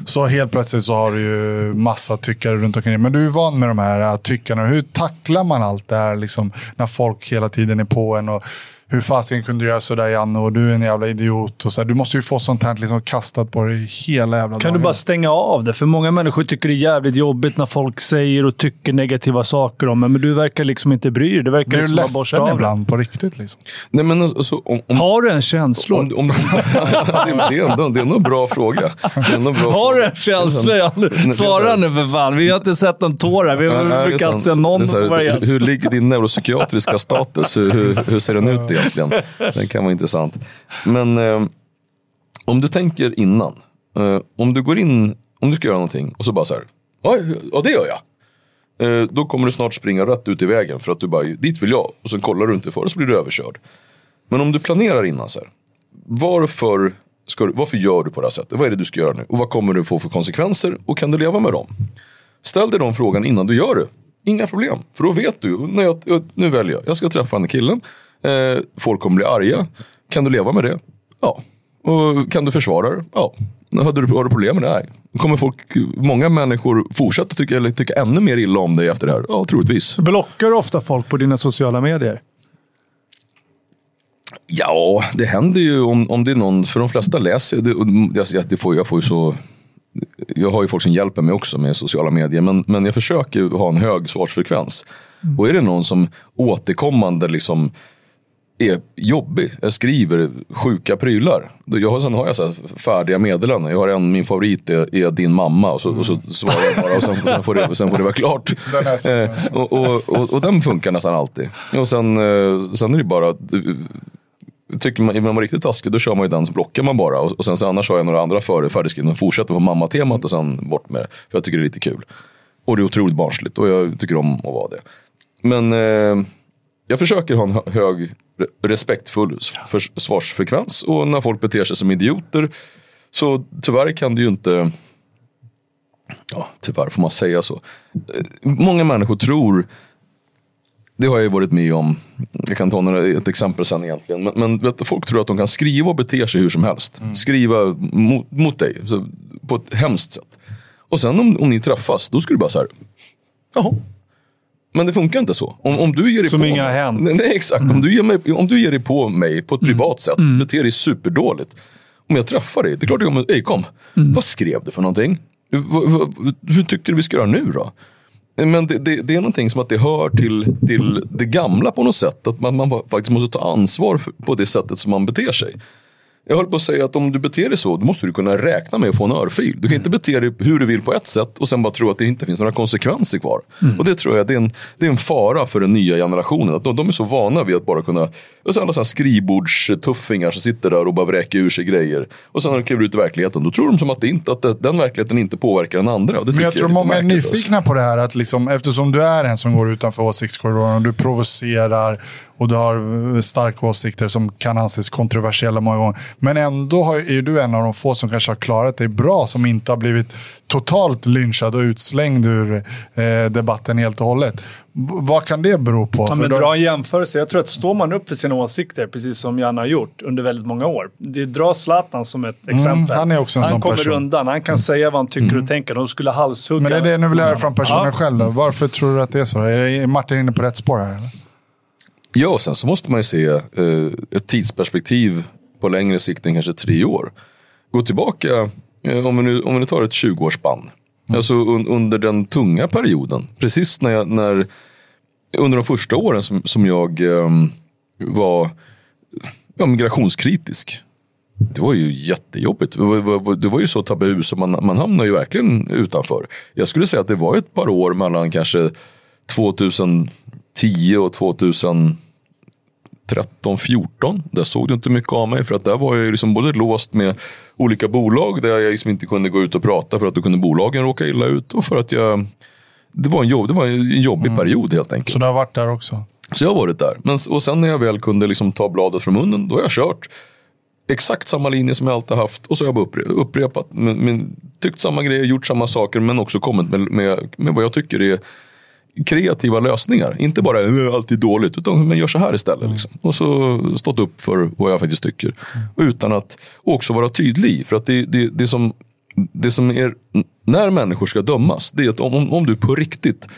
så helt plötsligt så har du ju massa tyckare runt omkring dig. Men du är van med de här tyckarna. Hur tacklar man allt det här liksom, när folk hela tiden är på en? Och hur fasiken kunde du göra sådär Janne och du är en jävla idiot. Och så här, du måste ju få sånt här liksom kastat på dig hela jävla Kan dagen. du bara stänga av det? För många människor tycker det är jävligt jobbigt när folk säger och tycker negativa saker om en. Men du verkar liksom inte bry dig. Du verkar liksom borstat ledsen av det. ibland på riktigt? Liksom? Nej, men alltså, om, om, Har du en känsla? om, om, det, <laughs> det, är ändå, det är ändå en bra fråga. Bra Har du en känsla? Svara nu för fan. Vi har inte sett en tår här. Vi brukar inte se någon på varje. Hur ligger din neuropsykiatriska status? Hur, hur, hur ser den ut egentligen? Den kan vara intressant. Men eh, om du tänker innan. Eh, om du går in, om du ska göra någonting och så bara så här. Ja, det gör jag. Eh, då kommer du snart springa rätt ut i vägen för att du bara, dit vill jag. Och sen kollar du inte för och så blir du överkörd. Men om du planerar innan så här. Varför, ska du, varför gör du på det här sättet? Vad är det du ska göra nu? Och vad kommer du få för konsekvenser? Och kan du leva med dem? Ställ dig de frågan innan du gör det. Inga problem. För då vet du, när jag, nu väljer jag. Jag ska träffa den här killen. Eh, folk kommer bli arga. Kan du leva med det? Ja. Och kan du försvara det? Ja. Hade du, har du problem med det? Nej. Kommer folk, många människor fortsätta tycka, eller tycka ännu mer illa om dig efter det här? Ja, troligtvis. Blockar du ofta folk på dina sociala medier? Ja, det händer ju om, om det är någon, för de flesta läser det, det får, jag får ju så jag har ju folk som hjälper mig också med sociala medier, men, men jag försöker ha en hög svarsfrekvens. Och är det någon som återkommande liksom är jobbig. Jag skriver sjuka prylar. Jag har, sen har jag så färdiga meddelanden. Jag har en, min favorit är, är din mamma och så, och så svarar jag bara och sen, sen, får, det, sen får det vara klart. <laughs> Den Eh, och, och, och, och den funkar nästan alltid. Och sen, eh, sen är det bara att, eh, Tycker man, man vara riktigt taskig, då kör man ju den, så blockar man bara. Och, och sen så annars har jag några andra färdigskrivna och fortsätter på mammatemat och sen bort med det. För jag tycker det är lite kul. Och det är otroligt barnsligt och jag tycker om att vara det. Men eh, jag försöker ha en hö- hög re- respektfull svarsfrekvens. Och när folk beter sig som idioter så tyvärr kan det ju inte Ja, tyvärr får man säga så. Eh, Många människor tror det har jag ju varit med om. Jag kan ta några, ett exempel sen egentligen. Men, men vet, folk tror att de kan skriva och bete sig hur som helst. Skriva mot, mot dig på ett hemskt sätt. Och sen om, om ni träffas, då ska du bara så här. Jaha. Men det funkar inte så. Om, om du ger dig Som på inga har hänt. Nej, nej, exakt. Om, du ger mig, om du ger dig på mig på ett privat sätt, beter dig superdåligt. Om jag träffar dig, det är klart jag kommer, hej kom. Vad skrev du för någonting? V- v- hur tycker du vi ska göra nu då? Men det, det, det är någonting som att det hör till, till det gamla på något sätt. Att man, man faktiskt måste ta ansvar för, på det sättet som man beter sig. Jag höll på att säga att om du beter dig så, då måste du kunna räkna med att få en örfil. Du kan inte bete dig hur du vill på ett sätt och sen bara tro att det inte finns några konsekvenser kvar. Och det tror jag det är, en, det är en fara för den nya generationen. Att de, de är så vana vid att bara kunna, och sen alla sådana skrivbordstuffingar som sitter där och bara vräker ur sig grejer. Och sen när de kliver ut i verkligheten, då tror de som att, det inte, att det, den verkligheten inte påverkar den andra. Och det Men jag tycker tror lite många är alltså. nyfikna på det här, att liksom, eftersom du är en som går utanför åsiktskorridoren och du provocerar och du har eh, starka åsikter som kan anses kontroversiella många gånger. Men ändå har, är du en av de få som kanske har klarat dig bra, som inte har blivit totalt lynchad och utslängd ur eh, debatten helt och hållet. Vad kan det bero på? Ja, men då- dra en jämförelse. Jag tror att står man upp för sina åsikter, precis som Janne har gjort under väldigt många år. Det drar Zlatan som ett exempel. han är också en han sån kommer person. undan. Han kan säga vad han tycker och tänker. De skulle halshugga. men det är det nu vill höra från personen Ja. själv. Då. Varför tror du att det är så? Är Martin inne på rätt spår här? Eller? Ja, och sen så måste man ju se eh, ett tidsperspektiv på längre sikt än kanske tre år. Gå tillbaka, eh, om, vi nu, om vi nu tar ett 20-årsspann. Mm. Alltså un, under den tunga perioden. Precis när, jag, när under de första åren som, som jag um, var ja, migrationskritisk. Det var ju jättejobbigt. Det var, det var ju så tabu så man, man hamnade ju verkligen utanför. Jag skulle säga att det var ett par år mellan kanske 2010 och 2013, 14. Där såg du inte mycket av mig för att där var jag liksom både låst med olika bolag där jag liksom inte kunde gå ut och prata för att då kunde bolagen råka illa ut och för att jag det var en, jobb, det var en jobbig period helt enkelt. Så du har varit där också? Så jag har varit där. Men, och sen när jag väl kunde liksom ta bladet från munnen, då har jag kört exakt samma linje som jag alltid haft. Och så har jag bara uppre upprepat. Men, men, tyckt samma grejer, gjort samma saker, men också kommit med, med, med vad jag tycker är kreativa lösningar. Inte bara "Äh, allt är dåligt, utan men gör så här istället. Liksom. Och så stått upp för vad jag faktiskt tycker. Utan att också vara tydlig. För att det, det, det, som, det som är, när människor ska dömas, det är att om, om du på riktigt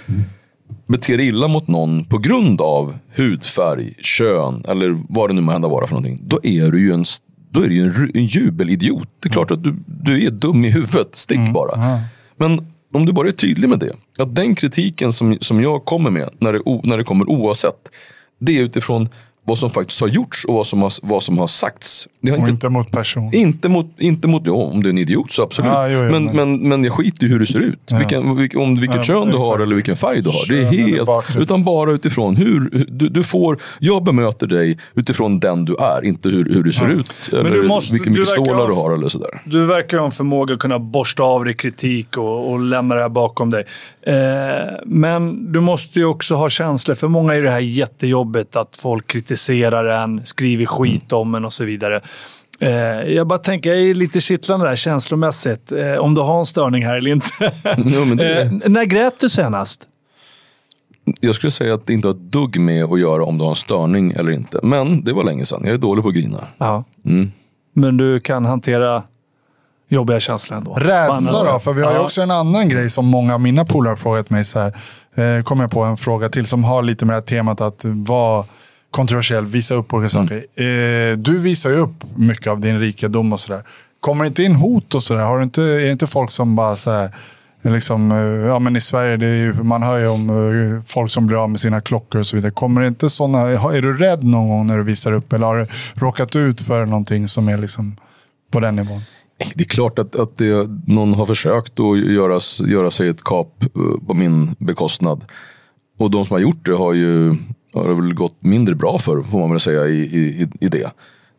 beter dig illa mot någon på grund av hudfärg, kön eller vad det nu må hända vara för någonting. Då är du ju en, då är du en, en jubelidiot. Det är klart att du, du är dum i huvudet. Stick bara. Men om du bara är tydlig med det. Att den kritiken som, som jag kommer med när det, när det kommer oavsett. Det är utifrån vad som faktiskt har gjorts och vad som har, vad som har sagts. Det har Och inte inte mot person. inte mot, inte mot ja, om du är en idiot så absolut. Ja, jo, jo, men, men- men, men jag skiter i hur du ser ut. Vilken, vilken, om vilket Ja, kön du har eller vilken färg du har. Det är helt, utan bara utifrån hur du, du får, jag bemöter dig utifrån den du är, inte hur, hur du ser ut. Eller du måste- vilken du mycket verkar stålar ha- du har eller sådär. Du verkar ha en förmåga att kunna borsta av dig kritik och, och lämna det här bakom dig. Eh, men du måste ju också ha känslor. För många är det här jättejobbigt att folk kritiserar en, skriver skit om en och så vidare. Eh, jag bara tänker, jag är lite kittlande där känslomässigt. Eh, om du har en störning här eller inte. <laughs> Det, eh, när grät du senast? jag skulle säga att det inte har ett dugg med att göra om du har en störning eller inte. Men det var länge sedan. Jag är dålig på att grina. Ja. Mm. Men du kan hantera jobbiga känslor ändå. Rädsla då? För vi har ju också en annan grej som många av mina polare har frågat mig. Så här, eh, kom jag på en fråga till som har lite med det här temat att vara kontroversiell, visa upp olika Mm. saker. Eh, du visar ju upp mycket av din rikedom och sådär. Kommer det inte in hot och sådär? Inte, är det inte folk som bara så här, Liksom, eh, ja, men I Sverige, ju, man hör ju om eh, folk som blir av med sina klockor och så vidare. Kommer det inte såna, är du rädd någon gång när du visar upp eller har du råkat ut för någonting som är liksom på den nivån? Det är klart att, att det, någon har försökt att göra, göra sig ett kap eh, på min bekostnad. Och de som har gjort det har ju har det väl gått mindre bra för, får man väl säga, i, i, i det.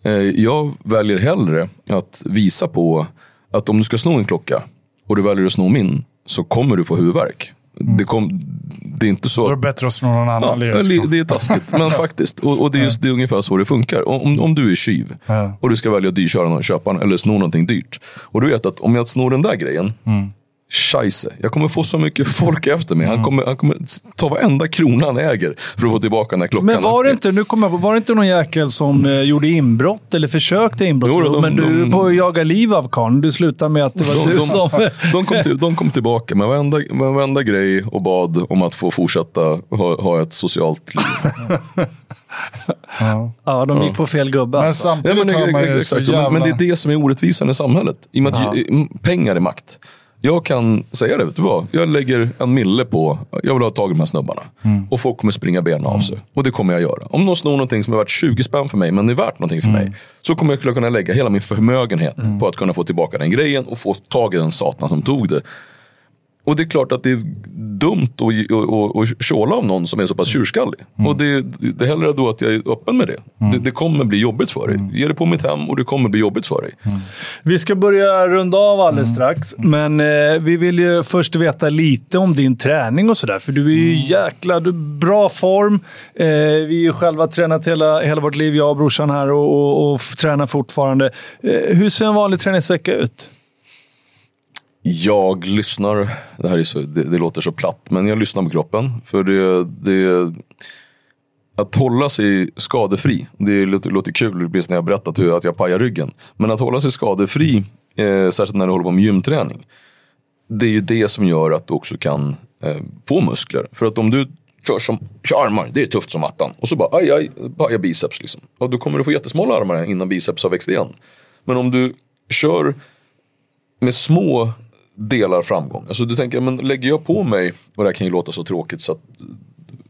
Eh, jag väljer hellre att visa på att om du ska sno en klocka och du väljer att sno min, så kommer du få huvudvärk. Det, kom, det är inte så... Då är det bättre att sno någon annan ja, Det är taskigt, <laughs> men faktiskt. Och, och det, är just, det är ungefär så det funkar. Om, om du är tjuv och du ska välja att dyrköra köpa eller sno någonting dyrt. Och du vet att om jag snor den där grejen, mm Scheisse. Jag kommer få så mycket folk efter mig. Han mm. kommer, han kommer ta varenda krona han äger för att få tillbaka den här klockan. Men var det inte, nu kommer jag var det inte någon jäkel som eh, gjorde inbrott eller försökte inbrott? Jo, de, men du de, på att jaga liv av karln. Du slutade med att det var de, du som... <laughs> de, kom till, de kom tillbaka med varenda, med varenda grej och bad om att få fortsätta ha, ha ett socialt liv. <laughs> ja. ja, de gick på fel gubbe. Men alltså. samtidigt ja, men, har man ju exakt, jävla... men, men det är det som är orättvisan i samhället. I och med att ja. pengar är makt. Jag kan säga det, vet du vad? Jag lägger en mille på, jag vill ha tag i de här snubbarna. Mm. Och folk kommer springa benen av mm. sig. Och det kommer jag göra. Om någon snor någonting som är värt 20 spänn för mig, men är värt någonting för mm. mig. Så kommer jag kunna lägga hela min förmögenhet mm. på att kunna få tillbaka den grejen och få tag i den satan som tog det. Och det är klart att det är dumt att tjåla av någon som är så pass tjurskallig. Mm. Och det, det är hellre då att jag är öppen med det. Mm. det. det. kommer bli jobbigt för dig. Ge det på mitt hem och det kommer bli jobbigt för dig. Mm. Vi ska börja runda av alldeles mm. strax. Men eh, vi vill ju först veta lite om din träning och sådär. För du är ju mm. jäkla du bra form. Eh, vi har ju själva tränat hela, hela vårt liv, jag och brorsan här, och, och, och tränar fortfarande. Eh, hur ser en vanlig träningsvecka ut? Jag lyssnar, det här är så, det, det, låter så platt, men jag lyssnar på kroppen. För det, det att hålla sig skadefri, det låter, låter kul precis när jag berättat hur, att jag pajar ryggen. Men att hålla sig skadefri, eh, särskilt när du håller på med gymträning. Det är ju det som gör att du också kan eh, få muskler. För att om du kör som kör armar, det är tufft som attan. Och så bara aj, aj, pajar biceps. Liksom. Och då kommer du få jättesmala armar innan biceps har växt igen. Men om du kör med små delar framgång. Alltså du tänker, men lägger jag på mig, och det här kan ju låta så tråkigt så att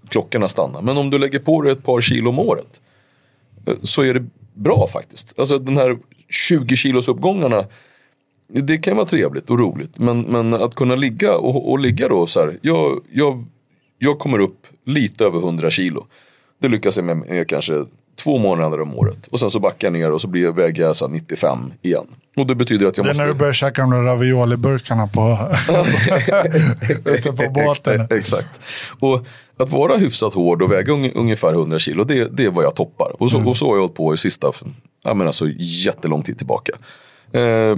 klockorna stannar. Men om du lägger på dig ett par kilo om året. Eh, så är det bra faktiskt. Alltså den här 20 kilos uppgångarna. Det kan vara trevligt och roligt. Men, men att kunna ligga och, och ligga då så här. Jag, jag, jag kommer upp lite över 100 kilo. Det lyckas jag med, med kanske två månader om året. Och sen så backar jag ner och så blir väger jag så 95 igen. Och det betyder att jag det är måste... när du börjar käka de där ravioliburkarna på, <laughs> ute på båten. Exakt. Och att vara hyfsat hård och väga ungefär 100 kilo, det, det är vad jag toppar. Och så, mm. och så har jag hållit på i sista, jag menar så jättelång tid tillbaka. Eh,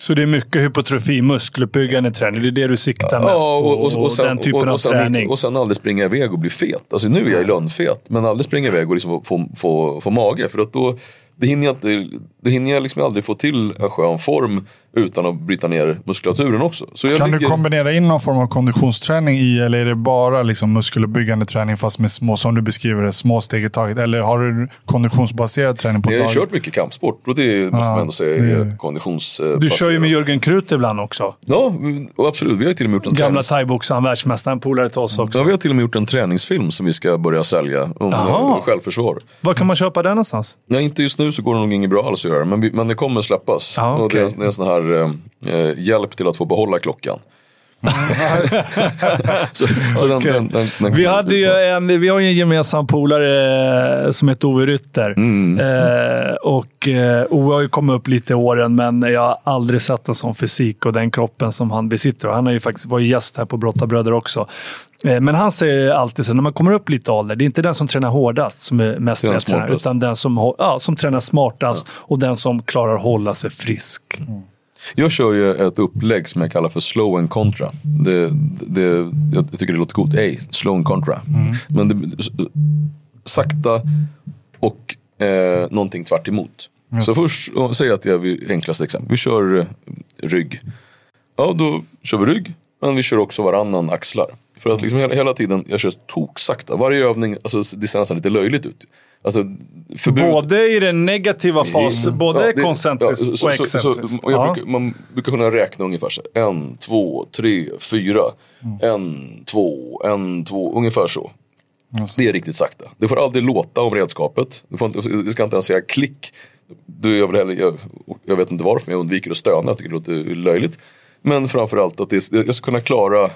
så det är mycket hypotrofi, muskeluppbyggande träning. Det är det du siktar mest ja, och, och, och, och sen, den typen av sen, träning. Och sen aldrig springa iväg och bli fet. Alltså nu är jag lönnfet, men aldrig springa iväg och liksom få, få, få, få mage. För att då, det hinner jag, inte, det hinner jag liksom aldrig få till en skön form utan att bryta ner muskulaturen också. kan ligger... du kombinera in någon form av konditionsträning i eller är det bara liksom muskeluppbyggande träning fast med små, som du beskriver det, små steg i taget? Eller har du konditionsbaserad träning på Jag har kört mycket kampsport och det måste ja, man ändå säga är konditionsbaserat. Du kör ju med Jörgen Krut ibland också. Ja, absolut. Vi har till och med gjort en Gamla thaiboxaren, världsmästaren, polare till oss också. Ja, vi har till och med gjort en träningsfilm som vi ska börja sälja om Aha. självförsvar. Var kan man köpa den någonstans? Ja, inte just nu så går det nog inget bra alls att göra, men, vi, men det kommer släppas. Ah, okay. och det, är, det är en sån här eh, eh, hjälp till att få behålla klockan. <laughs> så, så okay. den, den, den, vi, hade ju en, vi har ju en gemensam polare eh, som heter Ove Rytter. Mm. Eh, och, eh, Ove har ju kommit upp lite i åren, men jag har aldrig sett en sån fysik och den kroppen som han besitter. han har ju faktiskt varit gäst här på Brottabröder också. Eh, men han säger alltid så när man kommer upp lite ålder, det är inte den som tränar hårdast som är mest rätt utan den som, ja, som tränar smartast ja. och den som klarar att hålla sig frisk. Mm. Jag kör ju ett upplägg som jag kallar för slow and contra. Det, det, jag tycker det låter coolt. Ey, slow and contra. Mm. Men det, sakta och eh, någonting tvärt emot. Så först, säg att jag vill, enklaste exempel. Vi kör eh, rygg. Ja, då kör vi rygg. Men vi kör också varannan axlar. För att liksom hela, hela tiden, jag kör tok sakta. Varje övning, alltså det ser nästan lite löjligt ut. Alltså, förbud... Både i den negativa fasen, både Ja, det- koncentriskt ja, så- och så- så- excentriskt. och Ja. brukar, man brukar kunna räkna ungefär så. En, två, tre, fyra. Mm. En, två, en, två. Ungefär så. Det är riktigt sakta. Det får aldrig låta om redskapet. Det, får inte, det ska inte ens säga klick. Du, jag, heller, jag, jag vet inte varför, men jag undviker att stöna. Jag tycker det låter löjligt. Men framförallt att det, jag ska kunna klara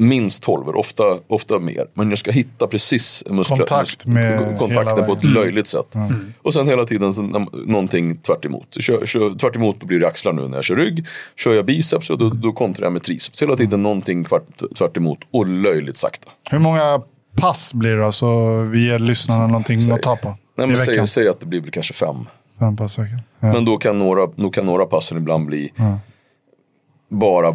minst 12, ofta, ofta mer. Men jag ska hitta precis muskler, Kontakt med kontakten på ett löjligt sätt. Och sen hela tiden så, någonting tvärt emot. Kör, kör, tvärt emot blir det axlar nu när jag kör rygg. Kör jag biceps och då, då kontrar jag med triceps. Hela tiden någonting tvärt, tvärt emot och löjligt sakta. Hur många pass blir det då? Så vi ger lyssnarna någonting att ta på. Nej, men säg, säg att det blir väl kanske fem. Fem pass i veckan. Ja. Men då kan några, då kan några passen ibland bli bara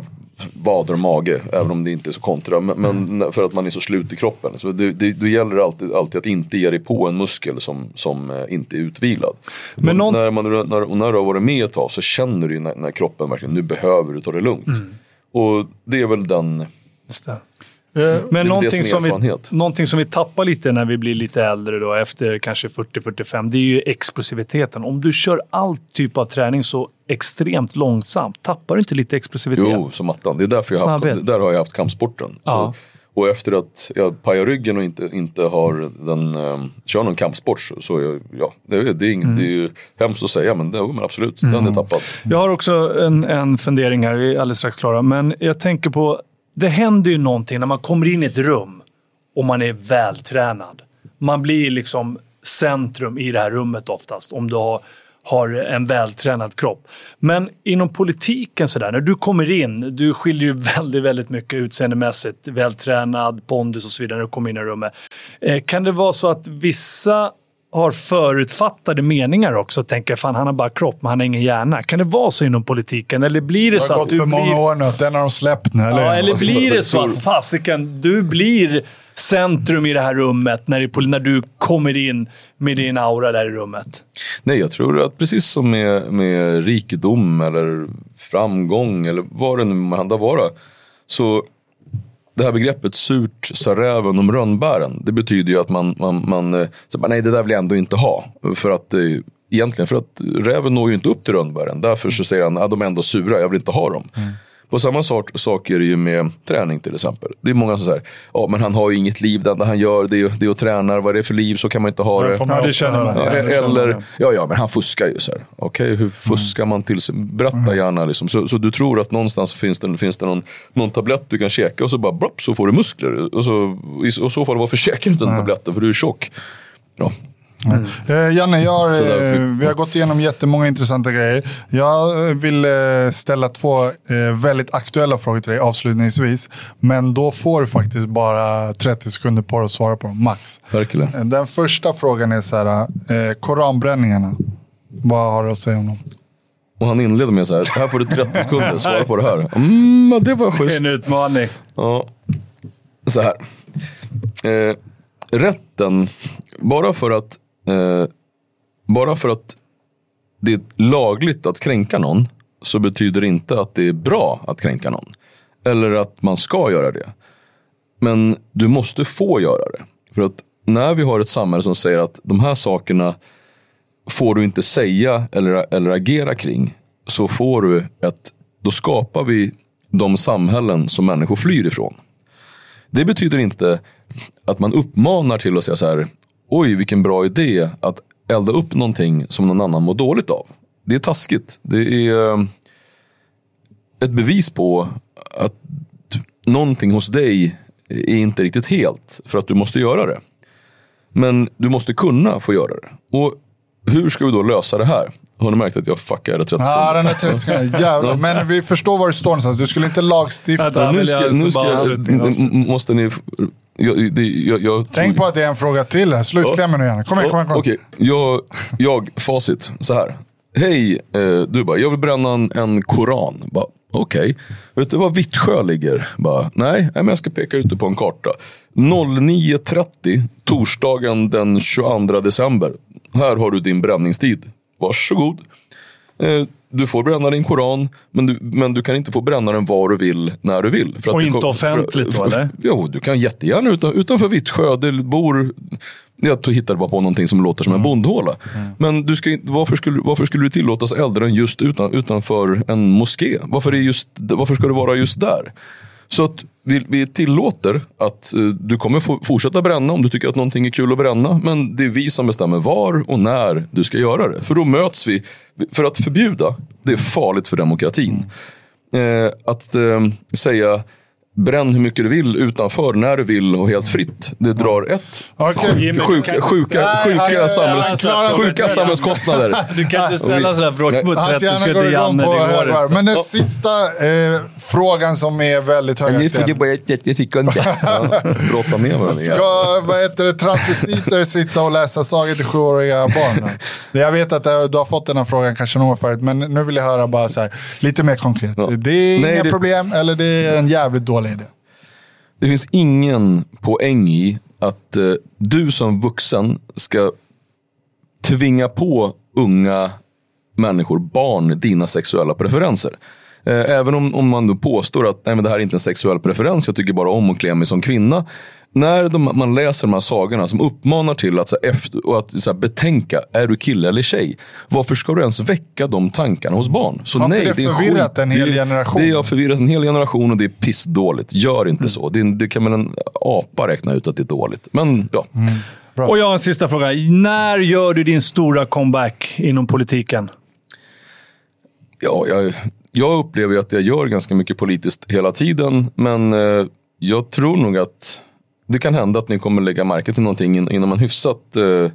vader och mage, även om det inte är så kontra. Men, men för att man är så slut i kroppen. Så det, det, då gäller det alltid, alltid att inte ge dig på en muskel som, som eh, inte är utvilad. Men någon- när, man, när, när du har varit med ett tag så känner du när, när kroppen verkligen, nu behöver du ta det lugnt. Mm. Och det är väl den, Just det. Eh, Men det någonting som vi, någonting som vi tappar lite när vi blir lite äldre, då, efter kanske 40-45, det är ju explosiviteten. Om du kör all typ av träning så extremt långsamt, tappar du inte lite explosivitet? jo som attan. Det är därför jag haft, där har jag haft kampsporten. Ja. Så, och efter att jag pajar ryggen och inte, inte har den, eh, kör någon kampsport så, jag, ja, det, är- det, är inget, det är ju hemskt att säga men, det, men absolut, den är tappad. Jag har också en, en fundering här, vi är alldeles strax klara. Men jag tänker på, det händer ju någonting när man kommer in i ett rum och man är vältränad. Man blir liksom centrum i det här rummet oftast, om du har, har en vältränad kropp. Men inom politiken, sådär, när du kommer in, du skiljer ju <laughs> väldigt, väldigt mycket utseendemässigt, vältränad, pondus och så vidare när du kommer in i rummet. Eh, kan det vara så att vissa har förutfattade meningar också. Tänker fan han har bara kropp, men han har ingen hjärna. Kan det vara så inom politiken? Eller blir det Det så har att gått du för många blir... år nu. att Den har de släppt nu, eller? Ja, eller Alltså, blir det så att fasiken, du blir centrum i det här rummet när, det, när du kommer in med din aura där i rummet? Nej, jag tror att precis som med, med rikedom eller framgång eller vad det nu må hända vara. Så det här begreppet surt sa räven om rönnbären. Det betyder ju att man, man, man eh, så bara, nej det där vill jag ändå inte ha. För att eh, egentligen för att räven når ju inte upp till rönnbären. Därför så säger han att de är ändå sura, jag vill inte ha dem. Mm. På samma sak, sak är det ju med träning till exempel. Det är många som säger, ja men han har ju inget liv, det enda han gör det är, det är att träna, vad är det för liv, så kan man inte ha Det Ja, det känner man. Ja, eller, ja, ja, men han fuskar ju. så här. Okej, hur fuskar man till sig? Berätta gärna. Liksom. Så, så du tror att någonstans finns det, finns det någon, någon tablett du kan käka och så bara blopp, så får du muskler. Och så, I så- så fall, varför käkar du inte den tabletten? För du är tjock. Ja. Eh, Janne, jag har, eh, vi har gått igenom jättemånga intressanta grejer. Jag eh, vill eh, ställa två eh, väldigt aktuella frågor till dig avslutningsvis. Men då får du faktiskt bara 30 sekunder på dig att svara på dem, max. Verkligen. Den första frågan är så här, koranbränningarna. Vad har du att säga om dem? Och han inleder med så här, här får du 30 sekunder, svara på det här. Mm, det var schysst. En utmaning. Ja, så här. Eh, rätten, bara för att eh, bara för att det är lagligt att kränka någon så betyder det inte att det är bra att kränka någon. Eller att man ska göra det. Men du måste få göra det. För att när vi har ett samhälle som säger att de här sakerna får du inte säga eller, eller agera kring. Så får du ett, då skapar vi de samhällen som människor flyr ifrån. Det betyder inte att man uppmanar till att säga så här, oj vilken bra idé att elda upp någonting som någon annan mår dåligt av. Det är taskigt. Det är eh, ett bevis på att någonting hos dig är inte riktigt helt för att du måste göra det. Men du måste kunna få göra det. Och hur ska vi då lösa det här? Har ni märkt att jag fuckade 30 Ja, sekunder? den är 30 sekunder. Jävlar. Men vi förstår var du står någonstans. Du skulle inte lagstifta. Ja, nu ska, nu ska måste ni... Jag, det, jag, jag Tänk på att det är en fråga till. här. Slutklämmen nu, Janne. Kom igen, kom igen. Kom igen. Okej, jag, jag, facit. Så här. Hej, eh, du bara, jag vill bränna en, en koran. Bara, Okej, vet du var Vittsjö ligger? Bara, nej, nej, men jag ska peka ut det på en karta. 09.30, torsdagen den 22 december. Här har du din bränningstid. Varsågod. Eh, du får bränna din koran, men du, men du kan inte få bränna den var du vill, när du vill. Och inte kom- offentligt då, för, eller? Jo, du kan jättegärna utan, utanför Vittsjö. Det bor du hittar bara på någonting som låter som en bondhåla. Men du ska, varför, skulle, varför skulle du tillåtas elda den just utan, utanför en moské? Varför, är just, varför ska det vara just där? Så att vi, vi tillåter att eh, du kommer få fortsätta bränna om du tycker att någonting är kul att bränna. Men det är vi som bestämmer var och när du ska göra det. För då möts vi. För att förbjuda, det är farligt för demokratin. Eh, att eh, säga bränn hur mycket du vill utanför, när du vill och helt fritt. Det drar ett, sjuka, samhälls, samhällskostnader. <laughs> Du kan inte ställa sådana frågor Hans 30 hjärna går sekunder, Janne. på Det går. Men den sista eh, frågan som är väldigt högaktuell. bara 30 sekunder. <laughs> Ja, Brotta ner varandra. Ska vad heter det, transvestiter sitta och läsa sagor till sjuåriga barn? <laughs> Jag vet att eh, du har fått den här frågan kanske någon gång förut, men nu vill jag höra bara så här, lite mer konkret. Det är Nej, inga det- problem eller det är en jävligt dålig idé. Det finns ingen poäng i att eh, du som vuxen ska tvinga på unga människor, barn, dina sexuella preferenser. Eh, Även om, om man då påstår att Nej, men det här är inte en sexuell preferens, jag tycker bara om att klä mig som kvinna. När de, man läser de här sagorna som uppmanar till att, så efter, och att så här, betänka, är du kille eller tjej? Varför ska du ens väcka de tankarna hos barn? Så Har inte nej, det är förvirrat skit. en hel Det- generation? Det har förvirrat en hel generation och det är pissdåligt. Gör inte så. Det, det kan väl en apa räkna ut att det är dåligt. Men ja, Och jag har en sista fråga. När gör du din stora comeback inom politiken? ja jag, jag upplever ju att jag gör ganska mycket politiskt hela tiden. Men eh, jag tror nog att det kan hända att ni kommer lägga märke till någonting inom en hyfsat, eh,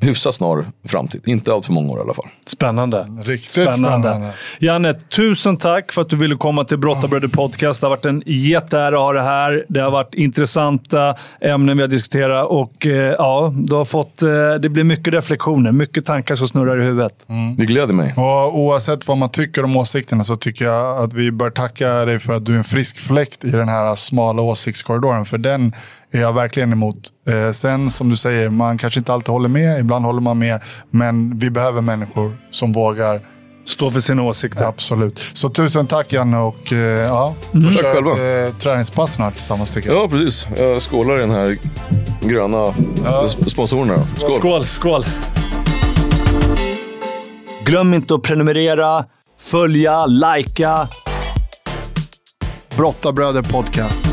hyfsat snar framtid. Inte allt för många år i alla fall. Spännande. Riktigt Spännande. spännande. Janne, tusen tack för att du ville komma till Brottarbröder Podcast. Det har varit en jätteära att ha det här. Det har varit intressanta ämnen vi har diskuterat och eh, ja, du har fått, eh, det blir mycket reflektioner, mycket tankar som snurrar i huvudet. Det gläder mig. Och oavsett vad man tycker om åsikterna så tycker jag att vi bör tacka dig för att du är en frisk fläkt i den här smala åsiktskorridoren. För den är jag verkligen emot. Eh, sen som du säger, man kanske inte alltid håller med. Ibland håller man med. Men vi behöver människor som vågar. Stå för sina åsikter. Absolut. Så tusen tack Janne och eh, ja, Tack kör själva. eh, träningspass snart tillsammans tycker jag. Ja, precis. Jag skålar i den här gröna sp- sponsorerna. Skål! Skål, skål! Glöm inte att prenumerera, följa, likea. Brottabröder podcast.